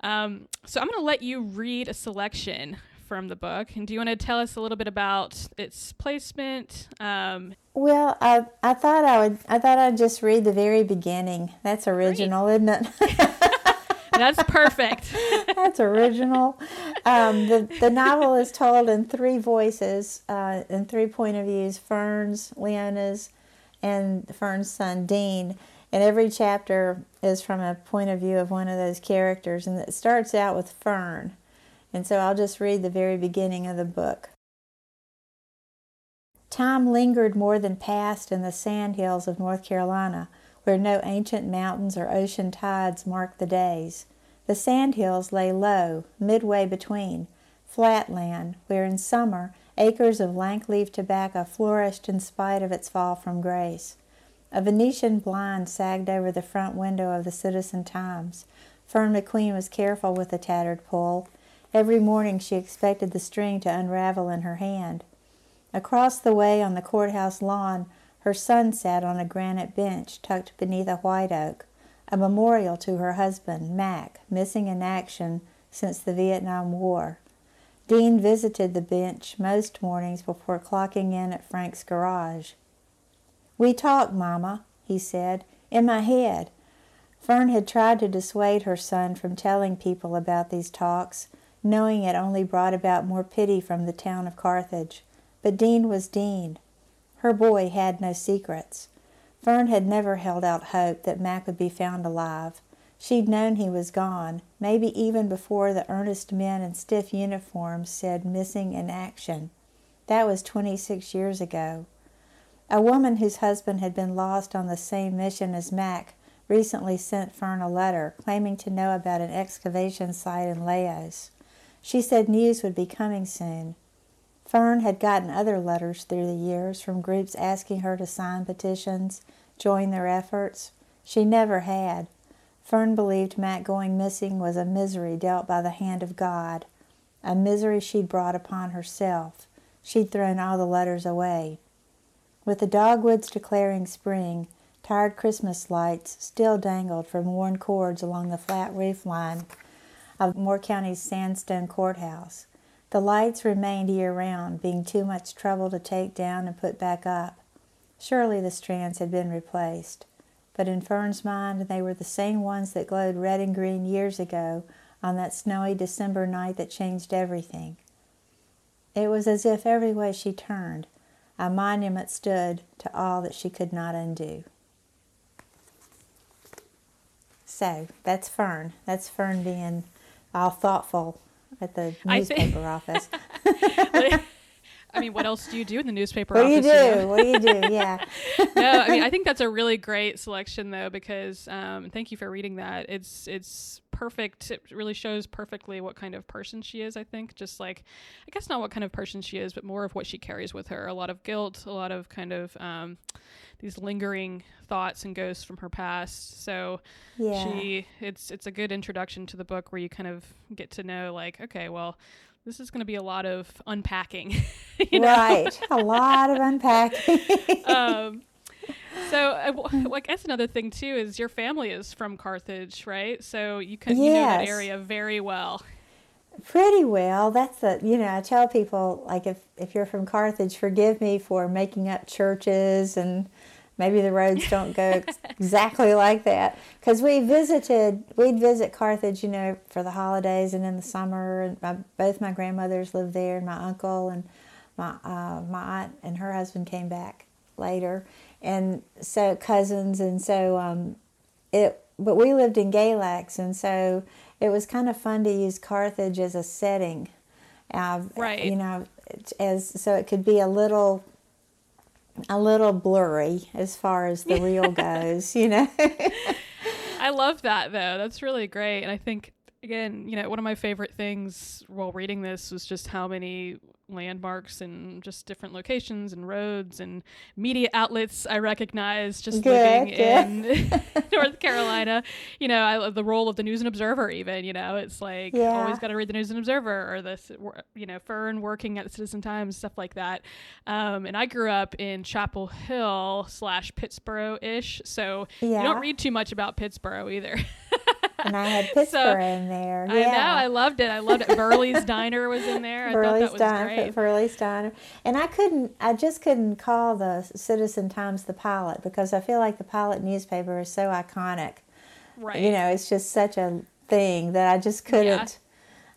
Um, so I'm going to let you read a selection from the book, and do you want to tell us a little bit about its placement? Um, Well, I I thought I would I thought I'd just read the very beginning. That's original, isn't it? that's perfect. That's original. Um, the the novel is told in three voices, uh, in three point of views: Fern's, Leona's, and Fern's son Dean. And every chapter is from a point of view of one of those characters, and it starts out with Fern. And so I'll just read the very beginning of the book. Time lingered more than passed in the sand hills of North Carolina, where no ancient mountains or ocean tides marked the days. The sand hills lay low, midway between, flat land, where in summer acres of lank leaf tobacco flourished in spite of its fall from grace. A Venetian blind sagged over the front window of the Citizen Times. Fern McQueen was careful with the tattered pull. Every morning she expected the string to unravel in her hand. Across the way on the courthouse lawn, her son sat on a granite bench tucked beneath a white oak, a memorial to her husband, Mac, missing in action since the Vietnam War. Dean visited the bench most mornings before clocking in at Frank's garage. We talk, Mama, he said, in my head. Fern had tried to dissuade her son from telling people about these talks, knowing it only brought about more pity from the town of Carthage. But Dean was Dean. Her boy had no secrets. Fern had never held out hope that Mac would be found alive. She'd known he was gone, maybe even before the earnest men in stiff uniforms said missing in action. That was 26 years ago. A woman whose husband had been lost on the same mission as Mac recently sent Fern a letter claiming to know about an excavation site in Laos. She said news would be coming soon. Fern had gotten other letters through the years from groups asking her to sign petitions, join their efforts. She never had. Fern believed Matt going missing was a misery dealt by the hand of God, a misery she'd brought upon herself. She'd thrown all the letters away. With the dogwoods declaring spring, tired Christmas lights still dangled from worn cords along the flat roof line of Moore County's sandstone courthouse. The lights remained year round, being too much trouble to take down and put back up. Surely the strands had been replaced, but in Fern's mind they were the same ones that glowed red and green years ago on that snowy December night that changed everything. It was as if every way she turned, a monument stood to all that she could not undo. So that's Fern. That's Fern being all thoughtful at the newspaper office. I mean, what else do you do in the newspaper What do you office? do? know? What do you do? Yeah. no, I mean, I think that's a really great selection though, because um, thank you for reading that. It's it's perfect. It really shows perfectly what kind of person she is. I think just like, I guess not what kind of person she is, but more of what she carries with her. A lot of guilt, a lot of kind of um, these lingering thoughts and ghosts from her past. So Yeah. she it's it's a good introduction to the book where you kind of get to know like, okay, well, this is going to be a lot of unpacking. Right. A lot of unpacking. um, so, uh, w- I guess another thing too is your family is from Carthage, right? So you can you know that area very well. Pretty well. That's the you know I tell people like if if you're from Carthage, forgive me for making up churches and maybe the roads don't go exactly like that. Because we visited we'd visit Carthage you know for the holidays and in the summer and my, both my grandmothers lived there and my uncle and my uh, my aunt and her husband came back later. And so cousins and so um, it but we lived in Galax and so it was kind of fun to use Carthage as a setting. Uh, Right. you know as so it could be a little a little blurry as far as the real goes you know I love that though. That's really great. And I think again, you know, one of my favorite things while reading this was just how many landmarks and just different locations and roads and media outlets I recognize just Good, living good. in North Carolina. You know, I love the role of the News and Observer even, you know, it's like Yeah. always got to read the News and Observer or this you know, Fern working at the Citizen Times, stuff like that. Um, and I grew up in Chapel Hill slash Pittsboro ish, so you don't read too much about Pittsboro either. and I had Pittsboro in there I know. I loved it. I loved it. Burley's Diner was in there. I thought Burley's that was Diner, great. Burley's Diner, and I couldn't, I just couldn't call the Citizen Times the Pilot because I feel like the Pilot newspaper is so iconic. Right. You know, it's just such a thing that I just couldn't,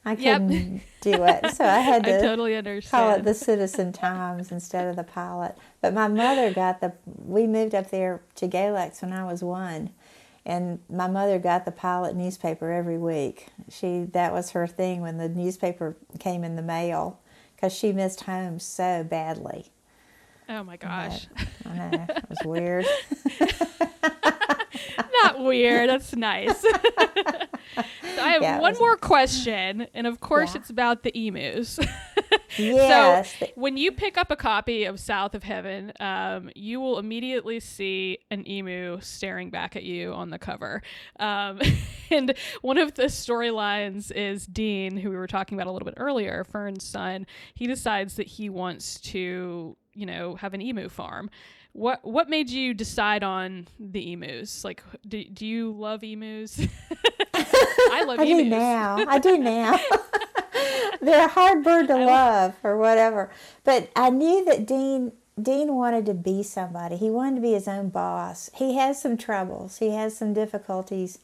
I couldn't do it. So I had I to totally call it the Citizen Times instead of the Pilot. But my mother got the. We moved up there to Galax when I was one, and my mother got the Pilot newspaper every week. She that was her thing when the newspaper came in the mail because she missed home so badly. Oh my gosh. I know it was weird. Not weird. That's nice. so I have Yeah, one more question, and of course, Yeah. it's about the emus. Yes. So when you pick up a copy of South of Heaven, um, you will immediately see an emu staring back at you on the cover. Um, and one of the storylines is Dean, who we were talking about a little bit earlier, Fern's son. He decides that he wants to, you know, have an emu farm. What what made you decide on the emus? Like, do, do you love emus? I love I emus. do now. I do now. They're a hard bird to love or whatever. But I knew that Dean Dean wanted to be somebody. He wanted to be his own boss. He has some troubles. He has some difficulties.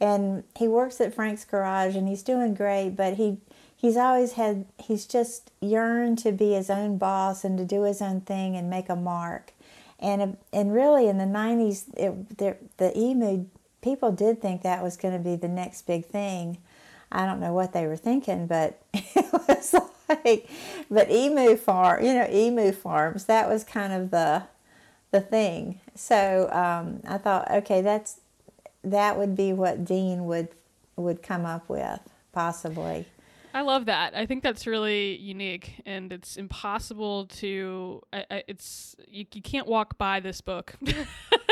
And he works at Frank's garage and he's doing great, but he he's always had he's just yearned to be his own boss and to do his own thing and make a mark. And and really in the 90s it, the, the emu people did think that was going to be the next big thing. I don't know what they were thinking, but it was like, but emu farm, you know, emu farms. That was kind of the the thing. So um, I thought, okay, that's that would be what Dean would would come up with, possibly. I love that. I think that's really unique, and it's impossible to. I, I, it's you, you can't walk by this book, which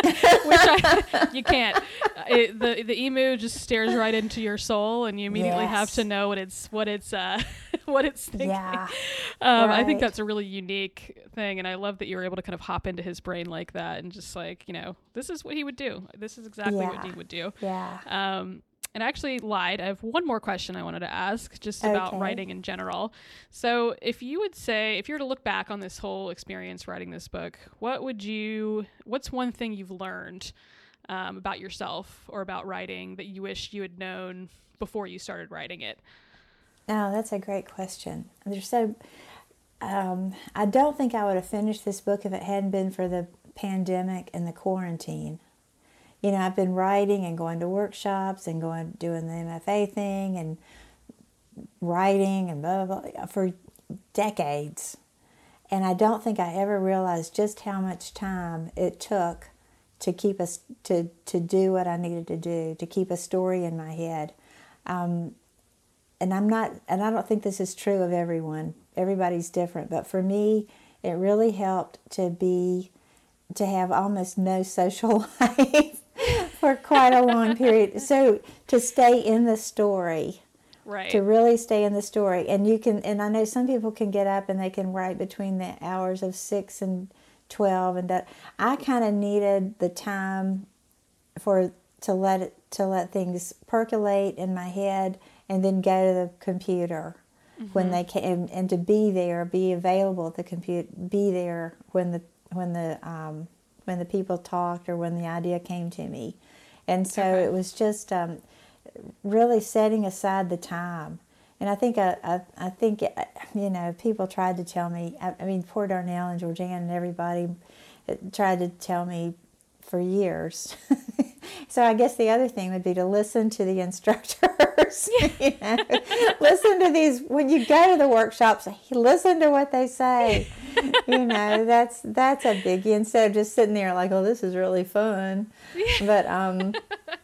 I, you can't. Uh, It, the the emu just stares right into your soul, and you immediately have to know what it's what it's uh what it's thinking. Yeah. Um, I think that's a really unique thing, and I love that you were able to kind of hop into his brain like that, and just like you know, this is what he would do. This is exactly what Yeah. Dean would do. Yeah. Um, and I actually lied. I have one more question I wanted to ask, just about Okay. writing in general. So, if you would say, if you were to look back on this whole experience writing this book, what would you? What's one thing you've learned um, about yourself or about writing that you wish you had known before you started writing it? Oh, that's a great question. There's so. Um, I don't think I would have finished this book if it hadn't been for the pandemic and the quarantine. You know, I've been writing and going to workshops and going doing the MFA thing and writing and blah blah blah for decades, and I don't think I ever realized just how much time it took to keep us to to do what I needed to do to keep a story in my head. Um, and I'm not, and I don't think this is true of everyone. Everybody's different, but for me, it really helped to be to have almost no social life for quite a long period. So to stay in the story, right? To really stay in the story, and you can, and I know some people can get up and they can write between the hours of six and twelve, and that I kind of needed the time for to let it to let things percolate in my head, and then go to the computer mm-hmm. when they came, and to be there, be available at the computer, be there when the when the um, when the people talked or when the idea came to me, and so okay. it was just um, really setting aside the time. And I think I, I, I, think uh, you know people tried to tell me. I, I mean, poor Darnell and Georgann and everybody uh, tried to tell me for years. so I guess the other thing would be to listen to the instructors. you know, listen to these when you go to the workshops. Listen to what they say. you know, that's that's a biggie. Instead of just sitting there like, "Oh, this is really fun," but um,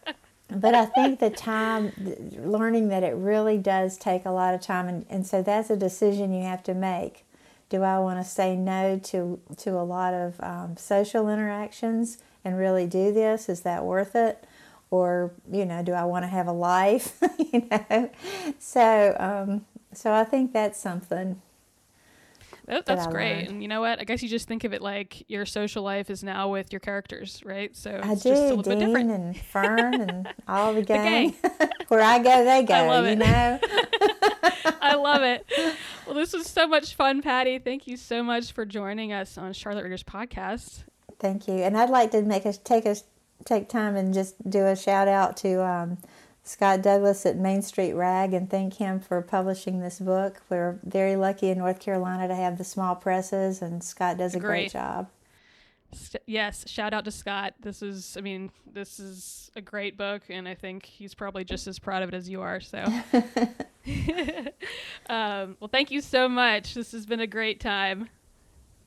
but I think the time learning that it really does take a lot of time, and, and so that's a decision you have to make. Do I want to say no to to a lot of um, social interactions? and really do this? Is that worth it? Or, you know, do I want to have a life? you know? So, um, so I think that's something. That, that's that great. Learned. And you know what? I guess you just think of it like your social life is now with your characters, right? So I do, just a little Dean bit different. and Fern and all the gang. The gang. Where I go, they go. I love you it. know. I love it. Well, this was so much fun, Patty. Thank you so much for joining us on Charlotte Readers Podcast. Thank you. And I'd like to make us take us take time and just do a shout out to um, Scott Douglas at Main Street Rag and thank him for publishing this book. We're very lucky in North Carolina to have the small presses, and Scott does a great, great job. Yes, shout out to Scott. This is, I mean, this is a great book, and I think he's probably just as proud of it as you are. So, um, well, thank you so much. This has been a great time.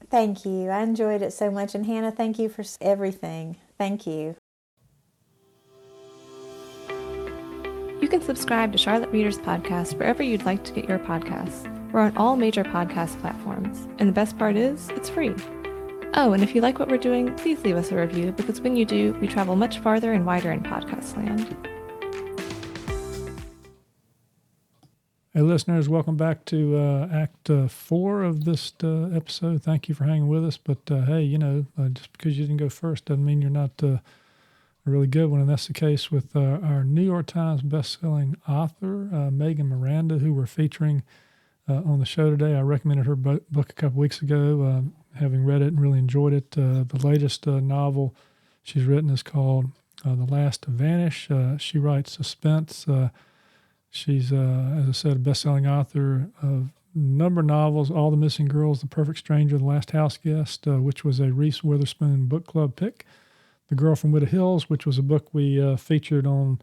Thank you. I enjoyed it so much. And Hannah, thank you for everything. Thank you. You can subscribe to Charlotte Readers Podcast wherever you'd like to get your podcasts. We're on all major podcast platforms. And the best part is, it's free. Oh, and if you like what we're doing, please leave us a review because when you do, we travel much farther and wider in podcast land. Hey, listeners, welcome back to uh, Act uh, Four of this uh, episode. Thank you for hanging with us. But uh, hey, you know, uh, just because you didn't go first doesn't mean you're not uh, really good one. And that's the case with uh, our New York Times best-selling author, uh, Megan Miranda, who we're featuring uh, on the show today. I recommended her book a couple weeks ago, um, having read it and really enjoyed it. the latest novel she's written is called The Last to Vanish. she writes suspense She's, uh, as I said, a best-selling author of number of novels: All the Missing Girls, The Perfect Stranger, The Last House Guest, uh, which was a Reese Witherspoon book club pick. The Girl from Widow Hills, which was a book we uh, featured on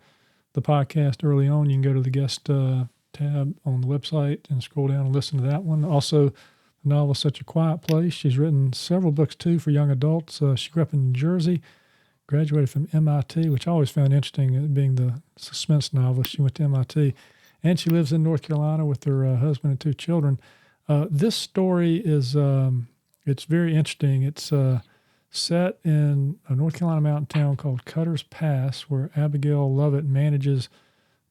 the podcast early on. You can go to the guest uh, tab on the website and scroll down and listen to that one. Also, the novel Such a Quiet Place. She's written several books too for young adults. Uh, she grew up in New Jersey graduated from MIT, which I always found interesting, uh, being the suspense novelist. She went to MIT, and she lives in North Carolina with her uh, husband and two children. Uh, this story is um, it's very interesting. It's set in a North Carolina mountain town called Cutter's Pass, where Abigail Lovett manages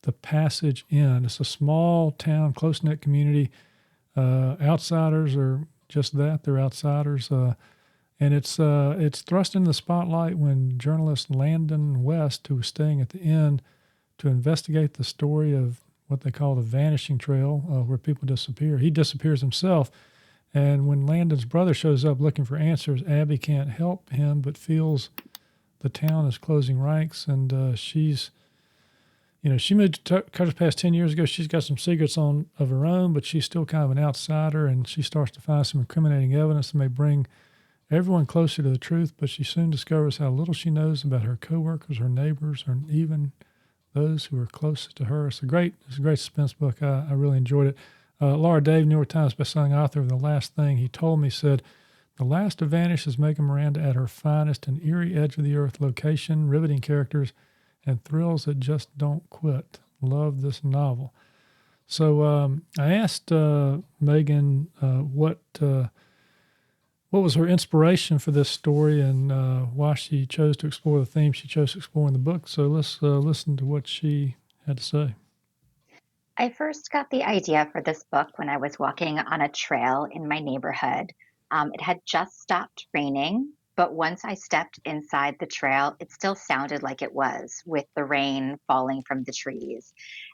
the Passage Inn. It's a small town, close knit community. Uh, outsiders are just that; they're outsiders. Uh, and it's uh, it's thrust into the spotlight when journalist Landon West, who was staying at the inn to investigate the story of what they call the vanishing trail, uh, where people disappear. He disappears himself, and when Landon's brother shows up looking for answers, Abby can't help him but feels the town is closing ranks, and uh, she's you know, she moved to Cutter's Pass 10 years ago. She's got some secrets on of her own, but she's still kind of an outsider, and she starts to find some incriminating evidence that may bring everyone closer to the truth, but she soon discovers how little she knows about her coworkers, her neighbors, or even those who are closest to her. It's a great, it's a great suspense book. I, I really enjoyed it. Uh, Laura Dave, New York Times bestselling author of The Last Thing, he told me, said, The Last to Vanish is Megan Miranda at her finest, an eerie edge of the earth location, riveting characters, and thrills that just don't quit. Love this novel. So um, I asked uh, Megan uh, what uh, what was her inspiration for this story and uh, why she chose to explore the theme she chose to explore in the book. So let's uh, listen to what she had to say. I first got the idea for this book when I was walking on a trail in my neighborhood. Um, it had just stopped raining, but once I stepped inside the trail, it still sounded like it was with the rain falling from the trees.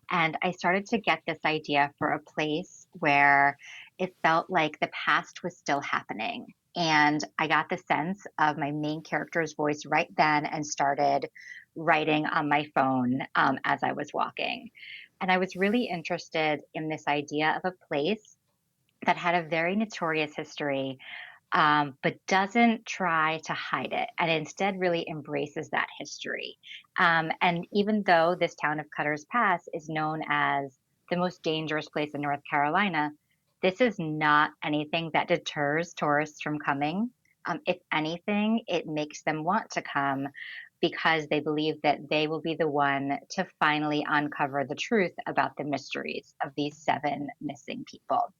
And I started to get this idea for a place where it felt like the past was still happening. And I got the sense of my main character's voice right then and started writing on my phone um, as I was walking. And I was really interested in this idea of a place that had a very notorious history, um, but doesn't try to hide it and instead really embraces that history. Um, and even though this town of Cutter's Pass is known as the most dangerous place in North Carolina, this is not anything that deters tourists from coming. Um, if anything, it makes them want to come because they believe that they will be the one to finally uncover the truth about the mysteries of these seven missing people.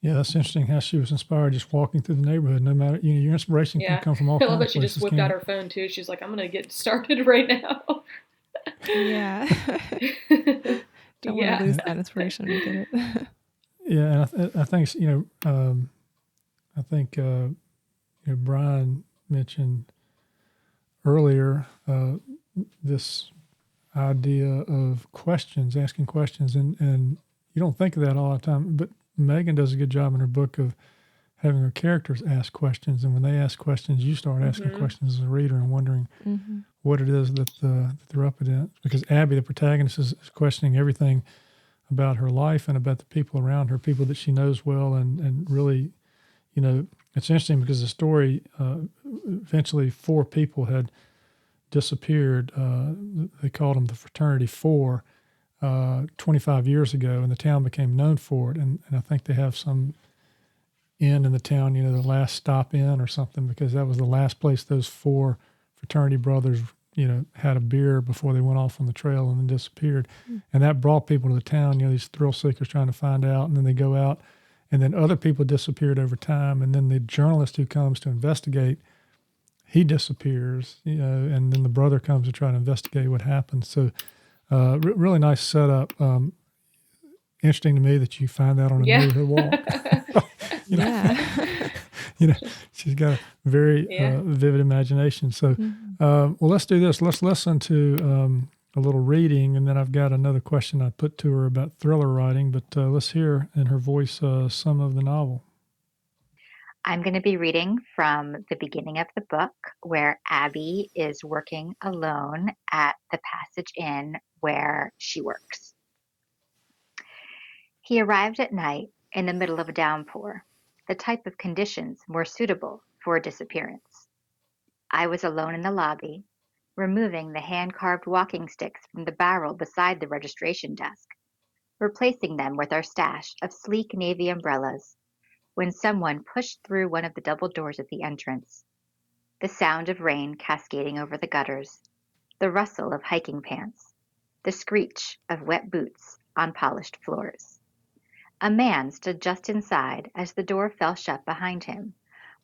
Yeah, that's interesting how she was inspired just walking through the neighborhood. No matter, you know, your inspiration yeah. can come from all I kinds love of that she just places, whipped can't out her phone too. She's like, I'm going to get started right now. Yeah. Don't Yeah. want to lose that inspiration. We get it. Yeah, and I, th- I think you know, um, I think uh, you know Brian mentioned earlier uh, this idea of questions, asking questions, and and you don't think of that all the time, but Megan does a good job in her book of having her characters ask questions, and when they ask questions, you start asking Mhm. questions as a reader and wondering Mhm. what it is that, uh, that they're up against. Because Abby, the protagonist, is, is questioning everything about her life and about the people around her, people that she knows well, and and really, you know, it's interesting because the story uh, eventually four people had disappeared. Uh, they called them the Fraternity Four. Uh, 25 years ago, and the town became known for it. And, and I think they have some inn in the town, you know, the last stop in or something, because that was the last place those four fraternity brothers, you know, had a beer before they went off on the trail and then disappeared. Mm. And that brought people to the town, you know, these thrill seekers trying to find out. And then they go out, and then other people disappeared over time. And then the journalist who comes to investigate, he disappears, you know, and then the brother comes to try to investigate what happened. So, uh, re- really nice setup. Um, interesting to me that you find that on a Yeah. neighborhood walk. you know, Yeah. you know, she's got a very Yeah. uh, vivid imagination. So, Mhm. uh, well, let's do this. Let's listen to um, a little reading, and then I've got another question I put to her about thriller writing. But uh, let's hear in her voice uh, some of the novel. I'm going to be reading from the beginning of the book where Abby is working alone at the Passage Inn where she works. He arrived at night in the middle of a downpour, the type of conditions more suitable for a disappearance. I was alone in the lobby, removing the hand carved walking sticks from the barrel beside the registration desk, replacing them with our stash of sleek navy umbrellas when someone pushed through one of the double doors at the entrance. The sound of rain cascading over the gutters, the rustle of hiking pants, the screech of wet boots on polished floors. A man stood just inside as the door fell shut behind him,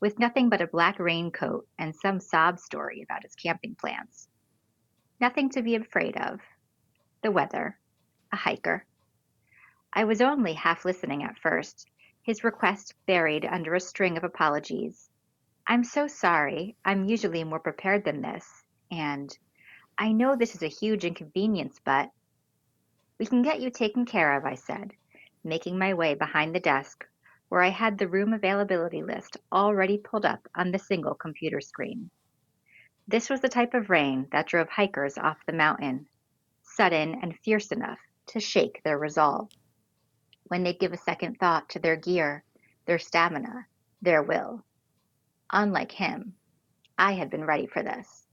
with nothing but a black raincoat and some sob story about his camping plans. Nothing to be afraid of. The weather. A hiker. I was only half listening at first, his request buried under a string of apologies. I'm so sorry. I'm usually more prepared than this. And I know this is a huge inconvenience, but we can get you taken care of, I said, making my way behind the desk where I had the room availability list already pulled up on the single computer screen. This was the type of rain that drove hikers off the mountain, sudden and fierce enough to shake their resolve when they'd give a second thought to their gear, their stamina, their will. Unlike him, I had been ready for this.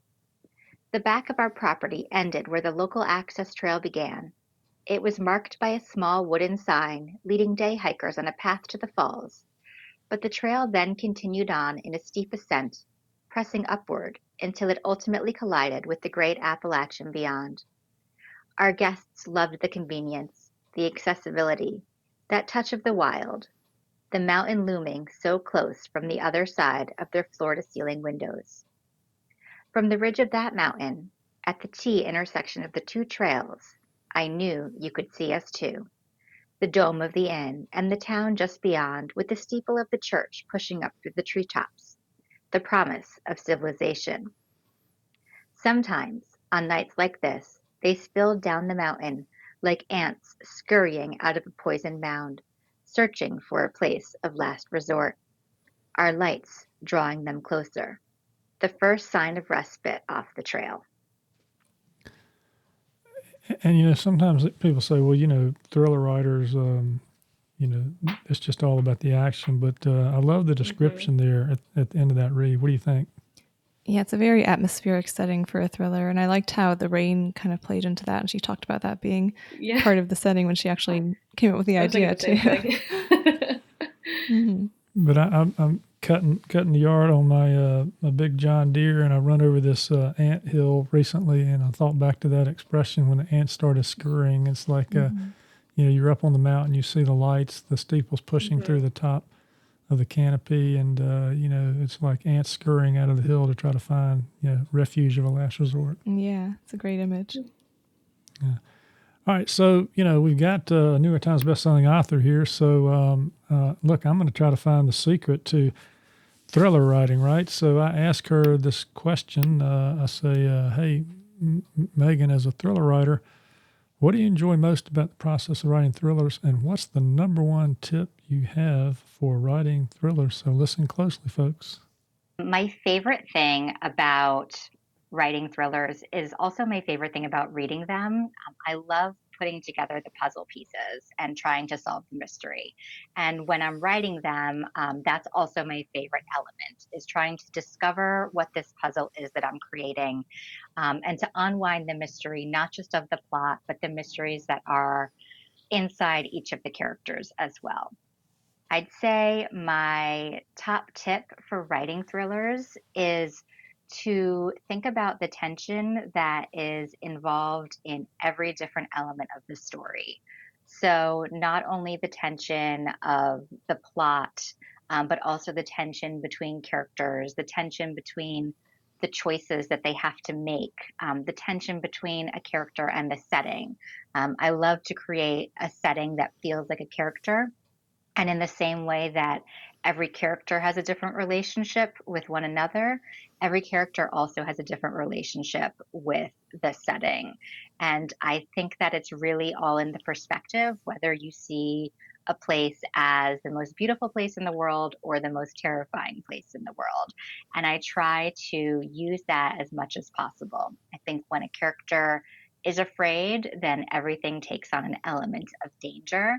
The back of our property ended where the local access trail began. It was marked by a small wooden sign leading day hikers on a path to the falls, but the trail then continued on in a steep ascent, pressing upward until it ultimately collided with the great Appalachian beyond. Our guests loved the convenience, the accessibility, that touch of the wild. the mountain looming so close from the other side of their floor to ceiling windows. From the ridge of that mountain, at the T intersection of the two trails, I knew you could see us too. The dome of the inn and the town just beyond, with the steeple of the church pushing up through the treetops. The promise of civilization. Sometimes, on nights like this, they spilled down the mountain like ants scurrying out of a poisoned mound, searching for a place of last resort. Our lights drawing them closer. The first sign of respite off the trail. And you know, sometimes people say, "Well, you know, thriller writers, um, you know, it's just all about the action." But uh, I love the description mm-hmm. there at, at the end of that read. What do you think? Yeah, it's a very atmospheric setting for a thriller, and I liked how the rain kind of played into that. And she talked about that being yeah. part of the setting when she actually came up with the idea too. mm-hmm. But I, I'm, I'm cutting cutting the yard on my uh, my big John Deere, and I run over this uh, ant hill recently, and I thought back to that expression when the ants started scurrying. It's like, uh, mm-hmm. you know, you're up on the mountain, you see the lights, the steeples pushing mm-hmm. through the top of the canopy, and uh, you know it's like ants scurrying out of the hill to try to find you know refuge of a last resort. Yeah, it's a great image. Yeah. All right, so you know we've got uh, a New York Times bestselling author here. So um, uh, look, I'm going to try to find the secret to thriller writing, right? So I ask her this question. Uh, I say, uh, "Hey, M- Megan, as a thriller writer." What do you enjoy most about the process of writing thrillers, and what's the number one tip you have for writing thrillers? So listen closely, folks. My favorite thing about writing thrillers is also my favorite thing about reading them. Um, I love putting together the puzzle pieces and trying to solve the mystery. And when I'm writing them, um, that's also my favorite element is trying to discover what this puzzle is that I'm creating um, and to unwind the mystery, not just of the plot, but the mysteries that are inside each of the characters as well. I'd say my top tip for writing thrillers is to think about the tension that is involved in every different element of the story. So, not only the tension of the plot, um, but also the tension between characters, the tension between the choices that they have to make, um, the tension between a character and the setting. Um, I love to create a setting that feels like a character. And in the same way that every character has a different relationship with one another, every character also has a different relationship with the setting. And I think that it's really all in the perspective, whether you see a place as the most beautiful place in the world or the most terrifying place in the world. And I try to use that as much as possible. I think when a character is afraid, then everything takes on an element of danger.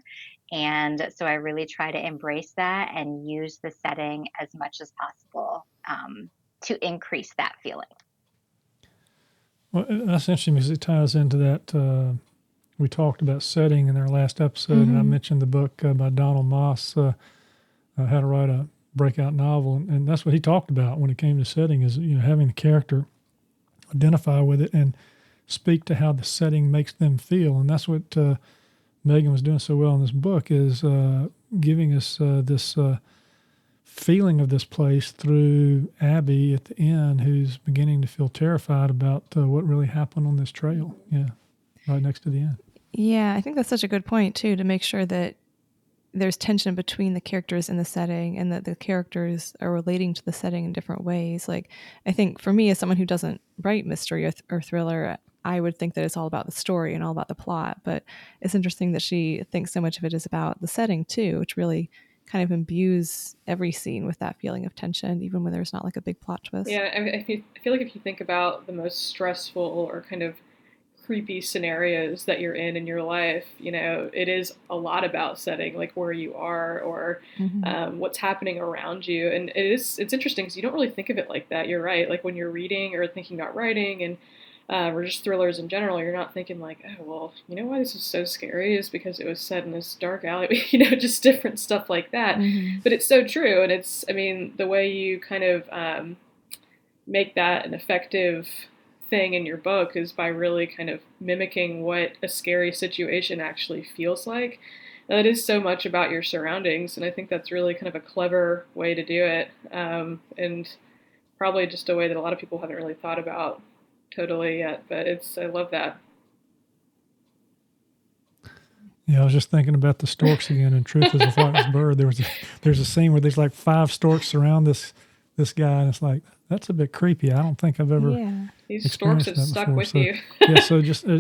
And so I really try to embrace that and use the setting as much as possible um, to increase that feeling. Well, that's interesting because it ties into that. Uh, we talked about setting in our last episode, mm-hmm. and I mm-hmm. mentioned the book uh, by Donald Maass, uh, uh, How to Write a Breakout Novel, and, and, that's what he talked about when it came to setting is you know having the character identify with it and speak to how the setting makes them feel, and that's what uh, Megan was doing so well in this book is uh, giving us this feeling of this place through Abby at the end, who's beginning to feel terrified about uh, what really happened on this trail. Yeah, right next to the end. Yeah, I think that's such a good point too to make sure that there's tension between the characters in the setting and that the characters are relating to the setting in different ways. Like, I think for me, as someone who doesn't write mystery or, th- or thriller, I would think that it's all about the story and all about the plot. But it's interesting that she thinks so much of it is about the setting too, which really kind of imbues every scene with that feeling of tension, even when there's not like a big plot twist. Yeah, I, mean, I feel like if you think about the most stressful or kind of creepy scenarios that you're in in your life, you know, it is a lot about setting, like where you are or mm-hmm. um, what's happening around you. And it is, it's interesting because you don't really think of it like that. You're right. Like when you're reading or thinking about writing and uh, or just thrillers in general, you're not thinking like, oh well, you know why this is so scary is because it was set in this dark alley, you know, just different stuff like that. Mm-hmm. But it's so true, and it's, I mean, the way you kind of um, make that an effective thing in your book is by really kind of mimicking what a scary situation actually feels like. it is so much about your surroundings, and I think that's really kind of a clever way to do it, um, and probably just a way that a lot of people haven't really thought about totally yet. But it's I love that. Yeah, I was just thinking about the storks again. And Truth is a Flightless Bird. There was a, there's a scene where there's like five storks surround this this guy, and it's like that's a bit creepy. I don't think I've ever yeah. These storks have stuck before. with so, you. yeah, so just uh,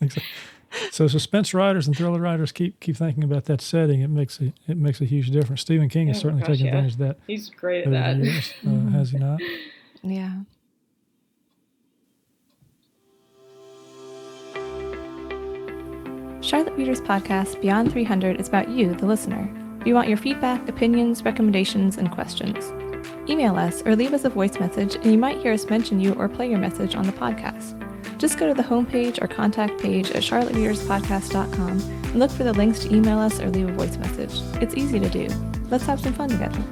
so suspense writers and thriller writers keep keep thinking about that setting. It makes a it makes a huge difference. Stephen King has Oh, certainly gosh, taken yeah. advantage of that. He's great at that. years, uh, has he not? Yeah. Charlotte Readers Podcast Beyond 300 is about you, the listener. We want your feedback, opinions, recommendations, and questions. Email us or leave us a voice message, and you might hear us mention you or play your message on the podcast. Just go to the homepage or contact page at charlottereaderspodcast.com and look for the links to email us or leave a voice message. It's easy to do. Let's have some fun together.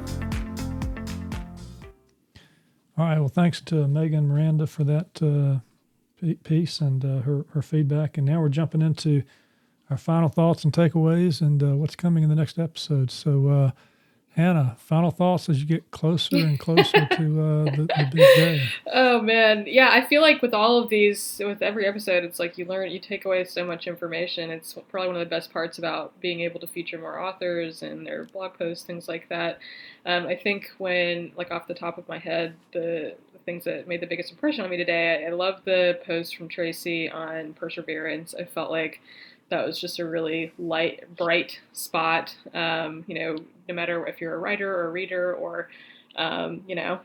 All right. Well, thanks to Megan Miranda for that uh, piece and uh, her her feedback. And now we're jumping into our final thoughts and takeaways and uh, what's coming in the next episode. So, uh, Hannah, final thoughts as you get closer and closer to uh, the, the big day. Oh man, yeah. I feel like with all of these, with every episode, it's like you learn, you take away so much information. It's probably one of the best parts about being able to feature more authors and their blog posts, things like that. Um, I think when, like off the top of my head, the, the things that made the biggest impression on me today, I, I love the post from Tracy on perseverance. I felt like that was just a really light, bright spot. Um, you know, no matter if you're a writer or a reader or, um, you know,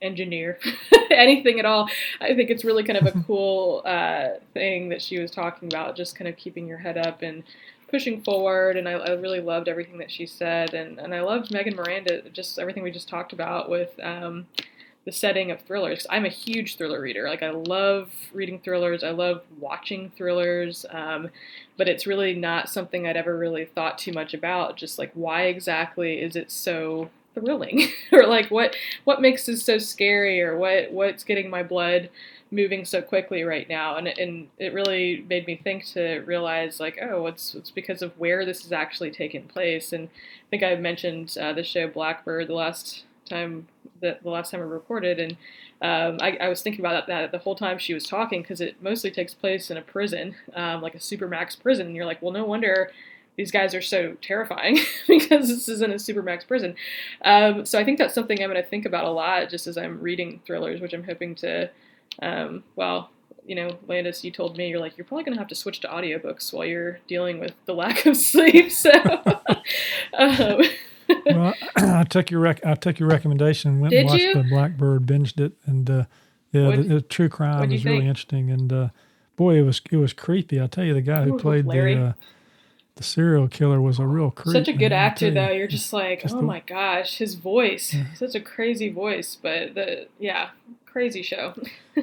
engineer, anything at all. I think it's really kind of a cool uh, thing that she was talking about, just kind of keeping your head up and pushing forward. And I, I really loved everything that she said. And, and I loved Megan Miranda, just everything we just talked about with. Um, the setting of thrillers. I'm a huge thriller reader. Like I love reading thrillers. I love watching thrillers. Um, but it's really not something I'd ever really thought too much about. Just like why exactly is it so thrilling, or like what what makes this so scary, or what what's getting my blood moving so quickly right now? And and it really made me think to realize like oh it's it's because of where this is actually taking place. And I think I mentioned uh, the show Blackbird the last time that the last time I recorded, and um, I, I, was thinking about that, the whole time she was talking because it mostly takes place in a prison, um, like a supermax prison. And you're like, well, no wonder these guys are so terrifying because this is in a supermax prison. Um, so I think that's something I'm going to think about a lot just as I'm reading thrillers, which I'm hoping to, um, well, you know, Landis, you told me you're like you're probably gonna have to switch to audiobooks while you're dealing with the lack of sleep. So, um, well, I took your rec- I took your recommendation. Went Did and watched you? the Blackbird, binged it, and uh, yeah, the, the true crime was really interesting. And uh, boy, it was it was creepy. I tell you, the guy who Ooh, played Larry. the uh, the serial killer was a real creep. such a good actor you. though. You're just like, Just oh the- my gosh, his voice, such a crazy voice. But the yeah, crazy show.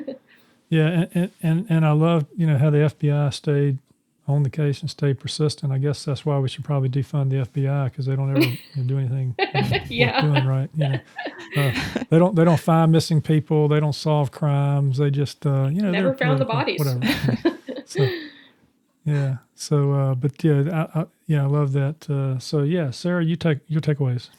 Yeah, and, and and and I love you know how the FBI stayed on the case and stay persistent. I guess that's why we should probably defund the FBI because they don't ever do anything you know, Yeah. doing right. You know, uh, they don't they don't find missing people. They don't solve crimes. They just uh, you know Never they're found the bodies. Whatever. Yeah. so yeah. So uh, but yeah, I, I, yeah, I love that. Uh, so yeah, Sarah, you take your takeaways.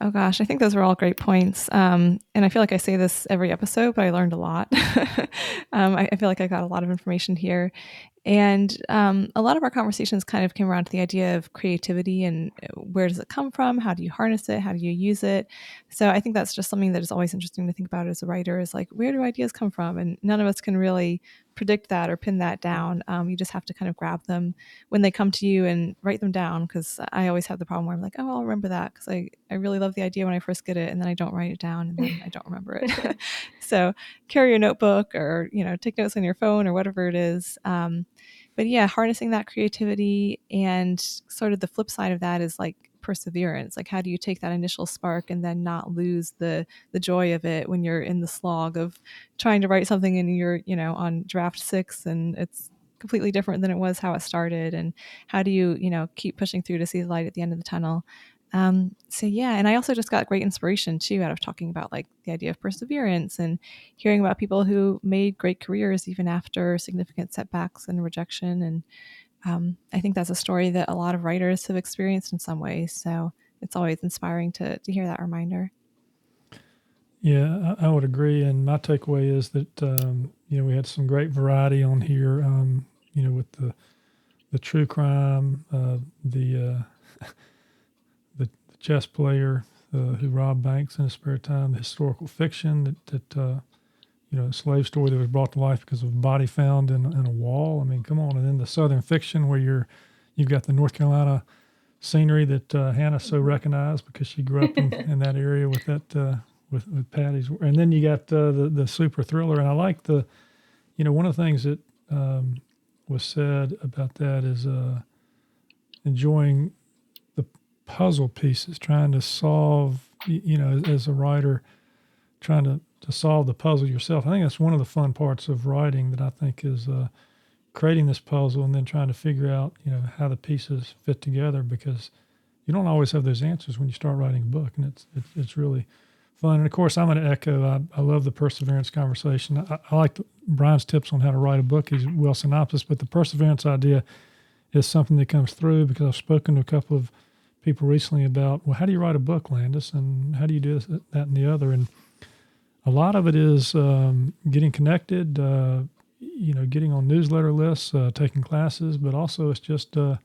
Oh gosh, I think those were all great points. Um, and I feel like I say this every episode, but I learned a lot. um, I, I feel like I got a lot of information here. And um, a lot of our conversations kind of came around to the idea of creativity and uh, where does it come from? How do you harness it? How do you use it? So I think that's just something that is always interesting to think about as a writer is like, where do ideas come from? And none of us can really predict that or pin that down. Um, you just have to kind of grab them when they come to you and write them down. Because I always have the problem where I'm like, oh, I'll remember that because I, I really love the idea when I first get it, and then I don't write it down, and then I don't remember it. so carry your notebook or you know take notes on your phone or whatever it is. Um, but yeah, harnessing that creativity and sort of the flip side of that is like perseverance. Like how do you take that initial spark and then not lose the the joy of it when you're in the slog of trying to write something and you're you know on draft six and it's completely different than it was how it started? And how do you you know keep pushing through to see the light at the end of the tunnel um, so yeah and i also just got great inspiration too out of talking about like the idea of perseverance and hearing about people who made great careers even after significant setbacks and rejection and um, I think that's a story that a lot of writers have experienced in some ways. So it's always inspiring to, to hear that reminder. Yeah, I, I would agree. And my takeaway is that, um, you know, we had some great variety on here, um, you know, with the, the true crime, uh, the, uh, chess player uh, who robbed banks in his spare time, the historical fiction that, that uh, you know, a slave story that was brought to life because of a body found in, in a wall. I mean, come on. And then the Southern fiction where you're, you've got the North Carolina scenery that uh, Hannah so recognized because she grew up in, in that area with that, uh, with, with Patty's. And then you got uh, the, the super thriller. And I like the, you know, one of the things that um, was said about that is uh, enjoying the puzzle pieces, trying to solve, you know, as a writer, trying to to solve the puzzle yourself. I think that's one of the fun parts of writing that I think is uh, creating this puzzle and then trying to figure out, you know, how the pieces fit together because you don't always have those answers when you start writing a book, and it's it's, it's really fun. And of course, I'm going to echo. I, I love the perseverance conversation. I, I like the, Brian's tips on how to write a book. He's well synopsis, but the perseverance idea is something that comes through because I've spoken to a couple of people recently about well, how do you write a book, Landis, and how do you do this, that, and the other, and a lot of it is um, getting connected, uh, you know, getting on newsletter lists, uh, taking classes, but also it's just uh,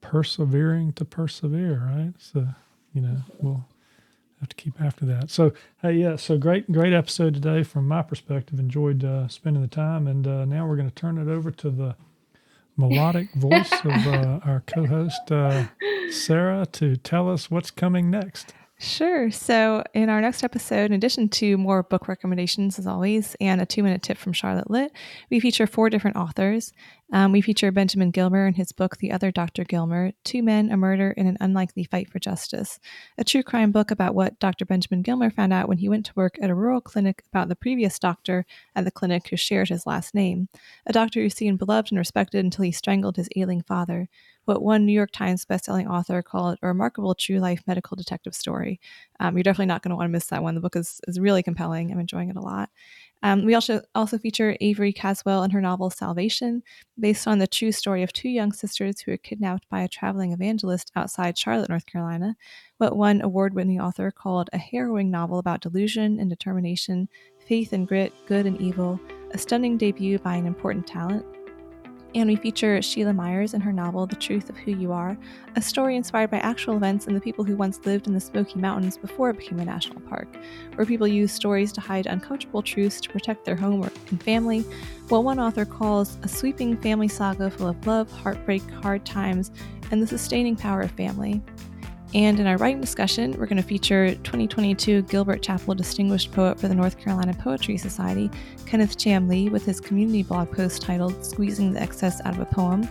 persevering to persevere, right? So, you know, we'll have to keep after that. So, hey, yeah, so great, great episode today from my perspective. Enjoyed uh, spending the time, and uh, now we're going to turn it over to the melodic voice of uh, our co-host Sarah to tell us what's coming next. Sure. So, in our next episode, in addition to more book recommendations, as always, and a two minute tip from Charlotte Lit, we feature four different authors. Um, we feature Benjamin Gilmer and his book, The Other Dr. Gilmer Two Men, a Murder, and an Unlikely Fight for Justice, a true crime book about what Dr. Benjamin Gilmer found out when he went to work at a rural clinic about the previous doctor at the clinic who shared his last name, a doctor who seemed beloved and respected until he strangled his ailing father what one New York Times bestselling author called a remarkable true life medical detective story. Um, you're definitely not going to want to miss that one. The book is, is really compelling. I'm enjoying it a lot. Um, we also also feature Avery Caswell and her novel Salvation, based on the true story of two young sisters who were kidnapped by a traveling evangelist outside Charlotte, North Carolina. What one award-winning author called a harrowing novel about delusion and determination, faith and grit, good and evil, a stunning debut by an important talent and we feature Sheila Myers in her novel The Truth of Who You Are, a story inspired by actual events and the people who once lived in the Smoky Mountains before it became a national park, where people use stories to hide uncomfortable truths to protect their home and family, what one author calls a sweeping family saga full of love, heartbreak, hard times, and the sustaining power of family. And in our writing discussion, we're going to feature 2022 Gilbert Chappell Distinguished Poet for the North Carolina Poetry Society, Kenneth Chamlee, with his community blog post titled Squeezing the Excess Out of a Poem.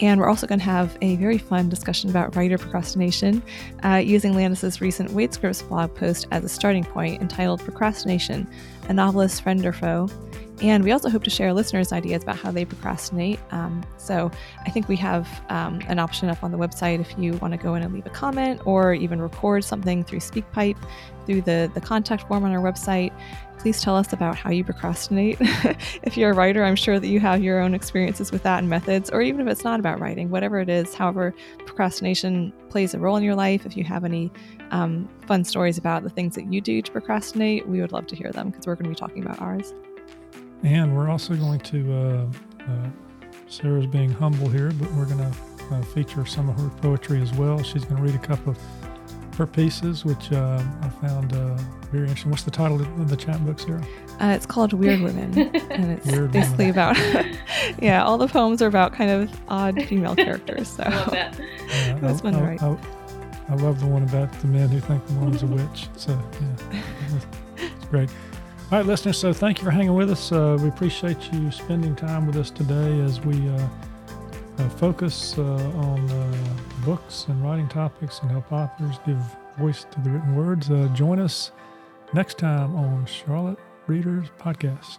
And we're also going to have a very fun discussion about writer procrastination uh, using Landis's recent Waitscripts blog post as a starting point entitled Procrastination, a novelist friend or foe. And we also hope to share listeners' ideas about how they procrastinate. Um, so I think we have um, an option up on the website if you want to go in and leave a comment or even record something through SpeakPipe through the, the contact form on our website. Please tell us about how you procrastinate. if you're a writer, I'm sure that you have your own experiences with that and methods, or even if it's not about writing, whatever it is, however, procrastination plays a role in your life. If you have any um, fun stories about the things that you do to procrastinate, we would love to hear them because we're going to be talking about ours. And we're also going to, uh, uh, Sarah's being humble here, but we're going to uh, feature some of her poetry as well. She's going to read a couple of her pieces, which uh, I found uh, very interesting. What's the title of the chapbook, Sarah? Uh, it's called Weird Women, and it's Weird basically Women. about yeah, all the poems are about kind of odd female characters. So I love that. it was fun I, to write. I, I, love the one about the men who think the woman's a witch. So yeah, it's great. All right, listeners. So thank you for hanging with us. Uh, we appreciate you spending time with us today as we uh, uh, focus uh, on uh, books and writing topics and help authors give voice to the written words. Uh, join us next time on Charlotte Readers Podcast.